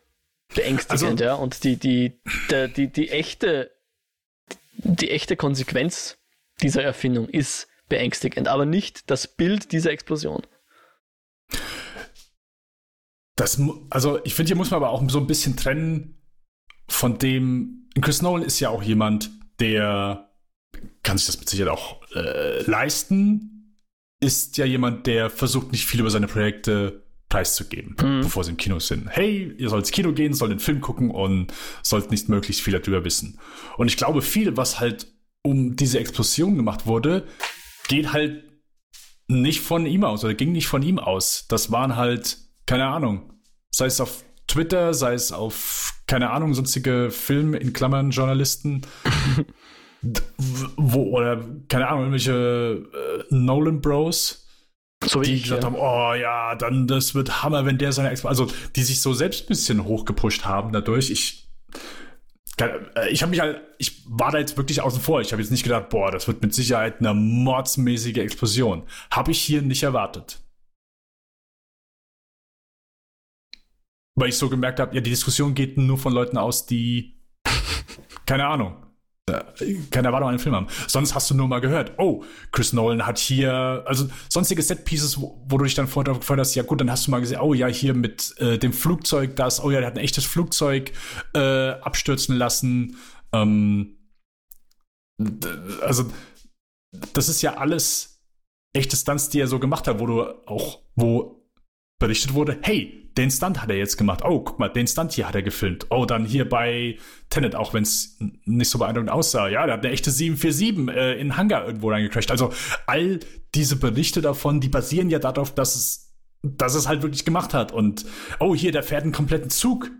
beängstigend, also, ja. Und die, die, die, die, die echte, die echte Konsequenz dieser Erfindung ist, beängstigend, aber nicht das Bild dieser Explosion.
Das, also ich finde, hier muss man aber auch so ein bisschen trennen von dem. Chris Nolan ist ja auch jemand, der kann sich das mit Sicherheit auch äh, leisten. Ist ja jemand, der versucht nicht viel über seine Projekte preiszugeben, mhm. bevor sie im Kino sind. Hey, ihr sollt ins Kino gehen, sollt den Film gucken und sollt nicht möglichst viel darüber wissen. Und ich glaube, viel, was halt um diese Explosion gemacht wurde, geht halt nicht von ihm aus oder ging nicht von ihm aus. Das waren halt, keine Ahnung, sei es auf Twitter, sei es auf, keine Ahnung, sonstige Film in Klammern Journalisten. [LAUGHS] wo, oder, keine Ahnung, irgendwelche äh, Nolan Bros. So die ich, gesagt ja. haben, oh ja, dann das wird Hammer, wenn der seine Expo also die sich so selbst ein bisschen hochgepusht haben dadurch. Ich äh, ich habe mich halt, ich war da jetzt wirklich außen vor. Ich habe jetzt nicht gedacht, boah, das wird mit Sicherheit eine mordsmäßige Explosion. Habe ich hier nicht erwartet. Weil ich so gemerkt habe, ja, die Diskussion geht nur von Leuten aus, die, keine Ahnung, keine Erwartung an den Film haben. Sonst hast du nur mal gehört, oh, Chris Nolan hat hier, also sonstige Set-Pieces, wo, wo, du dich dann vorher gefreut hast, ja gut, dann hast du mal gesehen, oh ja, hier mit äh, dem Flugzeug, das, oh ja, der hat ein echtes Flugzeug äh, abstürzen lassen. Ähm, also, das ist ja alles echte Stunts, die er so gemacht hat, wo du auch, wo berichtet wurde, hey, den Stunt hat er jetzt gemacht. Oh, guck mal, den Stunt hier hat er gefilmt. Oh, dann hier bei Tenet, auch wenn es nicht so beeindruckend aussah. Ja, der hat eine echte 747 äh, in Hangar irgendwo reingecrashed. Also all diese Berichte davon, die basieren ja darauf, dass es, dass es halt wirklich gemacht hat. Und oh, hier, der fährt einen kompletten Zug.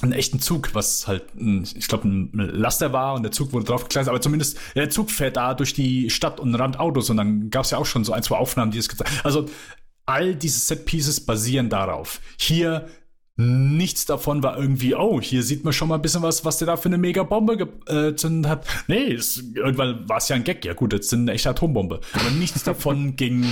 Einen echten Zug, was halt, ein, ich glaube, ein Laster war und der Zug wurde draufgekleidet, aber zumindest der Zug fährt da durch die Stadt und rammt Autos und dann gab es ja auch schon so ein, zwei Aufnahmen, die es gezeigt Also all diese Set-Pieces basieren darauf. Hier nichts davon war irgendwie, oh, hier sieht man schon mal ein bisschen was, was der da für eine Mega-Bombe gezündet äh, hat. Nee, es, irgendwann war es ja ein Gag. Ja gut, jetzt sind eine echte Atombombe. Aber nichts davon [LAUGHS] ging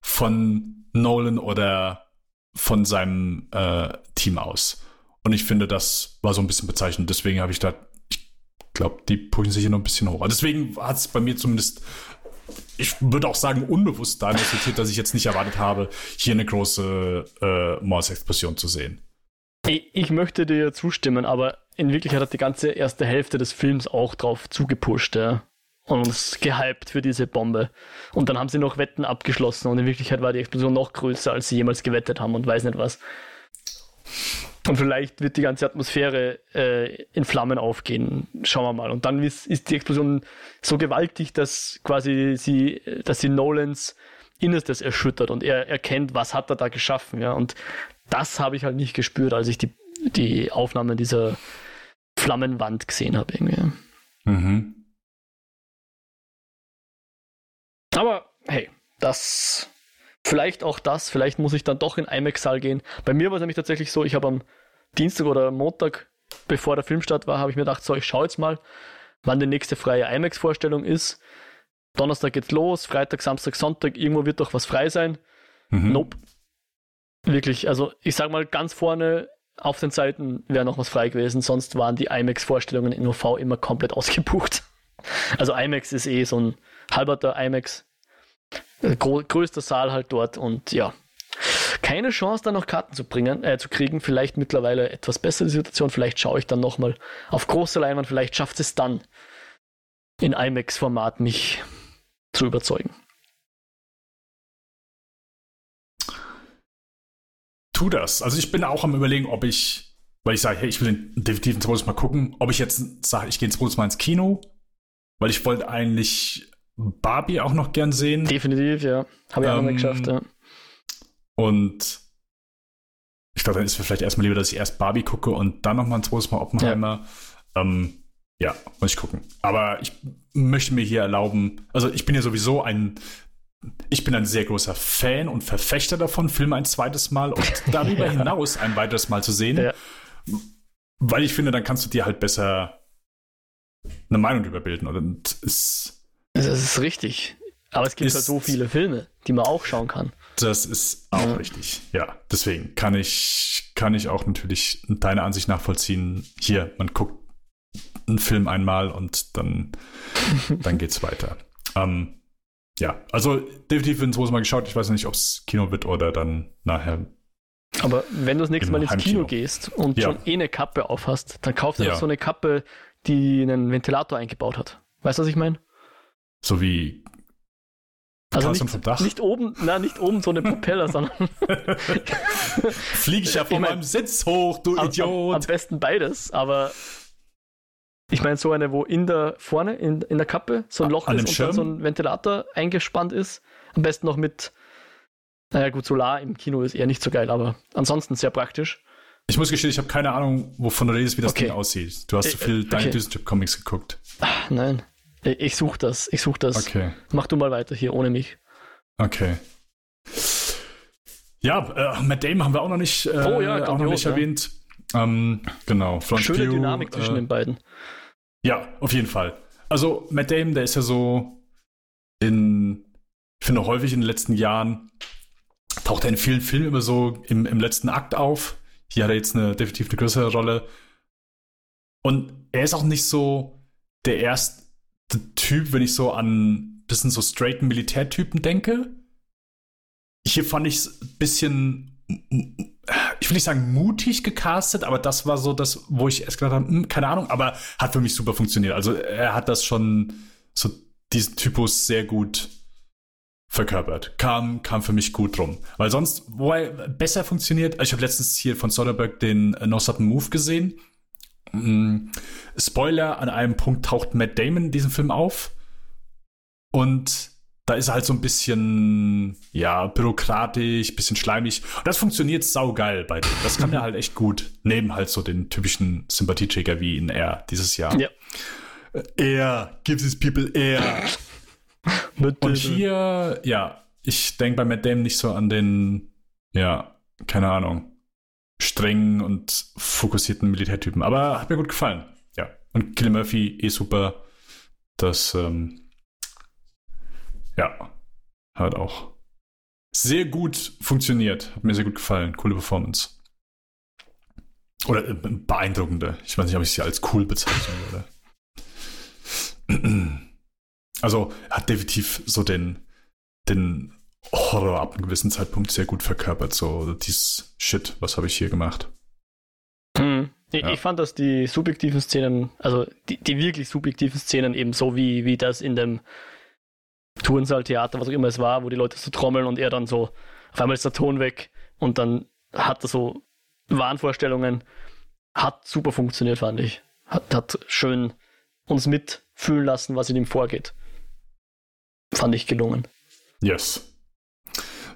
von Nolan oder von seinem äh, Team aus. Und ich finde, das war so ein bisschen bezeichnend. Deswegen habe ich da, ich glaube, die pushen sich hier noch ein bisschen hoch. Deswegen hat es bei mir zumindest ich würde auch sagen, unbewusst da resultiert, dass ich jetzt nicht erwartet habe, hier eine große äh, Mars-Explosion zu sehen.
Ich möchte dir zustimmen, aber in Wirklichkeit hat die ganze erste Hälfte des Films auch drauf zugepusht, ja. Und uns gehypt für diese Bombe. Und dann haben sie noch Wetten abgeschlossen und in Wirklichkeit war die Explosion noch größer, als sie jemals gewettet haben und weiß nicht was. Und vielleicht wird die ganze Atmosphäre äh, in Flammen aufgehen. Schauen wir mal. Und dann ist, ist die Explosion so gewaltig, dass quasi sie, dass sie Nolans Innerstes erschüttert und er erkennt, was hat er da geschaffen, ja. Und das habe ich halt nicht gespürt, als ich die, die Aufnahmen dieser Flammenwand gesehen habe, irgendwie. Mhm. Aber hey, das vielleicht auch das, vielleicht muss ich dann doch in IMAX-Saal gehen. Bei mir war es nämlich tatsächlich so, ich habe am Dienstag oder Montag, bevor der Filmstart war, habe ich mir gedacht, so, ich schaue jetzt mal, wann die nächste freie IMAX-Vorstellung ist. Donnerstag geht's los, Freitag, Samstag, Sonntag, irgendwo wird doch was frei sein. Mhm. Nope. Wirklich, also ich sag mal ganz vorne auf den Seiten wäre noch was frei gewesen, sonst waren die IMAX-Vorstellungen in OV immer komplett [LAUGHS] ausgebucht. Also IMAX ist eh so ein halberter IMAX. Äh, größter Saal halt dort und ja. Keine Chance, da noch Karten zu bringen, äh, zu kriegen. Vielleicht mittlerweile etwas bessere Situation. Vielleicht schaue ich dann nochmal auf große Leinwand. Vielleicht schafft es dann in IMAX-Format mich zu überzeugen.
Tu das. Also ich bin auch am überlegen, ob ich, weil ich sage, hey, ich will definitiv ins mal gucken, ob ich jetzt sage, ich gehe ins mal ins Kino, weil ich wollte eigentlich Barbie auch noch gern sehen.
Definitiv, ja. Habe ich ähm, auch noch nicht geschafft, ja.
Und ich glaube, dann ist es vielleicht erstmal lieber, dass ich erst Barbie gucke und dann nochmal ein zweites Mal Oppenheimer. Ja. Ähm, ja, muss ich gucken. Aber ich möchte mir hier erlauben, also ich bin ja sowieso ein, ich bin ein sehr großer Fan und Verfechter davon, Filme ein zweites Mal und [LAUGHS] darüber ja. hinaus ein weiteres Mal zu sehen. Ja. Weil ich finde, dann kannst du dir halt besser eine Meinung darüber bilden. Und es.
Das ist richtig. Aber es gibt halt so viele Filme, die man auch schauen kann.
Das ist auch ja. richtig. Ja, deswegen kann ich, kann ich auch natürlich deine Ansicht nachvollziehen. Hier, man guckt einen Film einmal und dann, [LAUGHS] dann geht's weiter. Ähm, ja, also definitiv ins Mal geschaut. Ich weiß nicht, ob es Kino wird oder dann nachher.
Aber wenn du das nächste Mal ins Kino gehst und ja. schon eh eine Kappe aufhast, dann kauf dir ja. so eine Kappe, die einen Ventilator eingebaut hat. Weißt du, was ich meine?
So wie
also nicht, vom Dach? nicht oben, na, nicht oben so eine Propeller, [LAUGHS] sondern.
Fliege ich ja von ich mein, meinem Sitz hoch, du
am,
Idiot.
Am, am, besten beides, aber ich meine so eine, wo in der vorne, in, in der Kappe so ein Loch An ist und Schirm? dann so ein Ventilator eingespannt ist. Am besten noch mit, naja gut, Solar im Kino ist eher nicht so geil, aber ansonsten sehr praktisch.
Ich muss gestehen, ich habe keine Ahnung, wovon du redest, wie das okay. Ding aussieht. Du hast so äh, viel äh, okay. deine Düsenstrip-Comics geguckt.
Ach, nein. Ich suche das, ich suche das. Okay. Mach du mal weiter hier ohne mich.
Okay. Ja, äh, Matt Damon haben wir auch noch nicht, äh, oh, ja, auch noch nicht ja. erwähnt. Ähm, genau.
Florence Schöne Pugh, Dynamik zwischen äh, den beiden.
Ja, auf jeden Fall. Also Matt Damon, der ist ja so in, ich finde häufig in den letzten Jahren, taucht er in vielen Filmen immer so im, im letzten Akt auf. Hier hat er jetzt eine definitiv eine größere Rolle. Und er ist auch nicht so der erste Typ, wenn ich so an das sind so straighten Militärtypen denke. Hier fand ich es ein bisschen, ich will nicht sagen mutig gecastet, aber das war so das, wo ich erst gedacht habe, hm, keine Ahnung, aber hat für mich super funktioniert. Also er hat das schon so diesen Typus sehr gut verkörpert. Kam, kam für mich gut rum. Weil sonst, wo er besser funktioniert, ich habe letztens hier von Soderbergh den No Sudden Move gesehen. Mm, Spoiler, an einem Punkt taucht Matt Damon in diesem Film auf. Und da ist er halt so ein bisschen, ja, bürokratisch, bisschen schleimig. Und das funktioniert saugeil bei dem. Das kann er halt echt gut. Neben halt so den typischen Sympathieträger wie in R dieses Jahr. Ja. Er gives his people air. Und hier, ja, ich denke bei Matt Damon nicht so an den, ja, keine Ahnung, strengen und fokussierten Militärtypen. Aber hat mir gut gefallen. Ja. Und Killian Murphy eh super. Das, ähm, ja, hat auch sehr gut funktioniert. Hat mir sehr gut gefallen. Coole Performance. Oder äh, beeindruckende. Ich weiß nicht, ob ich sie als cool bezeichnen würde. Also hat definitiv so den, den Horror ab einem gewissen Zeitpunkt sehr gut verkörpert. So, dieses Shit, was habe ich hier gemacht?
Hm. Ich, ja. ich, fand, dass die subjektiven Szenen, also die, die wirklich subjektiven Szenen eben so wie, wie das in dem Turnsaal-Theater, was auch immer es war, wo die Leute so trommeln und er dann so, auf einmal ist der Ton weg und dann hat er so Wahnvorstellungen. Hat super funktioniert, fand ich. Hat, hat schön uns mitfühlen lassen, was in ihm vorgeht. Fand ich gelungen.
Yes.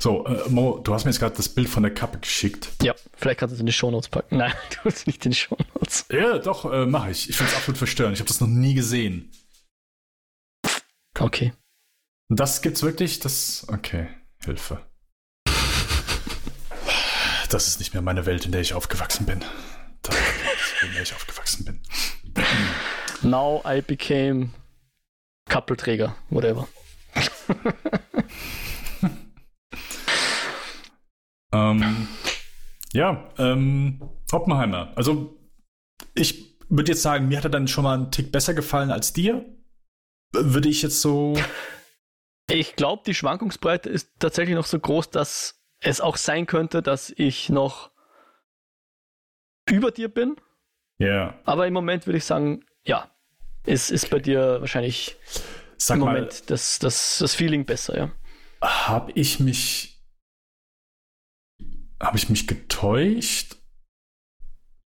So, äh, Mo, du hast mir jetzt gerade das Bild von der Kappe geschickt.
Ja, vielleicht kannst du es in die Shownotes packen. Nein, [LAUGHS] du hast nicht in die Shownotes.
Ja, doch, äh, mache ich. Ich finde es absolut verstörend. Ich habe das noch nie gesehen.
Okay.
Das gibt's wirklich? Das. Okay, Hilfe. Das ist nicht mehr meine Welt, in der ich aufgewachsen bin. Das ist, in der ich aufgewachsen bin.
Now I became Kappelträger, whatever. [LAUGHS]
ähm, ja, ähm, Oppenheimer. Also, ich würde jetzt sagen, mir hat er dann schon mal einen Tick besser gefallen als dir. Würde ich jetzt so [LAUGHS]
ich glaube, die Schwankungsbreite ist tatsächlich noch so groß, dass es auch sein könnte, dass ich noch über dir bin.
Ja. Yeah.
Aber im Moment würde ich sagen, ja, es ist bei dir wahrscheinlich
Sag im Moment
mal, das, das, das Feeling besser, ja.
Habe ich mich. Habe ich mich getäuscht?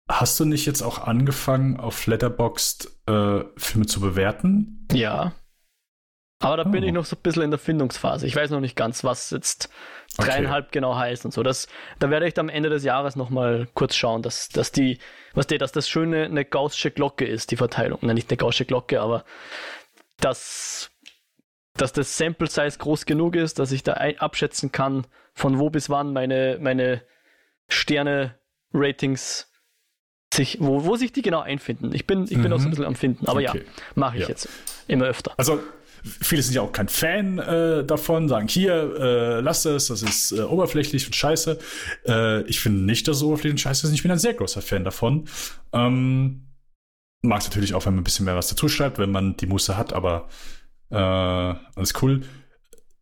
Hast du nicht jetzt auch angefangen, auf Letterboxd äh, Filme zu bewerten?
Ja. Aber da oh. bin ich oh. noch so ein bisschen in der Findungsphase. Ich weiß noch nicht ganz, was jetzt dreieinhalb okay. genau heißt und so. Das, da werde ich am Ende des Jahres nochmal kurz schauen, dass, dass die, was die, dass das schöne eine gaussische Glocke ist, die Verteilung. Nein, nicht eine gaussische Glocke, aber dass, dass das Sample Size groß genug ist, dass ich da abschätzen kann, von wo bis wann meine, meine Sterne-Ratings sich, wo, wo sich die genau einfinden. Ich bin, ich bin mhm. auch so ein mhm. bisschen am Finden, aber okay. ja, mache ich ja. jetzt immer öfter.
Also Viele sind ja auch kein Fan äh, davon, sagen hier, äh, lass es, das ist äh, oberflächlich und scheiße. Äh, ich finde nicht, dass es oberflächlich und scheiße ist. Ich bin ein sehr großer Fan davon. Ähm, Mag es natürlich auch, wenn man ein bisschen mehr was dazu schreibt, wenn man die Muße hat, aber äh, alles cool.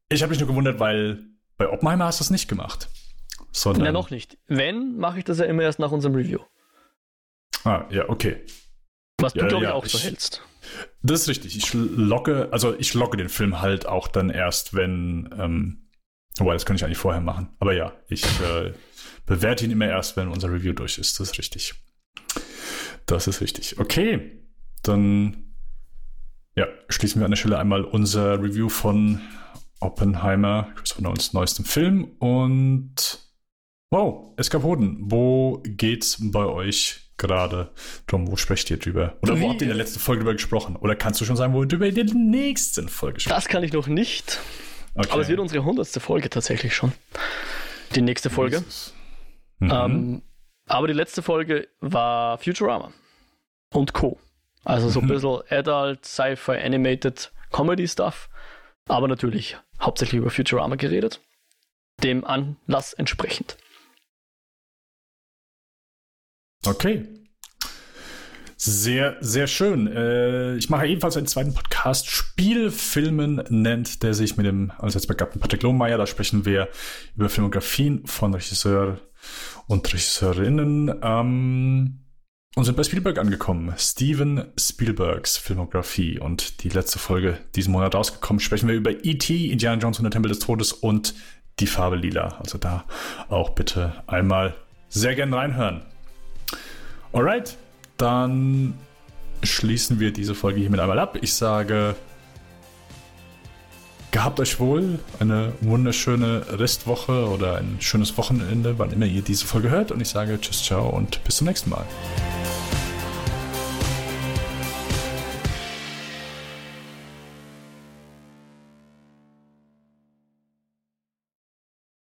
Ich habe mich nur gewundert, weil bei Oppenheimer hast du das nicht gemacht.
Sondern ja, noch nicht. Wenn, mache ich das ja immer erst nach unserem Review.
Ah, ja, okay.
Was du,
ja,
glaube
ich,
ja, auch so hältst.
Das ist richtig. Ich locke, also ich locke den Film halt auch dann erst, wenn, ähm, wobei, das könnte ich eigentlich vorher machen. Aber ja, ich äh, bewerte ihn immer erst, wenn unser Review durch ist. Das ist richtig. Das ist richtig. Okay, dann ja, schließen wir an der Stelle einmal unser Review von Oppenheimer, Christopher Nolans neuestem Film und wow, Eskapoden. Wo geht's bei euch gerade drum, wo sprecht ihr drüber? Oder Wie? wo habt ihr in der letzten Folge drüber gesprochen? Oder kannst du schon sagen, wo ihr drüber in der nächsten Folge
sprecht? Das kann ich noch nicht. Okay. Aber es wird unsere hundertste Folge tatsächlich schon. Die nächste Folge. Mhm. Ähm, aber die letzte Folge war Futurama und Co. Also so ein [LAUGHS] bisschen Adult, Sci-Fi, Animated Comedy Stuff. Aber natürlich hauptsächlich über Futurama geredet. Dem Anlass entsprechend.
Okay. Sehr, sehr schön. Äh, ich mache ebenfalls einen zweiten Podcast. Spielfilmen nennt der sich mit dem allseits begabten Patrick Lohmeier. Da sprechen wir über Filmografien von Regisseur und Regisseurinnen. Ähm, und sind bei Spielberg angekommen. Steven Spielbergs Filmografie. Und die letzte Folge diesen Monat rausgekommen. Sprechen wir über E.T., Indiana Jones und der Tempel des Todes und die Farbe Lila. Also da auch bitte einmal sehr gern reinhören. Alright, dann schließen wir diese Folge hiermit einmal ab. Ich sage gehabt euch wohl, eine wunderschöne Restwoche oder ein schönes Wochenende, wann immer ihr diese Folge hört. Und ich sage Tschüss, ciao und bis zum nächsten Mal.